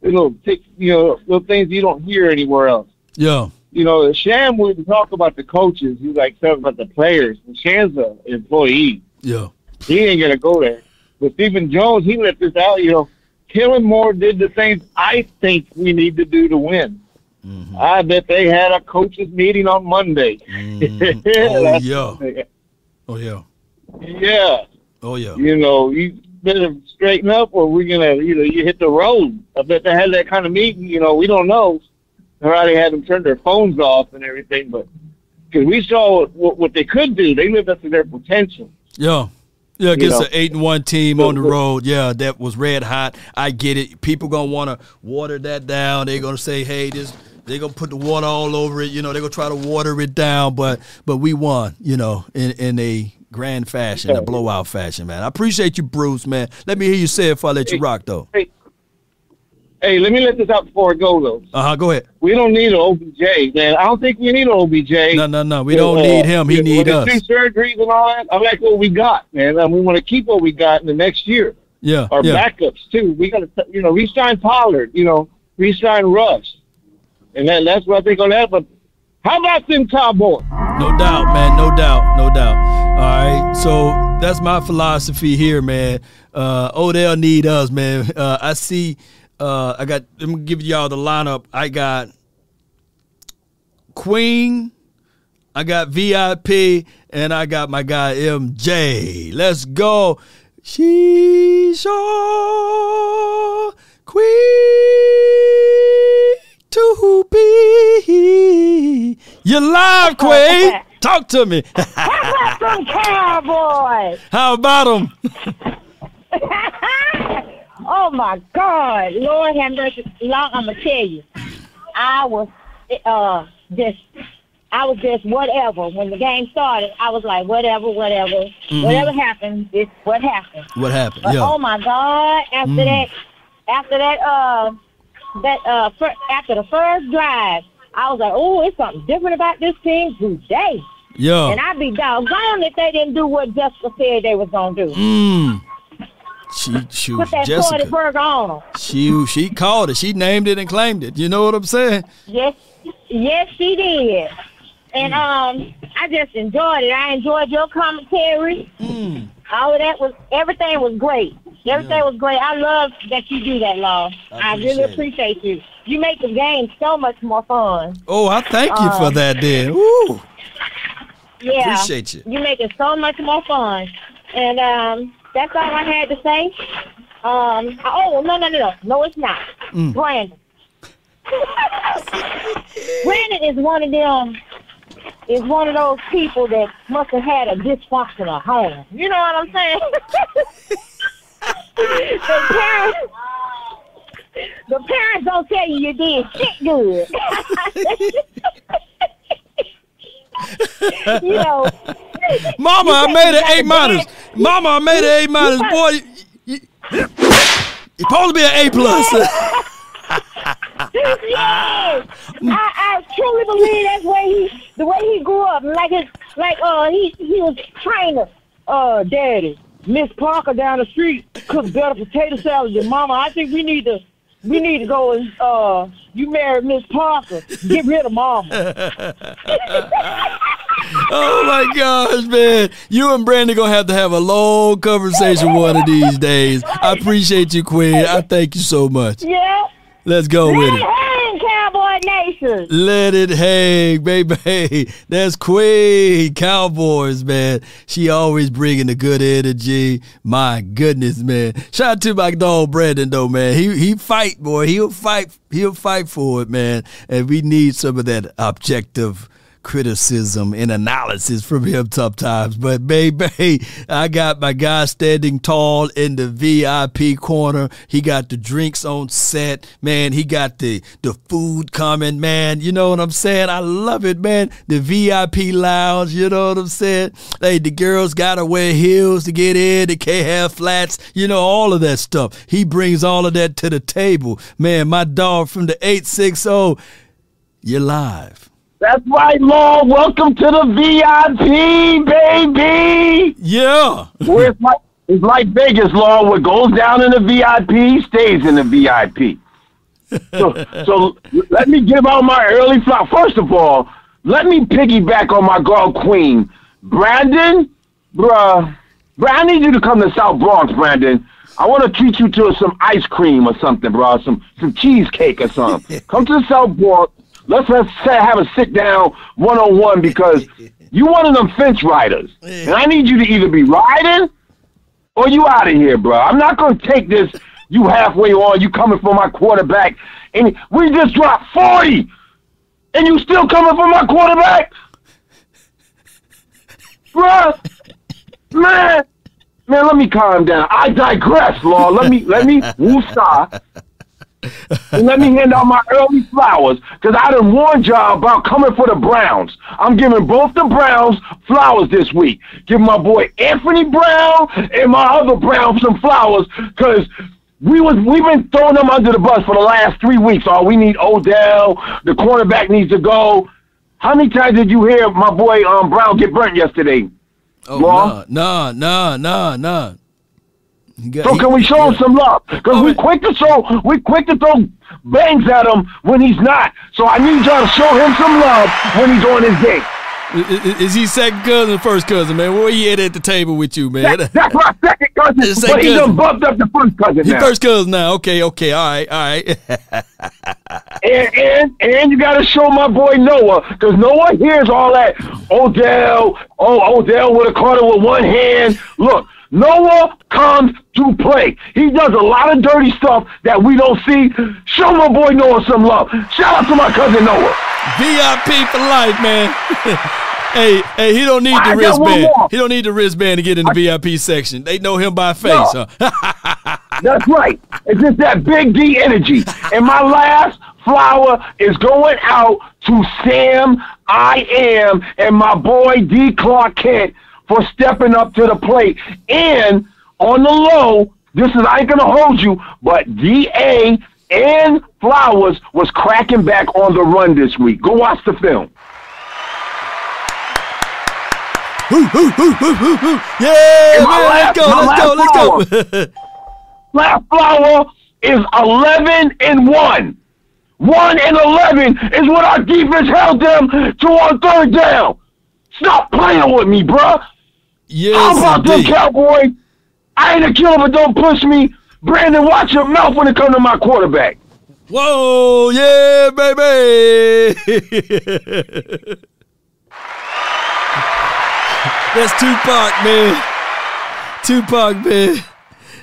little, pick, you know, little things you don't hear anywhere else. Yeah, You know, Sham wouldn't talk about the coaches. He like talk about the players. And Sham's an employee. yeah, He ain't gonna go there. But Stephen Jones, he let this out. You know, Kellen Moore did the things I think we need to do to win. Mm-hmm. I bet they had a coaches meeting on Monday. Oh yeah, oh yeah, yeah. oh yeah. You know, you better straighten up, or we're gonna, you know, you hit the road. I bet they had that kind of meeting. You know, we don't know. They already had them turn their phones off and everything, but because we saw what, what, they could do, they lived up to their potential. Yeah. Yeah, against an eight and one team on the road. Yeah, that was red hot. I get it. People gonna want to water that down. They're gonna say, "Hey, this." They're gonna put the water all over it. You know, they're gonna try to water it down. But but we won. You know, in in a grand fashion, a blowout fashion, man. I appreciate you, Bruce, man. Let me hear you say it before I let you rock, though. Hey, hey, let me let this out before I go though. Uh huh. Go ahead. We don't need an OBJ, man. I don't think we need an OBJ. No, no, no. We don't need him. He with need the us. Two surgeries and all that. I like what we got, man. And we want to keep what we got in the next year. Yeah. Our yeah. backups too. We got to, you know, re-sign Pollard. You know, re-sign Russ, and that, that's what I think on that. But how about them Cowboys? No doubt, man. No doubt. No doubt. All right. So that's my philosophy here, man. Uh, Odell need us, man. Uh, I see. Uh, I got. Let me give y'all the lineup. I got Queen. I got VIP, and I got my guy MJ. Let's go. She's your queen to be. You live, Queen. Talk to me. How about some Cowboys? How about them? oh my God, Lord have mercy. Long, I'm gonna tell you, I was uh just, I was just whatever. When the game started, I was like whatever, whatever, Mhm. whatever happened, it's what happened. What happened? But Yeah. oh my God, after Mm. that, after that, uh, that uh, fir- after the first drive, I was like, oh, it's something different about this team today. Yeah. And I'd be doggone if they didn't do what Jessica said they was gonna do. Mm. She, she Put that Jessica. burger on them. She she called it. She named it and claimed it. You know what I'm saying? Yes, yes, she did. And um, I just enjoyed it. I enjoyed your commentary. Mm. All of that was everything was great. Everything was great. I love that you do that, Law. I, really appreciate you. You make the game so much more fun. Oh, I thank you for that, then. Woo. Yeah. Appreciate you. You make it so much more fun. And um, that's all I had to say. Um, oh no no no no no it's not. Mm. Brandon. Brandon is one of them. Is one of those people that must have had a dysfunctional home. You know what I'm saying? the parents, the parents don't tell you you did shit good. you know, Mama, I made an A minus. Mama, I made an A minus. Boy, you, supposed to be an A plus. yes, I, I truly believe that's where he, the way he grew up, like his, like uh, he he was trainer. Uh, daddy, Miss Parker down the street cooks better potato salad than Mama. I think we need to, we need to go and uh, you marry Miss Parker, get rid of Mama. oh my gosh, man. You and Brandon gonna have to have a long conversation one of these days. I appreciate you, Queen. I thank you so much. yeah. Let's go with it. Let it. it hang, Cowboy Nation. Let it hang, baby. That's Queen Cowboys, man. She always bringing the good energy. My goodness, man. Shout out to my dog Brandon, though, man. He he fight, boy. He'll fight. He'll fight for it, man. And we need some of that objective criticism and analysis from him sometimes. But baby, I got my guy standing tall in the VIP corner. He got the drinks on set. Man, he got the the food coming, man. You know what I'm saying? I love it, man. The VIP lounge, you know what I'm saying? Hey, the girls gotta wear heels to get in, they can't have flats, you know, all of that stuff. He brings all of that to the table. Man, my dog from the 860, you're live. That's right, Law. Welcome to the VIP, baby. Yeah. Where it's like it's like Vegas, Law. What goes down in the VIP stays in the VIP. So, so let me give out my early flop. First of all, let me piggyback on my girl Queen, Brandon, bruh. Bruh, I need you to come to South Bronx, Brandon. I want to treat you to some ice cream or something, bro. Some some cheesecake or something. come to the South Bronx. Let's let's have a sit down one on one because you one of them fence riders, and I need you to either be riding or you out of here, bro. I'm not gonna take this. You halfway on. You coming for my quarterback, and we just dropped forty, and you still coming for my quarterback, bro. Man, man, let me calm down. I digress, Law. Let me let me woosah. Let me hand out my early flowers because I done warned y'all about coming for the Browns. I'm giving both the Browns flowers this week. Give my boy Anthony Brown and my other Brown some flowers because we was we've been throwing them under the bus for the last three weeks. Oh, we need Odell. The cornerback needs to go. How many times did you hear my boy um, Brown get burnt yesterday? Oh, nah, nah, nah, nah. He got- So can we show him some love? Because we quick to show, we quick to throw bangs at him when he's not. So I need y'all to show him some love when he's on his game. I- I- Is he second cousin or first cousin, man? Where he at at the table with you, man? That, that's my second cousin, His but second he done cousin. bumped up the first cousin He now. first cousin now. Okay, okay, all right, all right. And and and you got to show my boy Noah because Noah hears all that Odell. Oh, Odell would have caught it with one hand. Look, Noah comes to play. He does a lot of dirty stuff that we don't see. Show my boy Noah some love. Shout out to my cousin Noah. VIP for life, man. hey, hey, he don't need the wristband. He don't need the wristband to get in the VIP section. They know him by face, No. huh? That's right. It's just that big D energy. And my last flower is going out to Sam I am and my boy D Clark Kent for stepping up to the plate. And on the low, this is I ain't gonna hold you, but DA and Flowers was cracking back on the run this week. Go watch the film. Yeah, man, last- let's go, let's go, last let's go. Last flower is 11 and 1. 1 and 11 is what our defense held them to on third down. Stop playing with me, bruh. Yes, How about them indeed. Cowboy? I ain't a killer, but don't push me. Brandon, watch your mouth when it comes to my quarterback. Whoa, yeah, baby. That's Tupac, man. Tupac, man.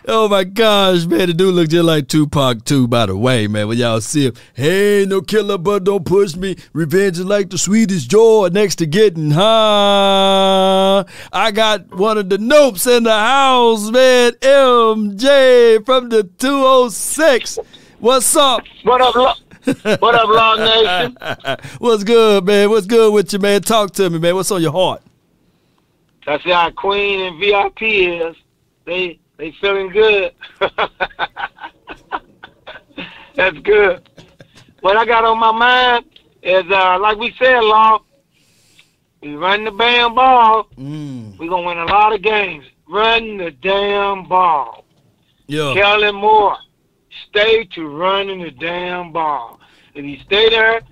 Oh my gosh, man, the dude look just like Tupac too, by the way, man. When y'all see him, hey, no killer, but don't push me. Revenge is like the sweetest joy next to getting high. I got one of the nopes in the house, man. MJ from the 206. What's up? What up, Lo- What up, Law Nation? What's good, man? What's good with you, man? Talk to me, man. What's on your heart? That's how Queen and VIP is. They they feeling good. That's good. What I got on my mind is, uh, like we said, Law, we run the damn ball. Mm. we going to win a lot of games. Run the damn ball. Yeah. Kellen Moore, stay to running the damn ball. If you stay there,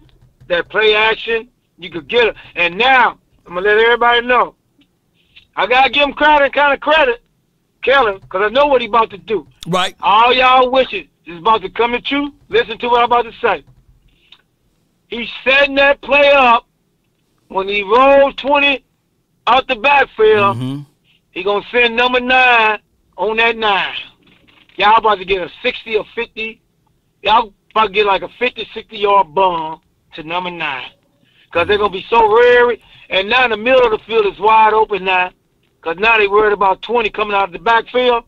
that play action, you could get it. And now, I'm going to let everybody know. I got to give him credit, kind of credit, Kellen, because I know what he about to do. Right. All y'all wishes is about to come to true. Listen to what I'm about to say. He's setting that play up when he rolls 20 out the backfield. Mm-hmm. He gonna send number nine on that nine. Y'all about to get a 60 or 50. Y'all about to get like a 50, 60 yard bomb to number nine. Because they're going to be so rare. And now the middle of the field is wide open now. Because now they worried about 20 coming out of the backfield.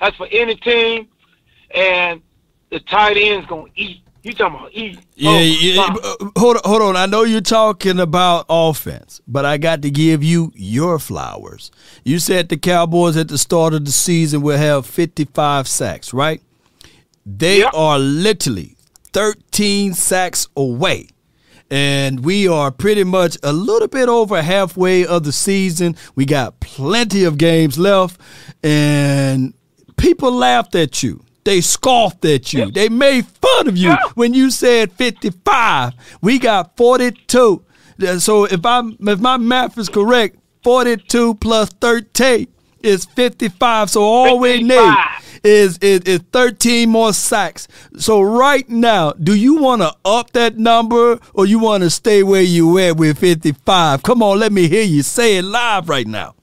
That's for any team. And the tight end's going to eat. You talking about eat. Yeah, Oh, yeah. uh, Hold on, hold on. I know you're talking about offense, but I got to give you your flowers. You said the Cowboys at the start of the season will have 55 sacks, right? They are literally 13 sacks away. And we are pretty much a little bit over halfway of the season. We got plenty of games left, and people laughed at you. They scoffed at you. They made fun of you when you said 55. We got 42. Uh, so if I if my math is correct, 42 plus 13 is 55. So all we need is, is is 13 more sacks. So right now, do you want to up that number or you want to stay where you at with 55? Come on, let me hear you say it live right now.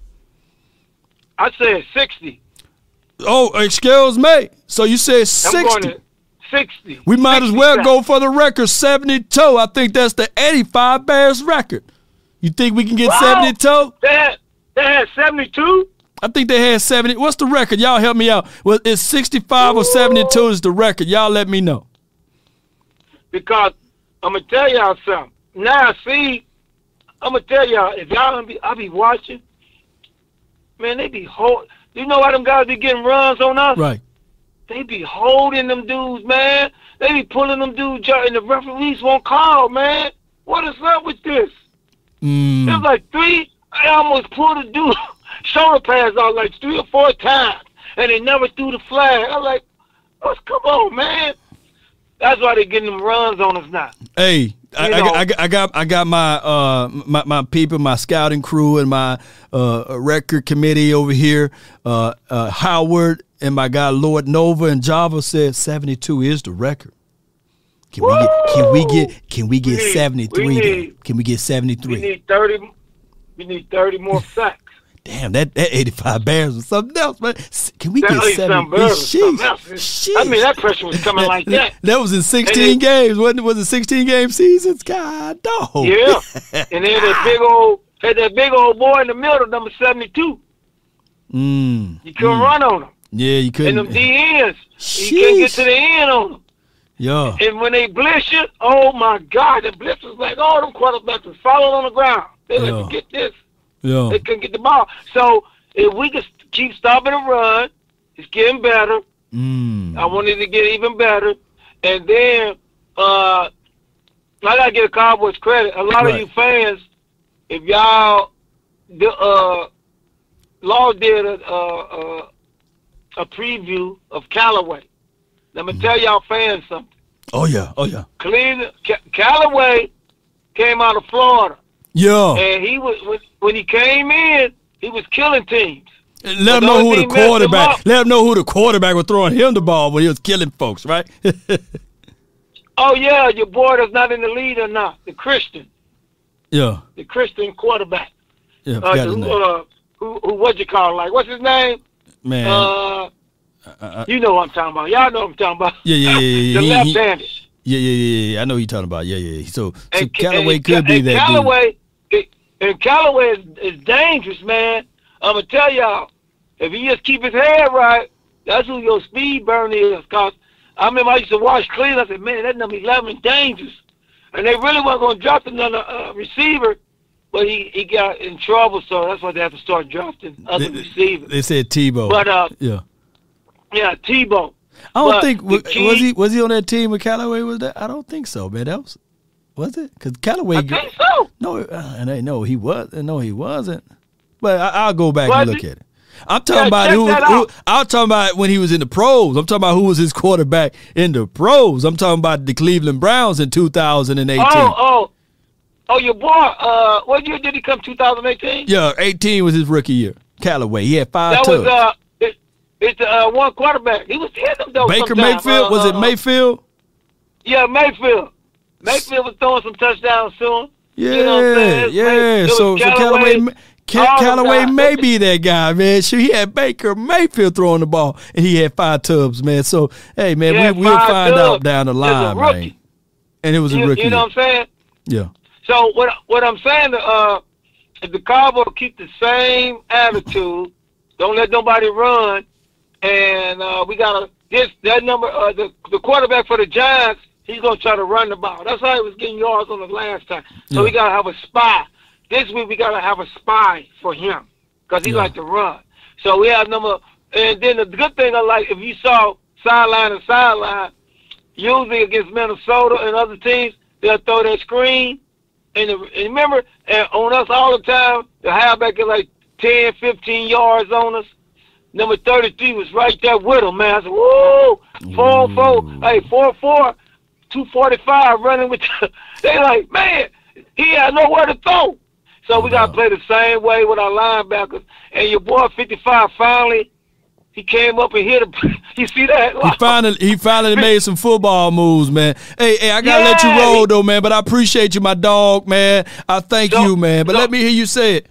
I said 60. Oh, excuse me. So you said I'm going 60. to 60. We might as well sacks. go for the record 72. I think that's the 85 Bears record. You think we can get Wow. 72? They had, they had 72? I think they had 70. What's the record? Y'all help me out. Well, it's 65 or 72 is the record. Y'all let me know. Because I'm gonna tell y'all something. Now, see, I'm gonna tell y'all if y'all gonna be, I be watching. Man, they be hold. You know why them guys be getting runs on us? Right. They be holding them dudes, man. They be pulling them dudes, out, and the referees won't call, man. What is up with this? Mm. There's like three. I almost pulled a dude shoulder pads out like three or four times, and they never threw the flag. I'm like, oh, come on, man. That's why they're getting them runs on us now. Hey, I, I, got- I, got- I got I got my uh my, my people, my scouting crew, and my uh record committee over here. Uh, uh Howard and my guy Lord Nova and Java said seventy two is the record. Can we get can we get can we get seventy we three? need- Can we get seventy We need thirty. We need thirty more sacks. Damn, that, that eighty five bears was something else, man. Can we That get ain't seventy? something better than something Sheesh. I mean, that pressure was coming like that. That was in sixteen And games. Wasn't it? Was it sixteen game seasons? God, dog. Yeah, and then that big old had that big old boy in the middle, number seventy two. Mm. You couldn't run on him, Yeah, you couldn't. them D ends, you can't get to the end on them. Yeah. And when they blitz you, oh my God, the blitz was like, oh, them quarterbacks was falling on the ground. They Yeah. like, get this. Yeah. They couldn't get the ball. So if we could keep stopping the run, it's getting better. Mm. I wanted to get even better. And then uh I gotta give the Cowboys credit. A lot Right. of you fans, if y'all the uh Law did a uh, uh, a preview of Callaway. Let me tell y'all fans something. Oh yeah. Oh yeah. Ca- Callaway came out of Florida. Yeah. And he was when, when he came in, he was killing teams. Let But them know who the him quarterback. Let them know who the quarterback was throwing him the ball when he was killing folks, right? Oh yeah, your boy that's not in the lead or not. The Christian, yeah. the Christian quarterback. Yeah. Uh, who, uh, who, who, what you call like? What's his name? Man. Uh, uh, you know what I'm talking about. Y'all know what I'm talking about. yeah, yeah, yeah, yeah. the he- he- left-handed. Yeah, yeah, yeah, yeah. I know who you're talking about. Yeah, yeah. So, so And, Callaway and, could be and that Callaway, it- and Callaway is, is dangerous, man. I'm gonna tell y'all, if he just keep his head right, that's who your speed burn is. Cause I remember I used to watch Cleveland. I said, man, that number 11 is dangerous. And they really weren't gonna drop another uh, receiver but he, he got in trouble, so that's why they have to start drafting other receivers. They said Tebow. But, uh, yeah. Yeah, Tebow. I don't But think was, key- was he was he on that team with Callaway? Was that? I don't think so, man. That was was it? Because Callaway. I think so. No, uh, and I know he was. No, he wasn't. But I, I'll go back Was and look he? at it. I'm talking Yeah, about who, who. I'm talking about when he was in the pros. I'm talking about who was his quarterback in the pros. I'm talking about the Cleveland Browns in 2018. Oh, oh, oh, your boy. Uh, what year did he come? 2018. Yeah, 18 was his rookie year. Callaway, he had five that tubs. was uh, it's uh one quarterback. He was hitting them though. Baker sometime. Mayfield was Uh, it uh, Mayfield? Yeah, Mayfield. Mayfield was throwing some touchdowns soon. Yeah, You know what I'm yeah. Was So, so Callaway, Callaway, ma- Ca- all them Callaway guys. may be that guy, man. Sure, he had Baker Mayfield throwing the ball, and he had five tubs, man. So, hey, man, Yeah, we, we'll find tubs. out down the line, man. And it was a You, rookie. you know what I'm saying? Yeah. So what what I'm saying, uh, if the Cowboys keep the same attitude, don't let nobody run, and uh, we gotta this that number uh, the the quarterback for the Giants, he's gonna try to run the ball. That's how he was getting yards on the last time. So Yeah. we gotta have a spy. This week we gotta have a spy for him because he Yeah. like to run. So we have number, and then the good thing I like if you saw sideline to sideline, usually against Minnesota and other teams, they'll throw that screen. And, the, and remember, and on us all the time, the halfback is like 10, 15 yards on us. Number 33 was right there with him, man. I said, whoa, 4 4, hey, 4 4, 245 running with the, they like, man, he had nowhere to throw. So we got to play the same way with our linebackers. And your boy 55 finally, he came up and hit him. you see that? He finally he finally made some football moves, man. Hey, hey, I gotta let you Yeah. roll though, man. But I appreciate you, my dog, man. I thank you, man. But let me hear you say it.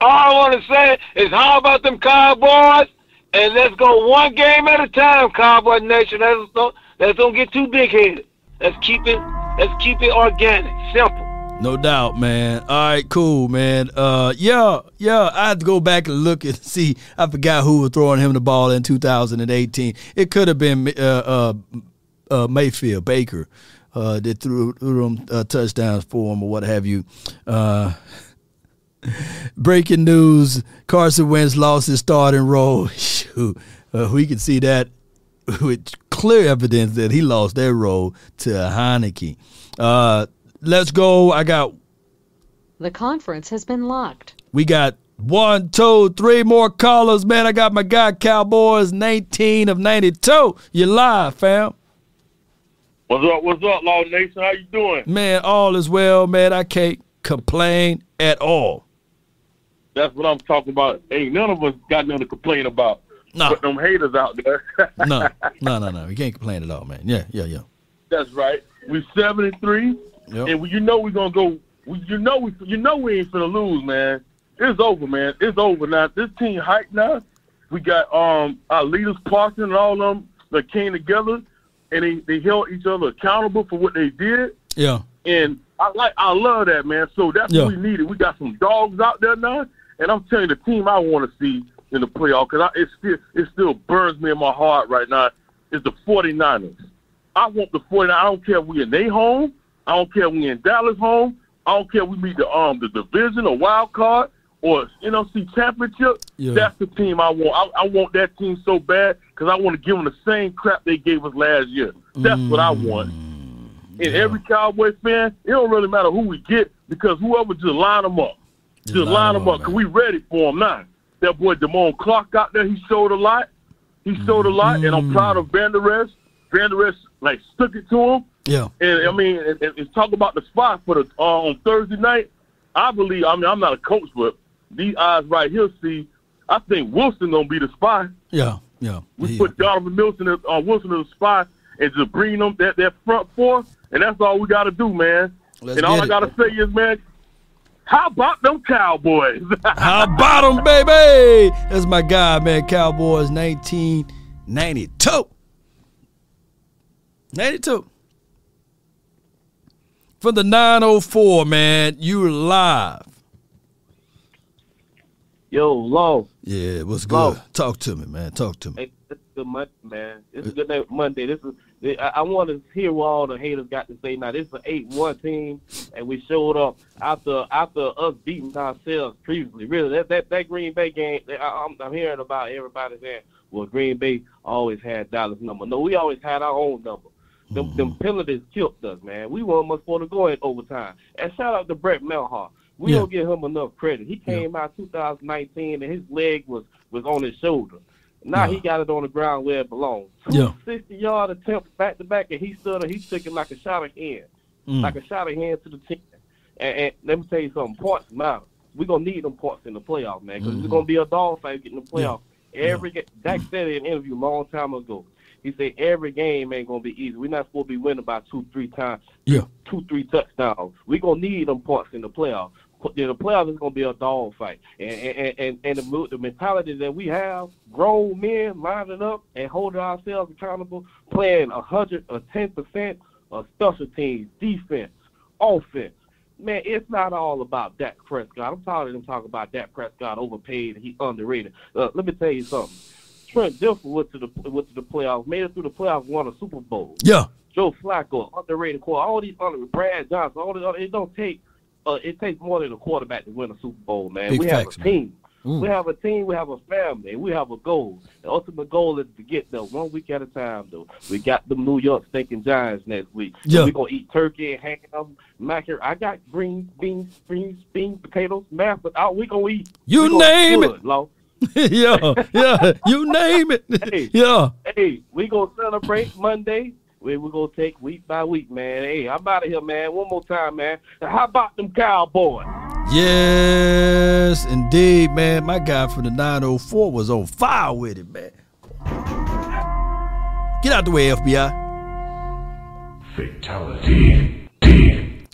All I want to say is how about them Cowboys? And let's go one game at a time, Cowboy Nation. Let's don't, let's don't get too big headed. Let's keep it let's keep it organic, simple. No doubt, man. All right, cool, man. Uh, yeah, yeah. I had to go back and look and see. I forgot who was throwing him the ball in 2018. It could have been uh, uh, uh, Mayfield Baker uh, that threw, threw them uh, touchdowns for him or what have you. Uh, breaking news: Carson Wentz lost his starting role. Shoot, uh, we can see that with clear evidence that he lost that role to Heinicke. Uh, let's go. I got The conference has been locked. we got one, two, three more callers, man. I got my guy Cowboys 19 of 92. You live, fam. What's up? What's up, Law Nation? How you doing? Man, all is well, man. I can't complain at all. That's what I'm talking about. Ain't none of us got nothing to complain about. No. But them haters out there. No, no, no, no. We can't complain at all, man. Yeah, yeah, yeah. That's right. We seven and three, Yep. and we, you know we're gonna go. We, you know we, you know we ain't finna lose, man. It's over, man. It's over now. This team hyped now. We got um our leaders, Parson, and all of them that came together, and they, they held each other accountable for what they did. Yeah. And I like, I love that, man. So that's Yeah. what we needed. We got some dogs out there now, and I'm telling you, the team I want to see in the playoff because it still it still burns me in my heart right now is the 49ers. I want the 49ers. I don't care if we in their home. I don't care if we in Dallas home. I don't care if we meet the um the division or wild card or NFC championship. Yeah. That's the team I want. I, I want that team so bad because I want to give them the same crap they gave us last year. That's what I want. And every Cowboy fan, it don't really matter who we get because whoever just line them up, just, line them up because we ready for them now. That boy Damone Clark out there, he showed a lot. He showed a lot, and I'm proud of Vander Esch. Vander Esch, like stuck it to him. Yeah. And I mean, and, and, talk about the spot for the uh, on Thursday night. I believe. I mean, I'm not a coach, but these eyes right here see. I think Wilson gonna be the spy. Yeah, yeah. We put Donovan Wilson, in- uh, Wilson in the spot, and just bring them that that front four, and that's all we got to do, man. Let's and all I got to say is, man, how about them Cowboys? How about them, baby? That's my guy, man. Cowboys 1992. 92. For the 904, man, you live. Yo, Law. Yeah, what's Low. good? Talk to me, man. Talk to me. Hey, good Monday, man. This is a good day Monday. This is I, I want to hear what all the haters got to say. Now this is an eight-one team, and we showed up after after us beating ourselves previously. Really, that that, that Green Bay game, I, I'm, I'm hearing about everybody saying, well, Green Bay always had Dallas number. No, we always had our own number. Them, hmm. them penalties killed us, man. We weren't much for to go in overtime. And shout out to Brett Maher. We Yeah. don't give him enough credit. He came out 2019 and his leg was was on his shoulder. Now he got it on the ground where it belongs. Yeah. 60 yard attempts back to back, and he stood and he took it like a shot of hand, Mm. like a shot of hand to the team. And, and let me tell you something: points matter. We're gonna need them points in the playoffs, man, because Mhm. it's gonna be a dog fight getting the playoffs. Every ga- Dak said in an interview a long time ago. He said every game ain't gonna be easy. We're not supposed to be winning by two, three times, Yeah. two, three touchdowns. We're gonna need them points in the playoffs. Put- The playoffs is gonna be a dog fight, and and and, and the, the mentality that we have, grown men lining up and holding ourselves accountable, playing a hundred or ten percent of special teams, defense, offense. Man, it's not all about Dak Prescott. I'm tired of them talking about Dak Prescott overpaid and he underrated. Uh, let me tell you something. Trent Dilfer went to the went to the playoffs, made it through the playoffs, won a Super Bowl. Yeah. Joe Flacco, underrated quarter. All these under Brad Johnson, all these other, it don't take. Uh, it takes more than a quarterback to win a Super Bowl, man. Big we facts, have a team. Mm. We have a team. We have a family. We have a goal. The ultimate goal is to get there one week at a time, though. We got the New York Stinking Giants next week. So Yeah. We're gonna eat turkey, and ham, macaroni. I got green beans, beans, beans, potatoes, mashed, but out we gonna eat. You gonna name it. Law. yeah, yeah. You name it. Hey, Yeah. Hey, we gonna celebrate Monday. We we gonna take week by week, man. Hey, I'm out of here, man. One more time, man. Now, how about them Cowboys? Yes, indeed, man. My guy from the 904 was on fire with it, man. Get out the way, FBI. Fatality.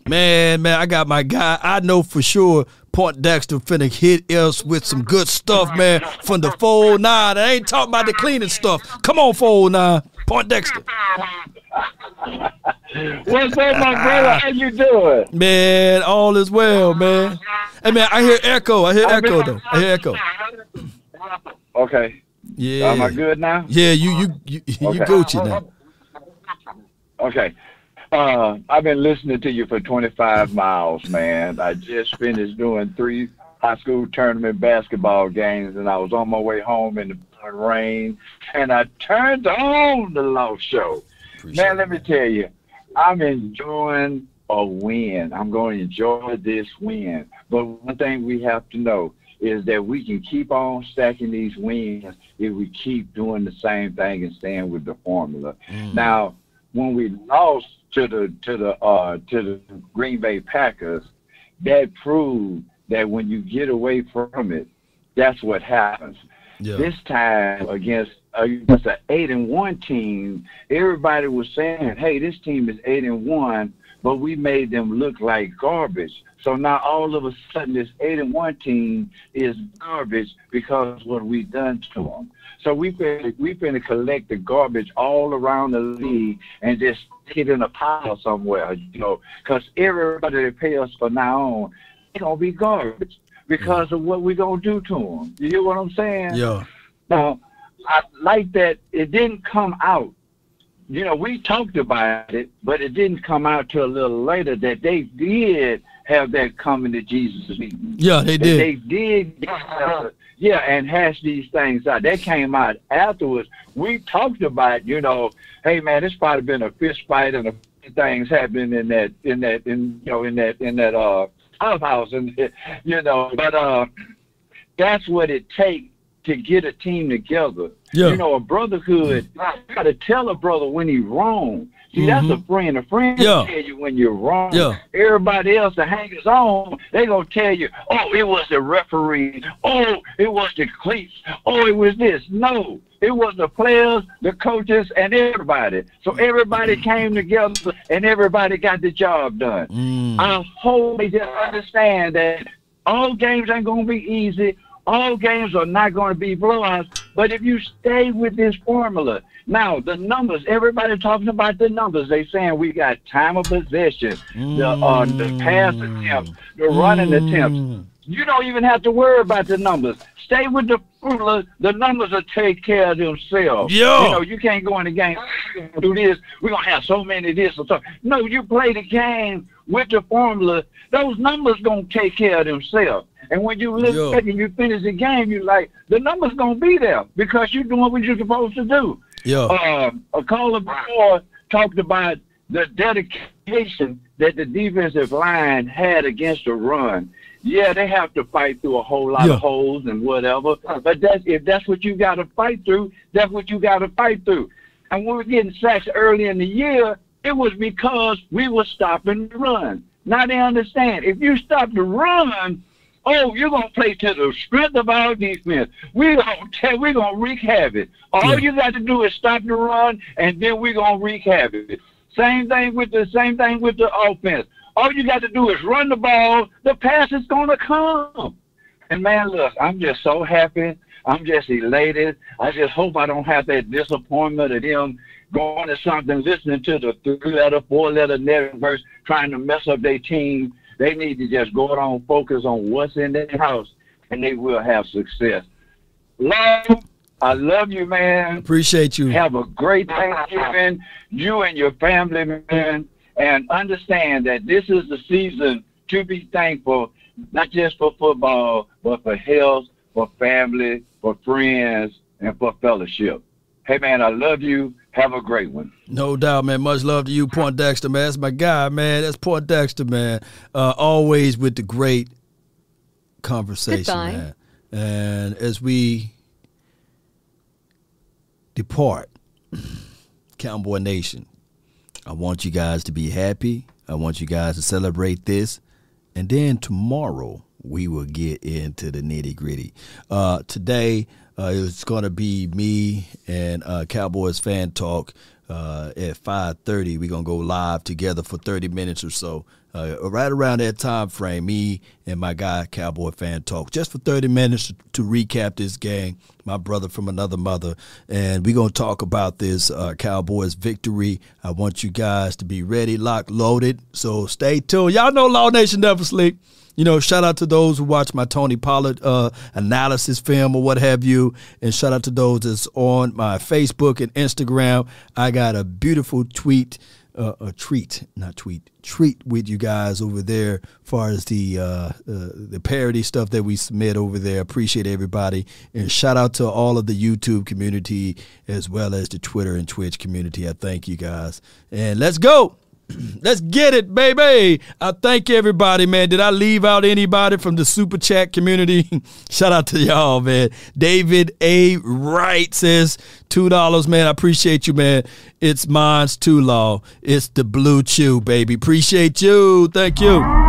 Man, man, I got my guy. I know for sure Point Dexter finna hit us with some good stuff, man, from the 409. I ain't talking about the cleaning stuff. Come on, 409. Point Dexter. What's up, my brother? How you doing? Man, all is well, man. Hey, man, I hear echo. I hear echo, though. I hear echo. Okay. Yeah. Am I good now? Yeah, you you you, you Okay. Gucci now. Okay. Uh, I've been listening to you for 25 miles, man. I just finished doing three high school tournament basketball games, and I was on my way home in the rain, and I turned on the Lost Show. Man, let me tell you, I'm enjoying a win. I'm going to enjoy this win. But one thing we have to know is that we can keep on stacking these wins if we keep doing the same thing and staying with the formula. Now, when we lost to the to the uh to the Green Bay Packers, that proved that when you get away from it, that's what happens. Yeah. This time against Uh, against an eight and one team, everybody was saying, "Hey, this team is eight and one," but we made them look like garbage. So now all of a sudden, this eight and one team is garbage because what we done to them. So we've been we been collect the garbage all around the league and just stick it in a pile somewhere, you know, because everybody that pay us from now on, they gonna be garbage because of what we gonna do to them. You hear what I'm saying? Yeah. Now, I like that it didn't come out. You know, we talked about it, but it didn't come out till a little later that they did have that coming to Jesus meeting. Yeah, they That did. They did, yeah, and hash these things out. That came out afterwards. We talked about, you know, hey man, it's probably been a fist fight and a few things happening in that, in that, in you know, in that, in that uh clubhouse, and you know, but uh, that's what it takes to get a team together. Yeah. You know, a brotherhood, you got to tell a brother when he's wrong. See, that's a friend. A friend Mm-hmm. Yeah. will tell you when you're wrong. Yeah. Everybody else that hangers on, they gonna tell you, oh, it was the referee. Oh, it was the cleats. Oh, it was this. No, it was the players, the coaches, and everybody. So everybody came together and everybody got the job done. I hope they just understand that all games ain't gonna be easy. All games are not going to be blowouts, but if you stay with this formula, now the numbers, everybody talking about the numbers. They saying we got time of possession, the uh, the pass attempts, the running attempts. You don't even have to worry about the numbers. Stay with the formula. The numbers will take care of themselves. Yeah. You know, you can't go in the game. Do this. We're gonna have so many of this or so. No, you play the game with the formula. Those numbers gonna take care of themselves. And when you look and you finish the game, you like the numbers gonna be there because you're doing what you're supposed to do. Yeah. Uh, a caller before talked about the dedication that the defensive line had against the run. Yeah, they have to fight through a whole lot Yeah. of holes and whatever. But that's if that's what you got to fight through, that's what you got to fight through. And when we were getting sacks early in the year, it was because we were stopping the run. Now they understand if you stop the run, oh, you're gonna play to the strength of our defense. We're gonna tell, we're gonna wreak havoc. All you got to do is stop the run, and then we're gonna wreak havoc. Same thing with the same thing with the offense. All you got to do is run the ball. The pass is gonna come. And man, look, I'm just so happy. I'm just elated. I just hope I don't have that disappointment of them going to something, listening to the three-letter, four-letter networks, trying to mess up their team. They need to just go on, focus on what's in their house, and they will have success. Love, I love you, man. Appreciate you. Have a great Thanksgiving, you and your family, man, and understand that this is the season to be thankful, not just for football, but for health, for family, for friends, and for fellowship. Hey, man, I love you. Have a great one. No doubt, man. Much love to you, Point Dexter, man. That's my guy, man. That's Point Dexter, man. Uh, always with the great conversation, Goodbye. man. And as we depart, Cowboy Nation, I want you guys to be happy. I want you guys to celebrate this. And then tomorrow, we will get into the nitty gritty. Uh, today, uh, it's going to be me and uh, Cowboys Fan Talk uh, at 5.30. We're going to go live together for 30 minutes or so. Uh, right around that time frame, me and my guy, Cowboy Fan Talk, just for 30 minutes to, recap this game. My brother from another mother. And we're going to talk about this uh, Cowboys victory. I want you guys to be ready, locked, loaded. So stay tuned. Y'all know Law Nation never sleep. You know, shout out to those who watch my Tony Pollard uh, analysis film or what have you. And shout out to those that's on my Facebook and Instagram. I got a beautiful tweet, uh, a treat, not tweet, treat with you guys over there as far as the uh, uh, the parody stuff that we submit over there. Appreciate everybody. And shout out to all of the YouTube community as well as the Twitter and Twitch community. I thank you guys. And let's go. Let's get it, baby. I thank everybody, man. Did I leave out anybody from the super chat community? Shout out to y'all, man. David A. Wright says $2, man. I appreciate you, man. It's mine's too law. It's the BlueChew, baby. Appreciate you. Thank you.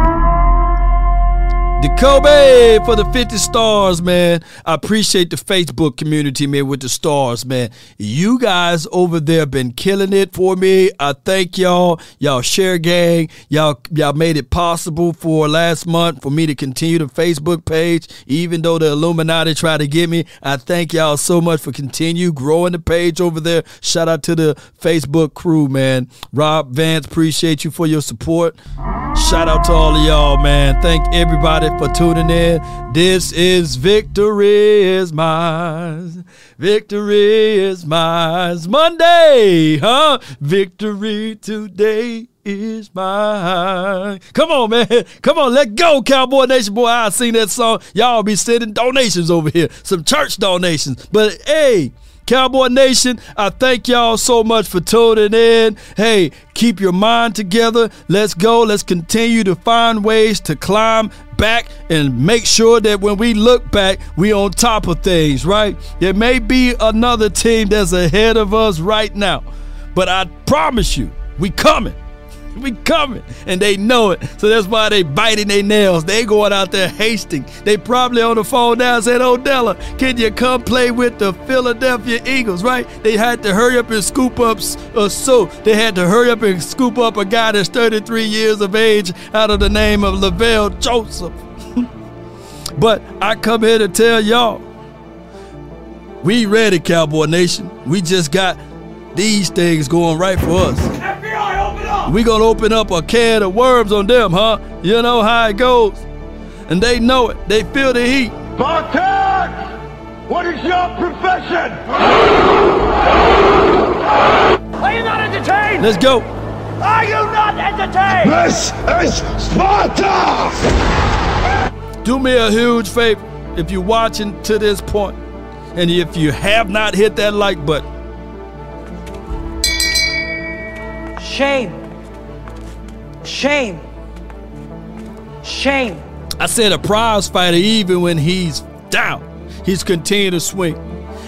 DeKobe for the 50 stars, man. I appreciate the Facebook community, man, with the stars, man. You guys over there been killing it for me. I thank y'all. Y'all share gang. Y'all y'all made it possible for last month for me to continue the Facebook page, even though the Illuminati tried to get me. I thank y'all so much for continue growing the page over there. Shout out to the Facebook crew, man. Rob Vance, appreciate you for your support. Shout out to all of y'all, man. Thank everybody for tuning in. This is Victory is Mine. Victory is mine. Monday, huh? Victory today is mine. Come on, man. Come on, let go, Cowboy Nation. Boy, I seen that song. Y'all be sending donations over here. Some church donations. But hey, Cowboy Nation, I thank y'all so much for tuning in. Hey, keep your mind together. Let's go. Let's continue to find ways to climb back and make sure that when we look back, we on top of things, right? There may be another team that's ahead of us right now, but I promise you, we coming. We coming, and they know it. So that's why they biting their nails. They going out there hasting. They probably on the phone now saying, Odella, can you come play with the Philadelphia Eagles, right? They had to hurry up and scoop up uh, so they had to hurry up and scoop up a guy that's 33 years of age out of the name of Linval Joseph. but I come here to tell y'all, we ready, Cowboy Nation. We just got these things going right for us. We gonna open up a can of worms on them, huh? You know how it goes. And they know it. They feel the heat. Spartans! What is your profession? Are you not entertained? Let's go. Are you not entertained? This is Sparta! Do me a huge favor if you're watching to this point, and if you have not hit that like button. Shame. Shame. Shame. I said a prize fighter even when he's down. He's continued to swing.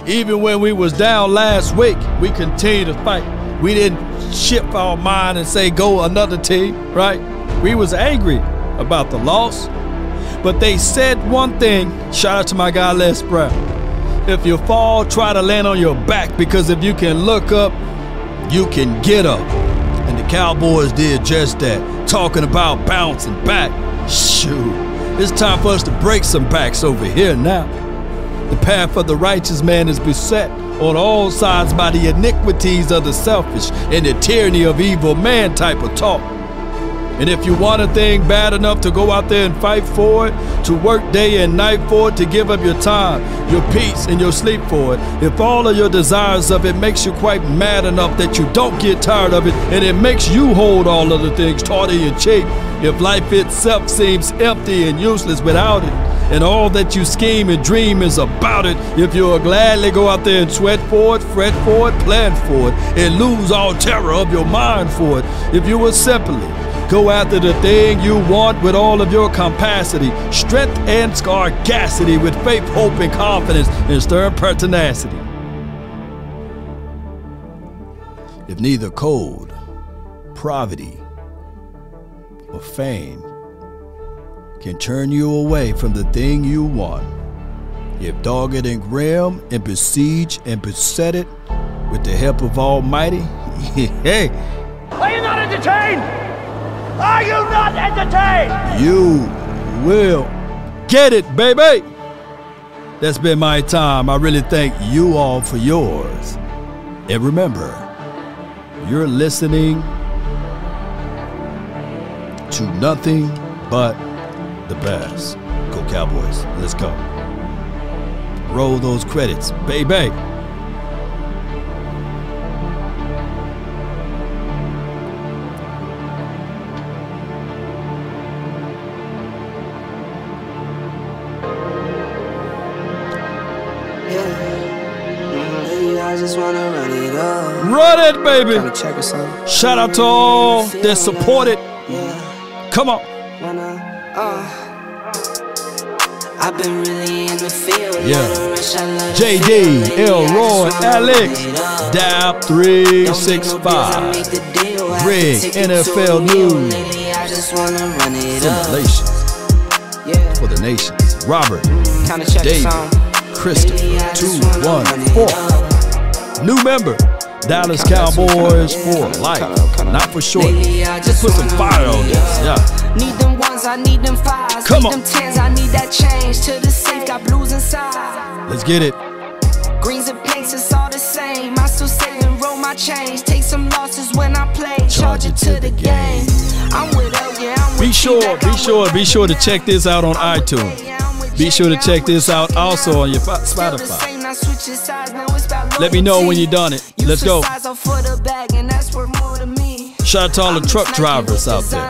Even when we was down last week, we continued to fight. We didn't shift our mind and say go another team, right? We was angry about the loss. But they said one thing, shout out to my guy Les Brown. If you fall, try to land on your back because if you can look up, you can get up. The Cowboys did just that, talking about bouncing back. Shoot, it's time for us to break some backs over here now. The path of the righteous man is beset on all sides by the iniquities of the selfish and the tyranny of evil man type of talk. And if you want a thing bad enough to go out there and fight for it, to work day and night for it, to give up your time, your peace, and your sleep for it, if all of your desires of it makes you quite mad enough that you don't get tired of it, and it makes you hold all of the things tawny and cheap, if life itself seems empty and useless without it, and all that you scheme and dream is about it, if you'll gladly go out there and sweat for it, fret for it, plan for it, and lose all terror of your mind for it, if you will simply Go after the thing you want with all of your capacity, strength and scarcity, with faith, hope, and confidence, and stern pertinacity. If neither cold, poverty, or fame can turn you away from the thing you want, if dogged and grim and besiege and beset it with the help of Almighty, hey, Are you not entertained? Are you not entertained? You will get it, baby. That's been my time. I really thank you all for yours. And remember, you're listening to nothing but the best. Go Cowboys. Let's go. Roll those credits, baby. I just wanna run it up. Run it, baby. Tryna check or something. Shout out to all that supported. Come on. Uh, I've been really in the field. Yeah. let 'em I JD, feeling. Lately, I Elroy, Alex. Dab Don't need no bills, I 365, make the deal. Have Greg, to take it NFL. News, Lately, I just wanna run it up. Simulations for the nations. Robert, Kinda check David, us on. Christopher, 214. New member, Dallas Cowboys for life. Not for short. Just put some fire on this. Yeah. Need them ones, I need them fives. Come need on. them tens, I need that change. To the safe, got blues inside. Let's get it. Greens and pinks, it's all the same. I still save and roll my change. Take some losses when I play. Charge it to the game. I'm with her, yeah, I'm with Be sure, be sure, be sure to check this out on iTunes. Be sure to check this out also on your Spotify. same, not switching sides, now it's about Let me know when you're done it. Let's go. took sides off for the bag, and that's worth more to me. Shout out to all the truck drivers out there,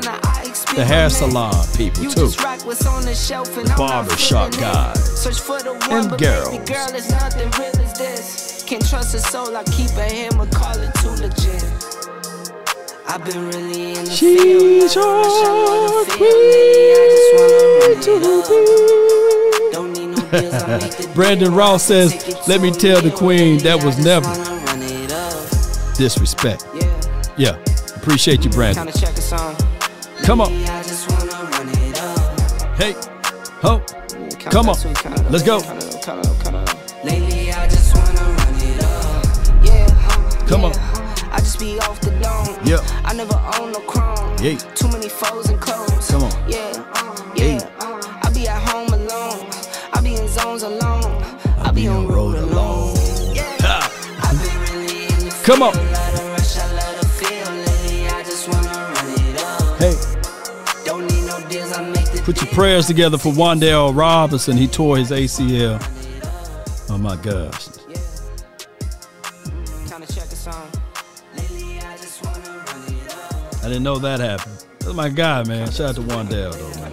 the hair salon people too, Just rock what's on the shelf and the I'm not barber shop guys, Search for the one, and girls. girl, it's nothing real as this. Can't trust a soul, I keep a hammer, call it too legit. I've been really in the She's field. let 'em rush, I the feeling. I just wanna run it up. Don't need no bills, I make the Brandon Ross says, "Let me tell the Queen that was never run it up. disrespect." Yeah, appreciate you, Brandon. Kinda check us on. Come on, I just wanna run it up. hey, ho, come on, let's go. Lately, I just wanna run it up. Yeah, huh, Come on. I just be off the. Yeah. I never own no chrome. Yeah. Too many foes and clothes. Come on. Yeah, uh, yeah. uh, I be at home alone. I be in zones alone. I be on road alone. Come on, 'em rush, I let 'em feel. Lately, I just wanna run it up. hey, no deals, I make the Put your prayers together for Wan'Dale Robinson. He tore his ACL. Oh my gosh. I didn't know that happened. That's my guy, man. Shout out to Wan'Dale, though, man.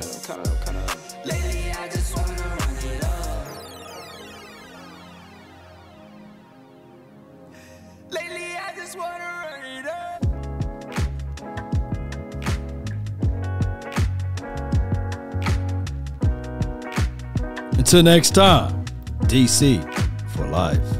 Until next time, DC for life.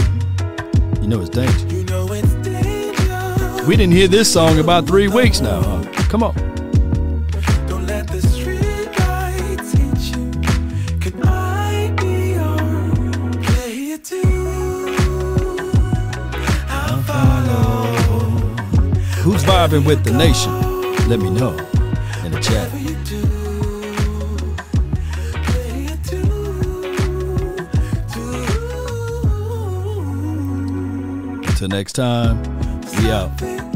You know it's dangerous. We didn't hear this song about three weeks now. Huh? Come on. Who's vibing with the nation? Let me know Until next time, we out.